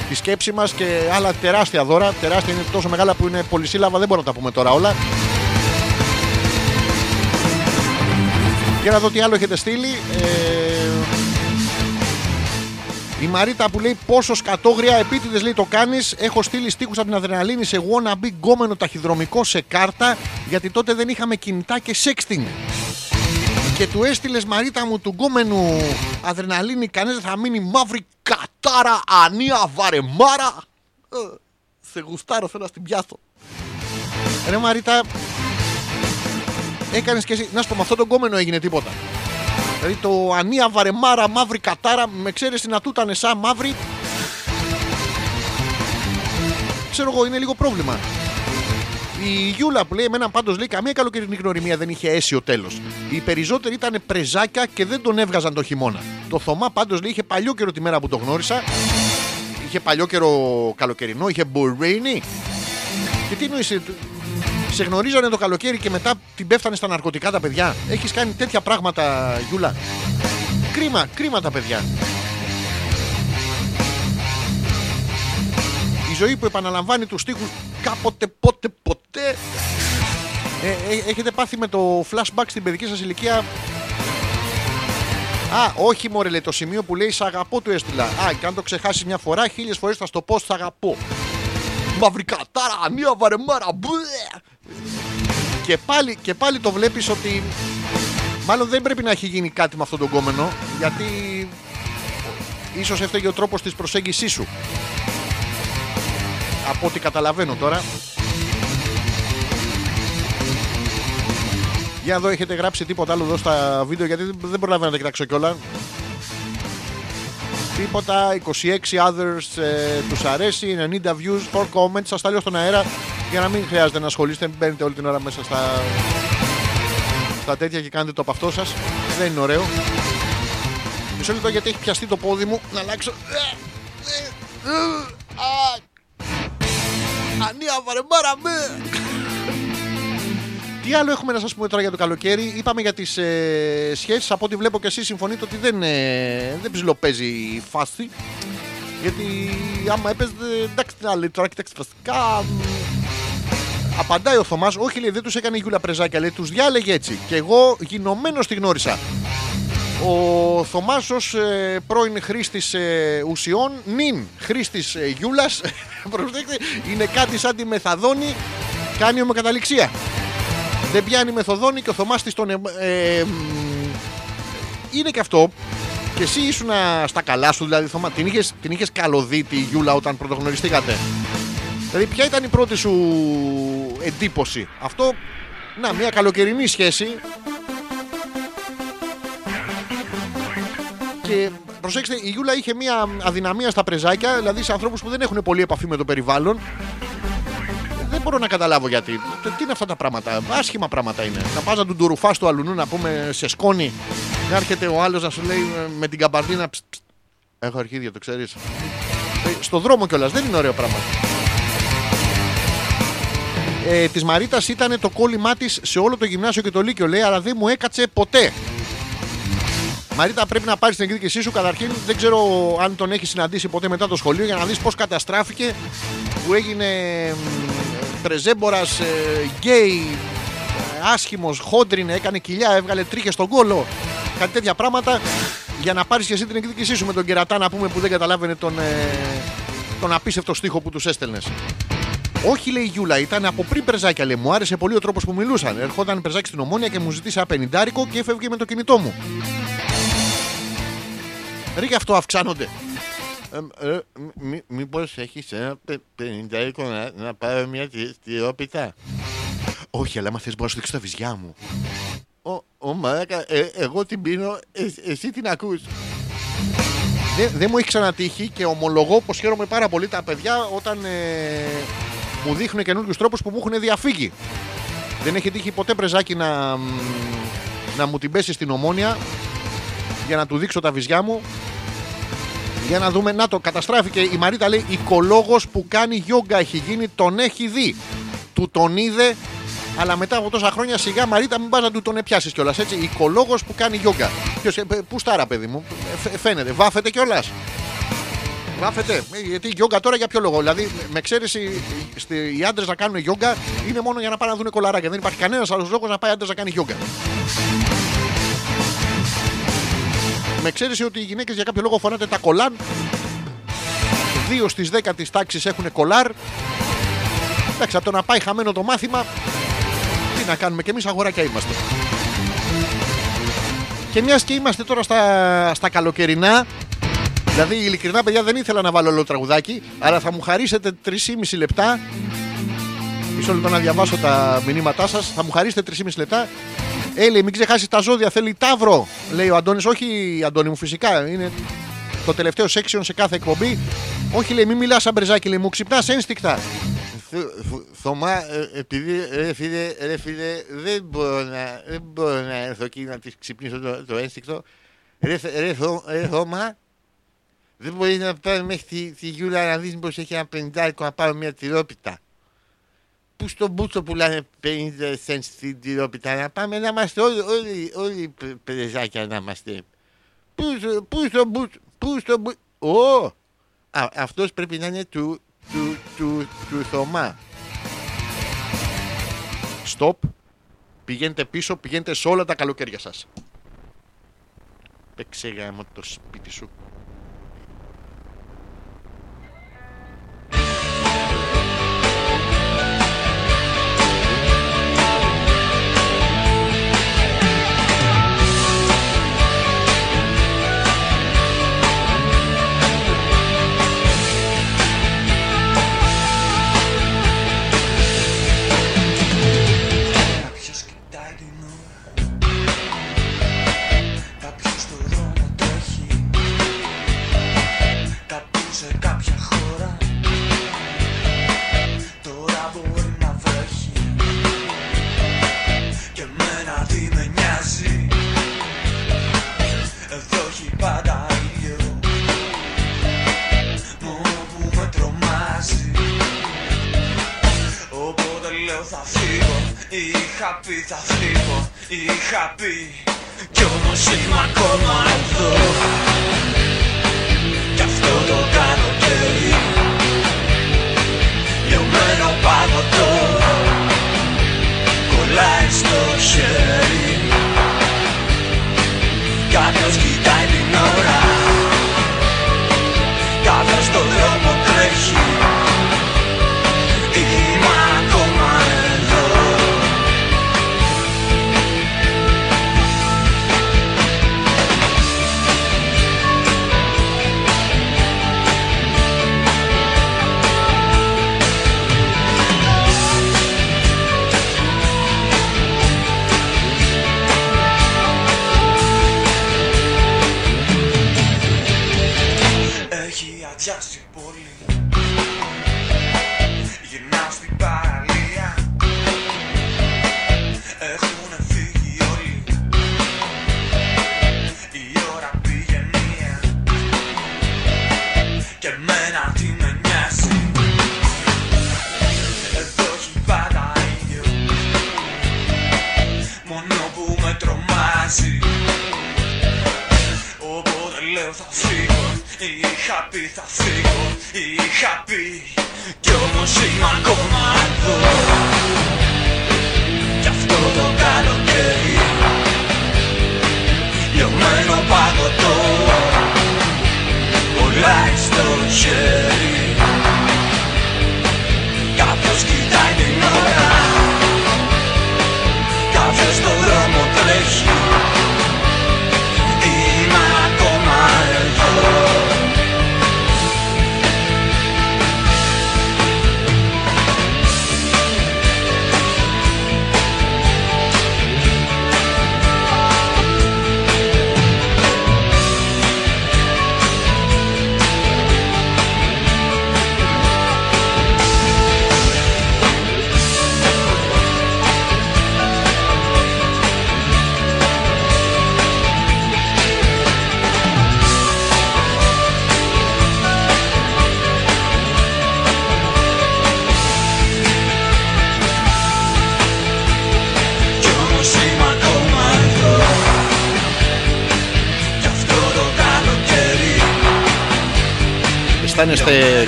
τη σκέψη μας και άλλα τεράστια δώρα. Τεράστια είναι τόσο μεγάλα που είναι πολυσύλλαβα, δεν μπορούμε να τα πούμε τώρα όλα. Για να δω τι άλλο έχετε στείλει. Ε, η Μαρίτα που λέει πόσο σκατόγρια επίτηδες λέει το κάνεις. Έχω στείλει στίχους από την αδρεναλίνη σε wannabe γκόμενο ταχυδρομικό σε κάρτα γιατί τότε δεν είχαμε κινητά και sexting. Και του έστειλες Μαρίτα μου του γκόμενου αδρεναλίνη. Κανένας δεν θα μείνει μαύρη κατάρα ανία βαρεμάρα. Ε, σε γουστάρω, θέλω να στην πιάσω. Ρε Μαρίτα, έκανες και εσύ. Να σου πω, με αυτόν τον γκόμενο έγινε τίποτα. Δηλαδή το ανία βαρεμάρα μαύρη κατάρα με εξαίρεση να του ήταν σαν μαύρη. Ξέρω εγώ, είναι λίγο πρόβλημα. Η Γιούλα που λέει: Εμένα πάντως λέει καμία καλοκαιρινή γνωριμία δεν είχε αίσιο τέλος. Οι περισσότεροι ήταν πρεζάκια και δεν τον έβγαζαν το χειμώνα. Το Θωμά πάντως λέει: Είχε παλιό καιρό τη μέρα που το γνώρισα. Είχε παλιό καιρό καλοκαιρινό, είχε μπουρίνι. Και τι εννοείς, ε, σε γνωρίζανε το καλοκαίρι και μετά την πέφτανε στα ναρκωτικά τα παιδιά. Έχεις κάνει τέτοια πράγματα, Γιούλα. Κρίμα, κρίμα τα παιδιά. Η ζωή που επαναλαμβάνει τους στίχους κάποτε, πότε, ποτέ. Ε, ε, έχετε πάθει με το flashback στην παιδική σας ηλικία; Α, όχι μωρέ λέει το σημείο που λέει Σ' αγαπώ του έστειλα. Α, και αν το ξεχάσεις μια φορά, χίλιες φορές θα στο πω Σ' αγαπώ. Μαύρη κατάρα, ανία βαρεμάρα. μπλε. Και πάλι, και πάλι το βλέπεις ότι μάλλον δεν πρέπει να έχει γίνει κάτι με αυτόν τον κόμενο γιατί ίσως έφταιγε ο τρόπος της προσέγγισής σου. Από ό,τι καταλαβαίνω τώρα. Για εδώ έχετε γράψει τίποτα άλλο εδώ στα βίντεο γιατί δεν προλαβαίνω να τα κοιτάξω κιόλα. Τίποτα, 26 others ε, τους αρέσει, 90 views, 4 comments, σας τα λέω στον αέρα για να μην χρειάζεται να ασχολείστε, μην μπαίνετε όλη την ώρα μέσα στα, στα τέτοια και κάνετε το από αυτό σας. Δεν είναι ωραίο. Μισό λεπτό γιατί έχει πιαστεί το πόδι μου, να αλλάξω. Α, Ανία βαρεμάρα με. Τι άλλο έχουμε να σας πούμε τώρα για το καλοκαίρι; Είπαμε για τις ε, σχέσεις. Από ό,τι βλέπω και εσείς συμφωνείτε ότι δεν, ε, δεν ψιλοπαίζει η φάση. Γιατί άμα έπαιζε. Εντάξει, τι να λέει τώρα, κοιτάξτε φαστικά. μ, Απαντάει ο Θωμάς, όχι λέει, δεν τους έκανε η Γιούλα πρεζάκια, λέει, τους διάλεγε έτσι. Και εγώ γινωμένος τη γνώρισα. Ο Θωμάς ως ε, πρώην χρήστης ε, ουσιών, νυν χρήστης ε, Γιούλας, προσέξτε, είναι κάτι σαν τη μεθαδόνη, κάνει ομοκαταληξία. Δεν πιάνει μεθοδόνη και ο Θωμάς της τον... ε, ε, μ, είναι και αυτό. Και εσύ ήσουν στα καλά σου, δηλαδή, Θωμά. Την είχες, την είχες καλοδεί τη Γιούλα όταν πρωτογνωριστήκατε; Δηλαδή, ποια ήταν η πρώτη σου εντύπωση; Αυτό, να, μια καλοκαιρινή σχέση. Και προσέξτε, η Γιούλα είχε μια αδυναμία στα πρεζάκια, δηλαδή σε ανθρώπους που δεν έχουν πολύ επαφή με το περιβάλλον. Δεν μπορώ να καταλάβω γιατί. Τι είναι αυτά τα πράγματα; Άσχημα πράγματα είναι. Να πας να του τουρουφά του αλουνού να πούμε σε σκόνη. Να έρχεται ο άλλος να σου λέει ε, με την καμπαρδίνα. «Ψ, ψ, Έχω αρχίδια, το ξέρεις. Στο δρόμο κιόλας. Δεν είναι ωραίο πράγμα. Ε, της Μαρίτας ήταν το κόλλημά της σε όλο το γυμνάσιο και το λύκειο, λέει, αλλά δεν μου έκατσε ποτέ. Μαρίτα, πρέπει να πάρεις την εκδίκησή σου. Καταρχήν, δεν ξέρω αν τον έχεις συναντήσει ποτέ μετά το σχολείο για να δεις πώς καταστράφηκε που έγινε πρεζέμπορα, γκέι, άσχημος, χόντρινε, έκανε κοιλιά, έβγαλε τρίχες στον κόλο. Κάτι τέτοια πράγματα για να πάρεις και εσύ την εκδίκησή σου με τον κερατά να πούμε που δεν καταλάβαινε τον, ε, τον απίστευτο στίχο που τους έστελνες. Όχι, λέει η Γιούλα, ήταν από πριν περζάκια. Λέει, μου άρεσε πολύ ο τρόπος που μιλούσαν. Ερχόταν περζάκι στην ομόνια και μου ζητήσε ένα πενιντάρικο και έφευγε με το κινητό μου. Ρε γι' αυτό αυξάνονται. Ε, ε, μή, μήπως έχεις ένα πε- πενιντάρικο να, να πάρω μια τη- τυρόπιτα; Όχι, αλλά άμα θες μπορώ να σου δείξω τα βυζιά μου. Ο, ο μαράκα, ε, εγώ την πίνω, ε, εσύ την ακούς. Δεν, δεν μου έχει ξανατύχει και ομολογώ πως χαίρομαι πάρα πολύ τα παιδιά όταν ε, μου δείχνουν καινούριου τρόπους που μου έχουν διαφύγει. Δεν έχει τύχει ποτέ πρεζάκι να, μ, να μου την πέσεις στην ομόνια για να του δείξω τα βυζιά μου. Για να δούμε, να το καταστράφηκε η Μαρίτα λέει οικολόγος που κάνει γιόγκα έχει γίνει, τον έχει δει. Του τον είδε, αλλά μετά από τόσα χρόνια σιγά Μαρίτα μην πας να του τον πιάσει κιόλας. Έτσι, οικολόγος που κάνει γιόγκα. Ποιος, ε, πού στάρα, παιδί μου, Ε, φ- φαίνεται, βάφεται κιόλας. Βάφεται. Ε, Γιατί γιόγκα τώρα για ποιο λόγο. Δηλαδή, με εξαίρεση στη- οι άντρες να κάνουν γιόγκα είναι μόνο για να πάνε να δουν κολαράκια. Δεν υπάρχει κανένας άλλος λόγος να πάει άντρες να κάνει γιόγκα. Με εξαίρεση ότι οι γυναίκες για κάποιο λόγο φωνάτε τα κολάν. Δύο στις 10 της τάξης έχουν κολάρ. Εντάξει, από το να πάει χαμένο το μάθημα, τι να κάνουμε, και εμείς αγοράκια είμαστε. Και μιας και είμαστε τώρα στα, στα καλοκαιρινά, δηλαδή ειλικρινά παιδιά δεν ήθελα να βάλω όλο τραγουδάκι, αλλά θα μου χαρίσετε 3,5 λεπτά. Μισό λεπτό να διαβάσω τα μηνύματά σας. Θα μου χαρίσετε 3,5 λεπτά. Ε, λέει, μην ξεχάσεις τα ζώδια. Θέλει τάβρο. Λέει ο Αντώνης. Όχι, Αντώνη μου, φυσικά. Είναι το τελευταίο section σε κάθε εκπομπή. Όχι, λέει, μην μιλάς σαν μπρεζάκι. Λέει, μου ξυπνάς ένστικτα. Θωμά, ε, επειδή ρε φίλε, ρε φίλε, δεν μπορώ να, δεν μπορώ να έρθω εκεί να τη ξυπνήσω το, το ένστικτο. Ρε, Θε- ρε, Θω- ρε Θωμά, δεν μπορείς να πάρει μέχρι τη, τη Γιούλα να δεις πως έχει ένα πενιντάρικο να πάρω μια τυρόπιτα. Πού στο μπούτσο πουλάνε 50 cents στην τυρόπιτα να πάμε να είμαστε όλοι, όλοι, όλοι πρε- πρεζάκια να είμαστε. Πού στο, πού στο μπούτσο, πού στο μπούτσο. Ω! Α, αυτός πρέπει να είναι του, του, του, του Θωμά. Στοπ. Πηγαίνετε πίσω, πηγαίνετε σε όλα τα καλοκαίρια σας. Παίξε γάμο το σπίτι σου.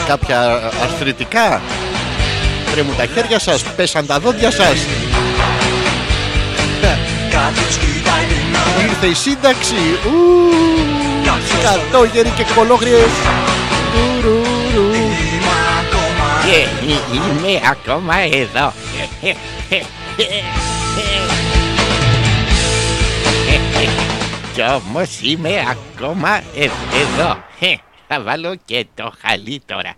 Κάποια αρθρητικά. Τρέμουν τα χέρια σας, πέσαν τα δόντια σας. Κάποιος κοιτάει την ώρα Ήρθε η σύνταξη. Ου, Κατόγεροι και κολόγριες. Τουρουρου. Είμαι ακόμα Ε, ε, Είμαι ακόμα εδώ. Κι όμως είμαι ακόμα ε- εδώ. Ε, Θα βάλω και το χαλί τώρα.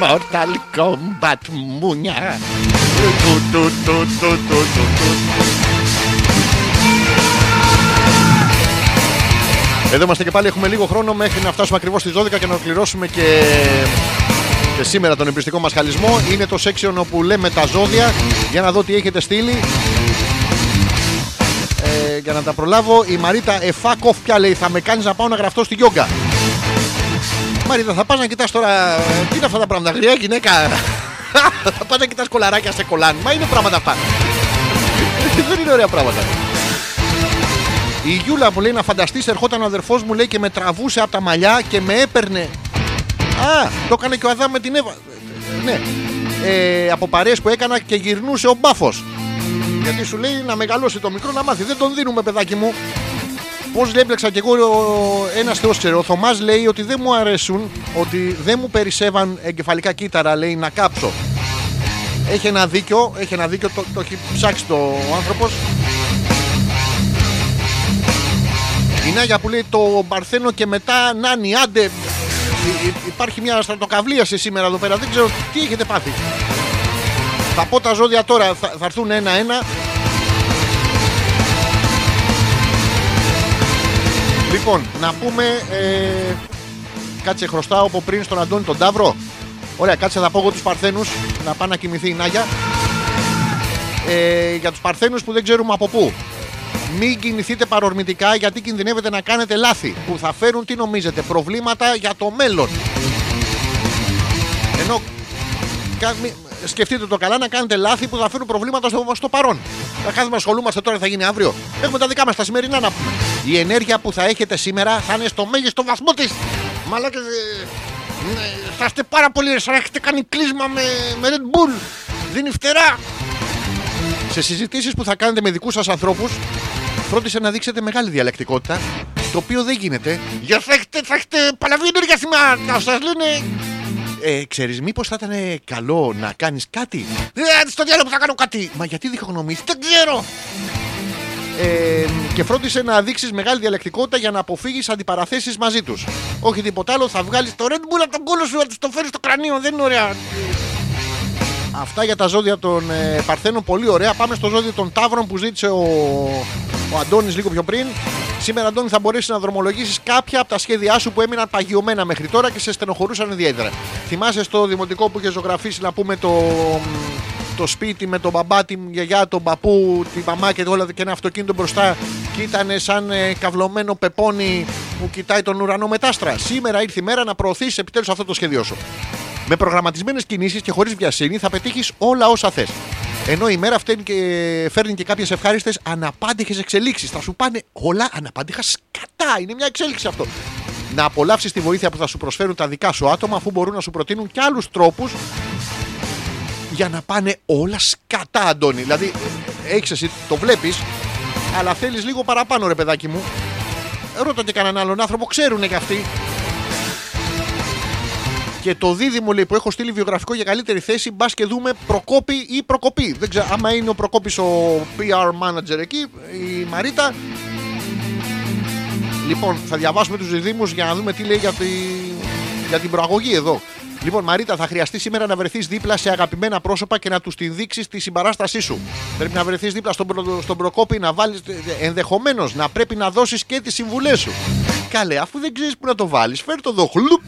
Mortal Kombat μουνιά. Εδώ είμαστε και πάλι. Έχουμε λίγο χρόνο μέχρι να φτάσουμε ακριβώς στις 12 και να ολοκληρώσουμε και, και σήμερα τον εμπριστικό μας χαλισμό. Είναι το section όπου λέμε τα ζώδια για να δω τι έχετε στείλει. Ε, για να τα προλάβω, η Μαρίτα Εφάκοφ πια λέει: Θα με κάνεις να πάω να γραφτώ στη γιόγκα. Μαρίτα, θα πας να κοιτάς τώρα. ε, Τι είναι αυτά τα πράγματα, γριά γυναίκα; θα πας να κοιτάς κολαράκια σε κολάν. Μα είναι πράγματα αυτά. Δεν είναι ωραία πράγματα. Η Γιούλα μου λέει να φανταστείς ερχόταν ο αδερφός μου λέει και με τραβούσε από τα μαλλιά και με έπαιρνε. Α, το έκανε και ο Αδάμ με την Εύα. Ε, Ναι. Ε, από παρέες που έκανα και γυρνούσε ο μπάφος. Γιατί σου λέει να μεγαλώσει το μικρό να μάθει. Δεν τον δίνουμε παιδάκι μου. Πώς έπλεξα κι εγώ ένας θεός ξέρω. Ο Θωμάς λέει ότι δεν μου αρέσουν, ότι δεν μου περισσεύαν εγκεφαλικά κύτταρα, λέει να κάψω. Έχει ένα δίκιο, έχει ένα δίκιο, το, το έχει ψάξει το ο άνθρωπος. Η Νάγια που λέει το Μπαρθένο και μετά Νάνι, άντε. Υ- υ- Υπάρχει μια στρατοκαυλίαση σήμερα εδώ πέρα. Δεν ξέρω τι έχετε πάθει. Θα πω τα ζώδια τώρα, θα, θα έρθουν ένα-ένα. Λοιπόν, να πούμε. Ε, κάτσε χρωστάω από πριν στον Αντώνη τον Ταύρο. Ωραία, κάτσε θα πω εγώ τους Παρθένους να πάνε να κοιμηθεί η Νάγια. Ε, για τους Παρθένους που δεν ξέρουμε από πού. Μην κινηθείτε παρορμητικά γιατί κινδυνεύετε να κάνετε λάθη που θα φέρουν τι νομίζετε προβλήματα για το μέλλον. Ενώ κα- μη- σκεφτείτε το καλά να κάνετε λάθη που θα φέρουν προβλήματα στο, στο παρόν. Θα κάθουμε να ασχολούμαστε τώρα, θα γίνει αύριο. Έχουμε τα δικά μας τα σημερινά να πούμε. Η ενέργεια που θα έχετε σήμερα θα είναι στο μέγιστο βαθμό της. Μαλάκες. ναι, θα είστε πάρα πολύ. Σαν να έχετε κάνει κλείσμα με, με Red Bull. Δίνει φτερά. Σε συζητήσεις που θα κάνετε με δικούς σας ανθρώπους, φρόντισε να δείξετε μεγάλη διαλεκτικότητα. Το οποίο δεν γίνεται. Για θα έχετε, θα έχετε παλαβή ενέργεια σήμερα. Να σας λένε ε, ξέρεις μήπως θα ήταν ε, καλό να κάνεις κάτι; Ε, στο διάλογο θα κάνω κάτι Μα γιατί διχογνωμείς δεν ξέρω ε, και φρόντισε να δείξεις μεγάλη διαλεκτικότητα για να αποφύγεις αντιπαραθέσεις μαζί τους Όχι τίποτα άλλο θα βγάλεις το Red Bull από τον κόλο σου να τους το φέρεις στο κρανίο δεν είναι ωραία Αυτά για τα ζώδια των ε, Παρθένων πολύ ωραία Πάμε στο ζώδιο των Ταύρων που ζήτησε ο, ο Αντώνης λίγο πιο πριν Σήμερα, Αντώνη, θα μπορέσεις να δρομολογήσεις κάποια από τα σχέδιά σου που έμειναν παγιωμένα μέχρι τώρα και σε στενοχωρούσαν ιδιαίτερα. Θυμάσαι στο δημοτικό που είχε ζωγραφίσει να πούμε το, το σπίτι με τον μπαμπά, την γιαγιά, τον παππού, τη μαμά και όλα και ένα αυτοκίνητο μπροστά και ήταν σαν ε, καυλωμένο πεπόνι που κοιτάει τον ουρανό με τάστρα. Σήμερα ήρθε η μέρα να προωθήσει επιτέλους αυτό το σχέδιό σου. Με προγραμματισμένες κινήσεις και χωρίς βιασύνη θα πετύχεις όλα όσα θες. Ενώ η μέρα φταίνει και φέρνει και κάποιες ευχάριστες αναπάντηχες εξελίξεις. Θα σου πάνε όλα αναπάντηχα σκατά. Είναι μια εξέλιξη αυτό. Να απολαύσεις τη βοήθεια που θα σου προσφέρουν τα δικά σου άτομα αφού μπορούν να σου προτείνουν και άλλους τρόπους για να πάνε όλα σκατά, Αντώνη. Δηλαδή, έχεις εσύ, το βλέπεις, αλλά θέλεις λίγο παραπάνω, ρε παιδάκι μου. Ρώτα και κανέναν άλλον άνθρωπο, ξέρουν και αυτοί. Και το δίδυμο λέει που έχω στείλει βιογραφικό για καλύτερη θέση, μπας και δούμε Προκόπη ή Προκοπή. Δεν ξέρω, άμα είναι ο Προκόπης ο PR manager εκεί, η Μαρίτα. Λοιπόν, θα διαβάσουμε τους διδήμου για να δούμε τι λέει για, τη... για την προαγωγή εδώ. Λοιπόν, Μαρίτα, θα χρειαστεί σήμερα να βρεθείς δίπλα σε αγαπημένα πρόσωπα και να τους τη δείξεις τη συμπαράστασή σου. Πρέπει να βρεθείς δίπλα στον, προ... στον Προκόπη να βάλει. ενδεχομένως να πρέπει να δώσεις και τις συμβουλές σου. Καλέ, αφού δεν ξέρεις που να το βάλεις, φέρ το εδώ. Χλουπ,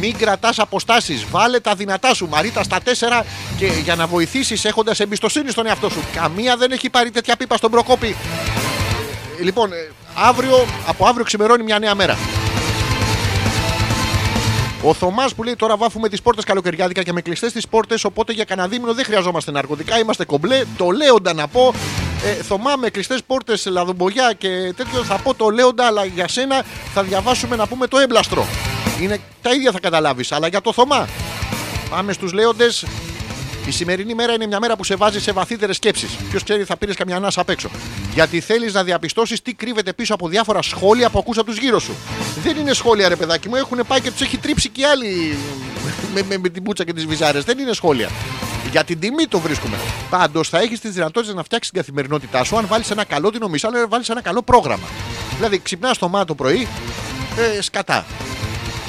μην κρατάς αποστάσεις. Βάλε τα δυνατά σου. Μαρίτα στα τέσσερα και για να βοηθήσεις έχοντας εμπιστοσύνη στον εαυτό σου. Καμία δεν έχει πάρει τέτοια πίπα στον Προκόπη. Ε, Λοιπόν, ε, αύριο, από αύριο ξημερώνει μια νέα μέρα. Ο Θωμάς που λέει τώρα βάφουμε τις πόρτες καλοκαιριάδικα και με κλειστές τις πόρτες. Οπότε για κανένα δίμηνο δεν χρειαζόμαστε ναρκωτικά. Είμαστε κομπλέ. Το λέοντα να πω. Ε, Θωμά με κλειστές πόρτες, λαδομπογιά και τέτοιο θα πω το λέοντα, αλλά για σένα θα διαβάσουμε να πούμε το έμπλαστρο. Είναι τα ίδια θα καταλάβεις, αλλά για το Θωμά. Πάμε στους λέοντες. Η σημερινή μέρα είναι μια μέρα που σε βάζει σε βαθύτερες σκέψεις. Ποιος ξέρει, θα πήρες καμιά ανάσα απ' έξω. Γιατί θέλεις να διαπιστώσεις τι κρύβεται πίσω από διάφορα σχόλια που ακούσα τους γύρω σου. Δεν είναι σχόλια, ρε παιδάκι μου, έχουν πάει και τους έχει τρίψει και οι άλλοι με, με, με την πούτσα και τις βυζάρες. Δεν είναι σχόλια. Για την τιμή το βρίσκουμε. Πάντως θα έχεις τις δυνατότητες να φτιάξεις την καθημερινότητά σου αν βάλεις ένα καλό την νομίσα, αλλά βάλεις ένα καλό πρόγραμμα. Δηλαδή, ξυπνάς το μάτι το πρωί, ε, σκατά.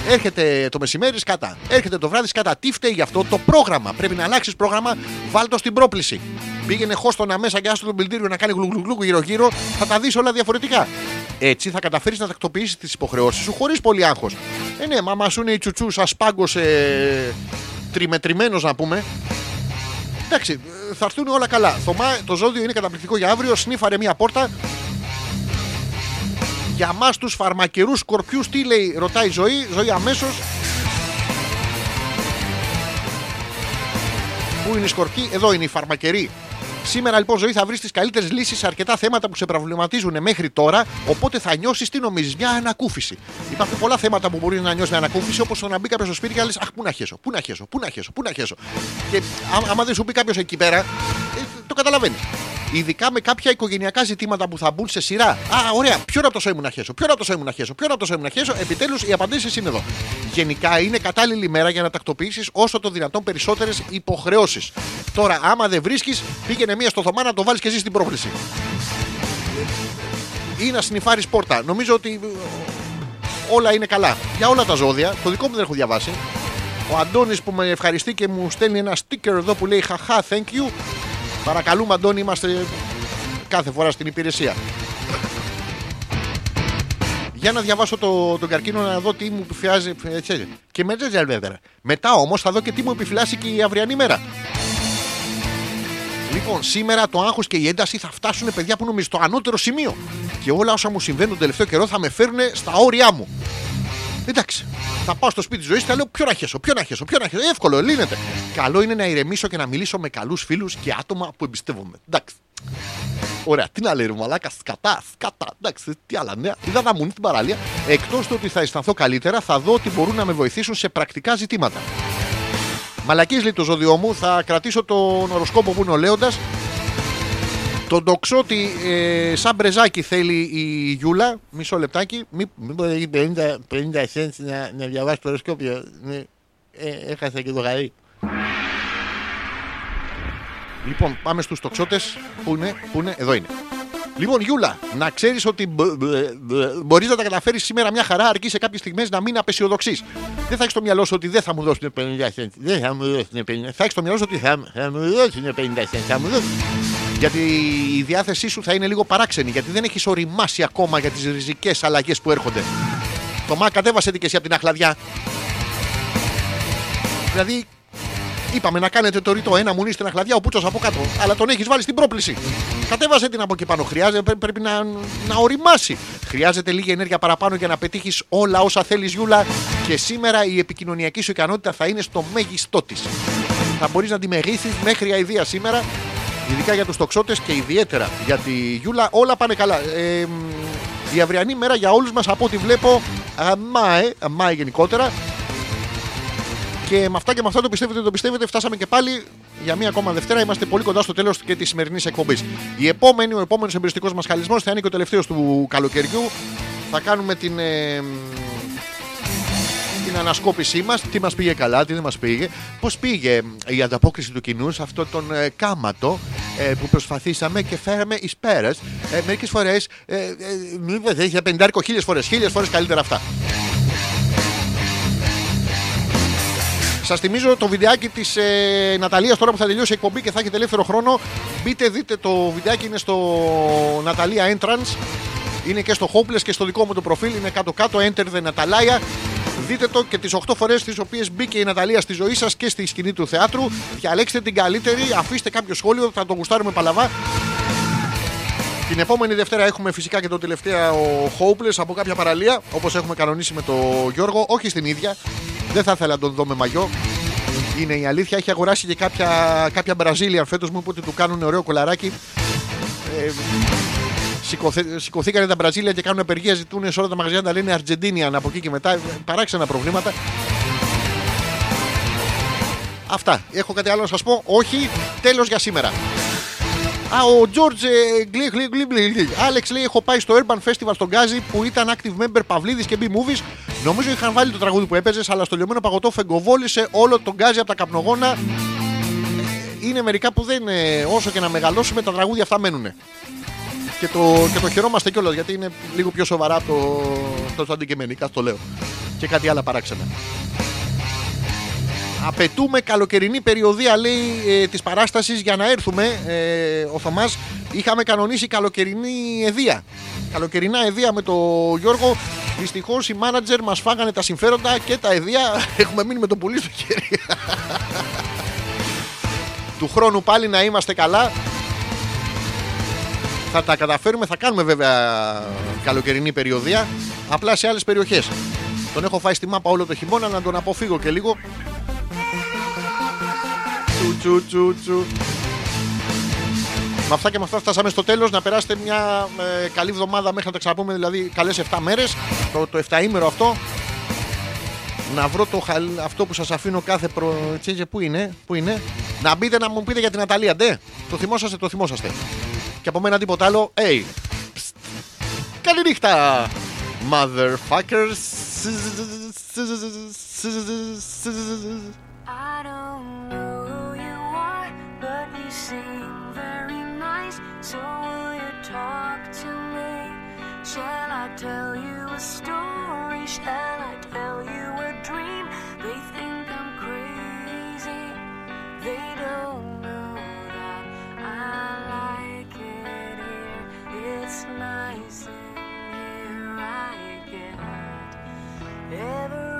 Έρχεται το μεσημέρι σκατά. Έρχεται το βράδυ σκατά. Τι φταίει γι' αυτό; Το πρόγραμμα. Πρέπει να αλλάξεις πρόγραμμα. Βάλ το στην πρόκληση. Πήγαινε χώστονα μέσα και άστο τον πλυντήριο να κάνει γλουγλουγλου γύρω-γύρω. Θα τα δεις όλα διαφορετικά. Έτσι θα καταφέρεις να τακτοποιήσεις τις υποχρεώσεις σου χωρίς πολύ άγχος. Ε, ναι, μα σου είναι η τσουτσού, σας πάγκωσε τριμετρημένος να πούμε. Εντάξει, ε, θα έρθουν όλα καλά. Θωμά, το ζώδιο είναι καταπληκτικό για αύριο. Σνίφαρε μία πόρτα. Για μας τους φαρμακερούς σκορπιούς τι λέει, ρωτάει η ζωή, ζωή αμέσως. Πού είναι οι σκορπιοί, εδώ είναι οι φαρμακεροί. Σήμερα λοιπόν ζωή θα βρεις τις καλύτερες λύσεις σε αρκετά θέματα που σε προβληματίζουν μέχρι τώρα. Οπότε θα νιώσεις τι νομίζεις, μια ανακούφιση. Υπάρχουν πολλά θέματα που μπορεί να νιώσεις μια ανακούφιση, όπως το να μπει κάποιος στο σπίτι και να λες: Αχ, πού να χέσω, πού να χέσω, πού να χέσω, πού να χέσω. Και α- άμα δεν σου πει κάποιος εκεί πέρα, ε, το καταλαβαίνει. Ειδικά με κάποια οικογενειακά ζητήματα που θα μπουν σε σειρά. Α, ωραία, ποιο από το σώμα μου να χέσω, ποιο από το σώμα μου να χέσω, ποιο από το σώμα μου να χέσω; Επιτέλους οι απαντήσεις είναι εδώ. Γενικά είναι κατάλληλη μέρα για να τακτοποιήσεις όσο το δυνατόν περισσότερες υποχρεώσεις. Τώρα, άμα δεν βρίσκεις, πήγαινε μία στο θωμά να το βάλεις και ζει στην πρόκληση. Ή να συνυφάρει πόρτα. Νομίζω ότι ε, όλα είναι καλά. Για όλα τα ζώδια, το δικό μου δεν έχω διαβάσει. Ο Αντώνης που με ευχαριστεί και μου στέλνει ένα sticker εδώ που λέει Χαχά, thank you. Παρακαλούμε, Αντώνη, είμαστε κάθε φορά στην υπηρεσία. Για να διαβάσω το, τον καρκίνο να δω τι μου επιφυλάσσει. Έτσι, και με βέβαια. Μετά όμως θα δω και τι μου επιφυλάσσει και η αυριανή μέρα. Λοιπόν, σήμερα το άγχος και η ένταση θα φτάσουν παιδιά που είναι στο ανώτερο σημείο. Και όλα όσα μου συμβαίνουν τον τελευταίο καιρό θα με φέρουν στα όρια μου. Εντάξει. Θα πάω στο σπίτι της ζωής και θα λέω ποιο να χέσω, ποιο να χέσω, ποιο να χέσω. Εύκολο, λύνεται. Καλό είναι να ηρεμήσω και να μιλήσω με καλούς φίλους και άτομα που εμπιστεύομαι. Εντάξει. Ωραία, τι να λέει, ρε Μαλάκα, σκατά, σκατά. Εντάξει, τι άλλα νέα. Είδα να μου είναι την παραλία. Εκτός του ότι θα αισθανθώ καλύτερα, θα δω ότι μπορούν να με βοηθήσουν σε πρακτικά ζητήματα. Μαλακής λέει το ζώδιό μου, θα κρατήσω τον οροσκόπο που είναι ο Λέοντας Τον τοξότη ε, σαν μπρεζάκι θέλει η Γιούλα Μισό λεπτάκι Μη, μη μπορεί 50, 50 cents να, να διαβάσει το οροσκόπιο ναι. ε, Έχασα και το γαρί Λοιπόν πάμε στους τοξότες Πού είναι, πού είναι, εδώ είναι Λοιπόν, Γιούλα, να ξέρεις ότι μπορείς να τα καταφέρεις σήμερα μια χαρά, αρκεί σε κάποιες στιγμές να μην απεσιοδοξείς. Δεν θα έχεις στο μυαλό σου ότι δεν θα μου δώσουν 50 cents. Δεν θα μου δώσουν 50 Θα έχεις στο μυαλό σου ότι θα, θα μου δώσουν 50 cents. Θα μου δώσουν. Γιατί η διάθεσή σου θα είναι λίγο παράξενη, γιατί δεν έχεις οριμάσει ακόμα για τις ριζικές αλλαγές που έρχονται. Το μα κατέβασε τι και εσύ από την αχλαδιά. Δηλαδή, είπαμε να κάνετε το ρητό ένα μουνί στην αχλαδιά, ο Πούτσος από κάτω. Αλλά τον έχεις βάλει στην πρόπληση. Κατέβασε την από εκεί πάνω. Χρειάζεται, πρέ- πρέπει να, να οριμάσει. Χρειάζεται λίγη ενέργεια παραπάνω για να πετύχεις όλα όσα θέλεις, Γιούλα. Και σήμερα η επικοινωνιακή σου ικανότητα θα είναι στο μέγιστό της. Θα μπορείς να τη μεγίσει μέχρι αηδία σήμερα. Ειδικά για τους τοξότες και ιδιαίτερα για τη Γιούλα. Όλα πάνε καλά. Ε, μ, η αυριανή μέρα για όλους μας από ό,τι βλέπω. Αμάε, αμάε γενικότερα. Και με αυτά και με αυτά το πιστεύετε, το πιστεύετε, φτάσαμε και πάλι για μία ακόμα Δευτέρα. Είμαστε πολύ κοντά στο τέλος και της σημερινής εκπομπής. Η επόμενη, ο επόμενος εμπειριστικό μας χαλισμός θα είναι και ο τελευταίος του καλοκαιριού. Θα κάνουμε την, ε, την ανασκόπησή μας. Τι μας πήγε καλά, τι δεν μας πήγε. Πώς πήγε η ανταπόκριση του κοινού σε αυτό τον ε, κάματο ε, που προσπαθήσαμε και φέραμε εις πέρας. Ε, Μερικές φορές. Ε, ε, μην πες, έχει πεντάρικο χίλιες φορές. Χίλιες φορές καλύτερα αυτά. Σας θυμίζω το βιντεάκι της ε, Ναταλίας τώρα που θα τελειώσει η εκπομπή και θα έχετε ελεύθερο χρόνο. Μπείτε, δείτε το βιντεάκι είναι στο Ναταλία Entrance. Είναι και στο Hopeless και στο δικό μου το προφίλ. Είναι κάτω-κάτω. Enter the Natalia. Δείτε το και τις 8 φορές τις οποίες μπήκε η Ναταλία στη ζωή σας και στη σκηνή του θεάτρου. Διαλέξτε την καλύτερη. Αφήστε κάποιο σχόλιο. Θα το γουστάρουμε παλαβά. Την επόμενη Δευτέρα έχουμε φυσικά και το τελευταίο Hopeless από κάποια παραλία. Όπως έχουμε κανονίσει με τον Γιώργο. Όχι στην ίδια. Δεν θα ήθελα να τον δω με μαγιό. Είναι η αλήθεια. Έχει αγοράσει και κάποια, κάποια Brazilian φέτος. Μου είπε ότι του κάνουν ωραίο κολαράκι. Ε, σηκωθε- σηκωθήκανε τα Μπραζίλια και κάνουν απεργία. Ζητούν σε όλα τα μαγαζιά να τα λένε Argentinian από εκεί και μετά. Παράξενα προβλήματα. Αυτά. Έχω κάτι άλλο να σας πω. Όχι. Τέλος για σήμερα. Α, ο George ε, Γκλι, γκλι, γκλι, γκλι, γκλι. Άλεξ λέει: Έχω πάει στο Urban Festival στον Γκάζι που ήταν active member Παυλίδης και B-Movies. Νομίζω είχαν βάλει το τραγούδι που έπαιζες, αλλά στο λιωμένο παγωτό φεγκοβόλησε όλο τον Γκάζι από τα καπνογόνα. Είναι μερικά που δεν. ε, όσο και να μεγαλώσουμε, τα τραγούδια αυτά μένουν. Και το, και το χαιρόμαστε κιόλας γιατί είναι λίγο πιο σοβαρά από το, το αντικειμενικά, το λέω. Και κάτι άλλα παράξενα. Απαιτούμε καλοκαιρινή περιοδία, λέει, ε, της παράστασης για να έρθουμε. Ε, ο Θωμάς είχαμε κανονίσει καλοκαιρινή εδία. Καλοκαιρινά εδία με τον Γιώργο. Δυστυχώς οι μάνατζερ μας φάγανε τα συμφέροντα και τα εδία. Έχουμε μείνει με το πουλί στο χέρι. του χρόνου πάλι να είμαστε καλά. Θα τα καταφέρουμε, θα κάνουμε βέβαια καλοκαιρινή περιοδία. Απλά σε άλλες περιοχές. Τον έχω φάει στη μάπα όλο το χειμώνα να τον αποφύγω και λίγο. Τσου, τσου, τσου, τσου. Με αυτά και με αυτά φτάσαμε στο τέλος Να περάσετε μια ε, καλή εβδομάδα μέχρι να τα ξαναπούμε, δηλαδή καλές 7 μέρες. Το, το 7 ήμερο αυτό. Να βρω το, χαλ- αυτό που σας αφήνω κάθε προ... Τσίτζε, πού είναι, πού είναι. Να μπείτε να μου πείτε για την Αταλία, ντε. Το θυμόσαστε, το θυμόσαστε. Και από μένα τίποτα άλλο. Hey. Πστ. Καληνύχτα, motherfuckers. I don't know who you are, but you seem very nice. So will you talk to me? Shall I tell you a story? Shall I never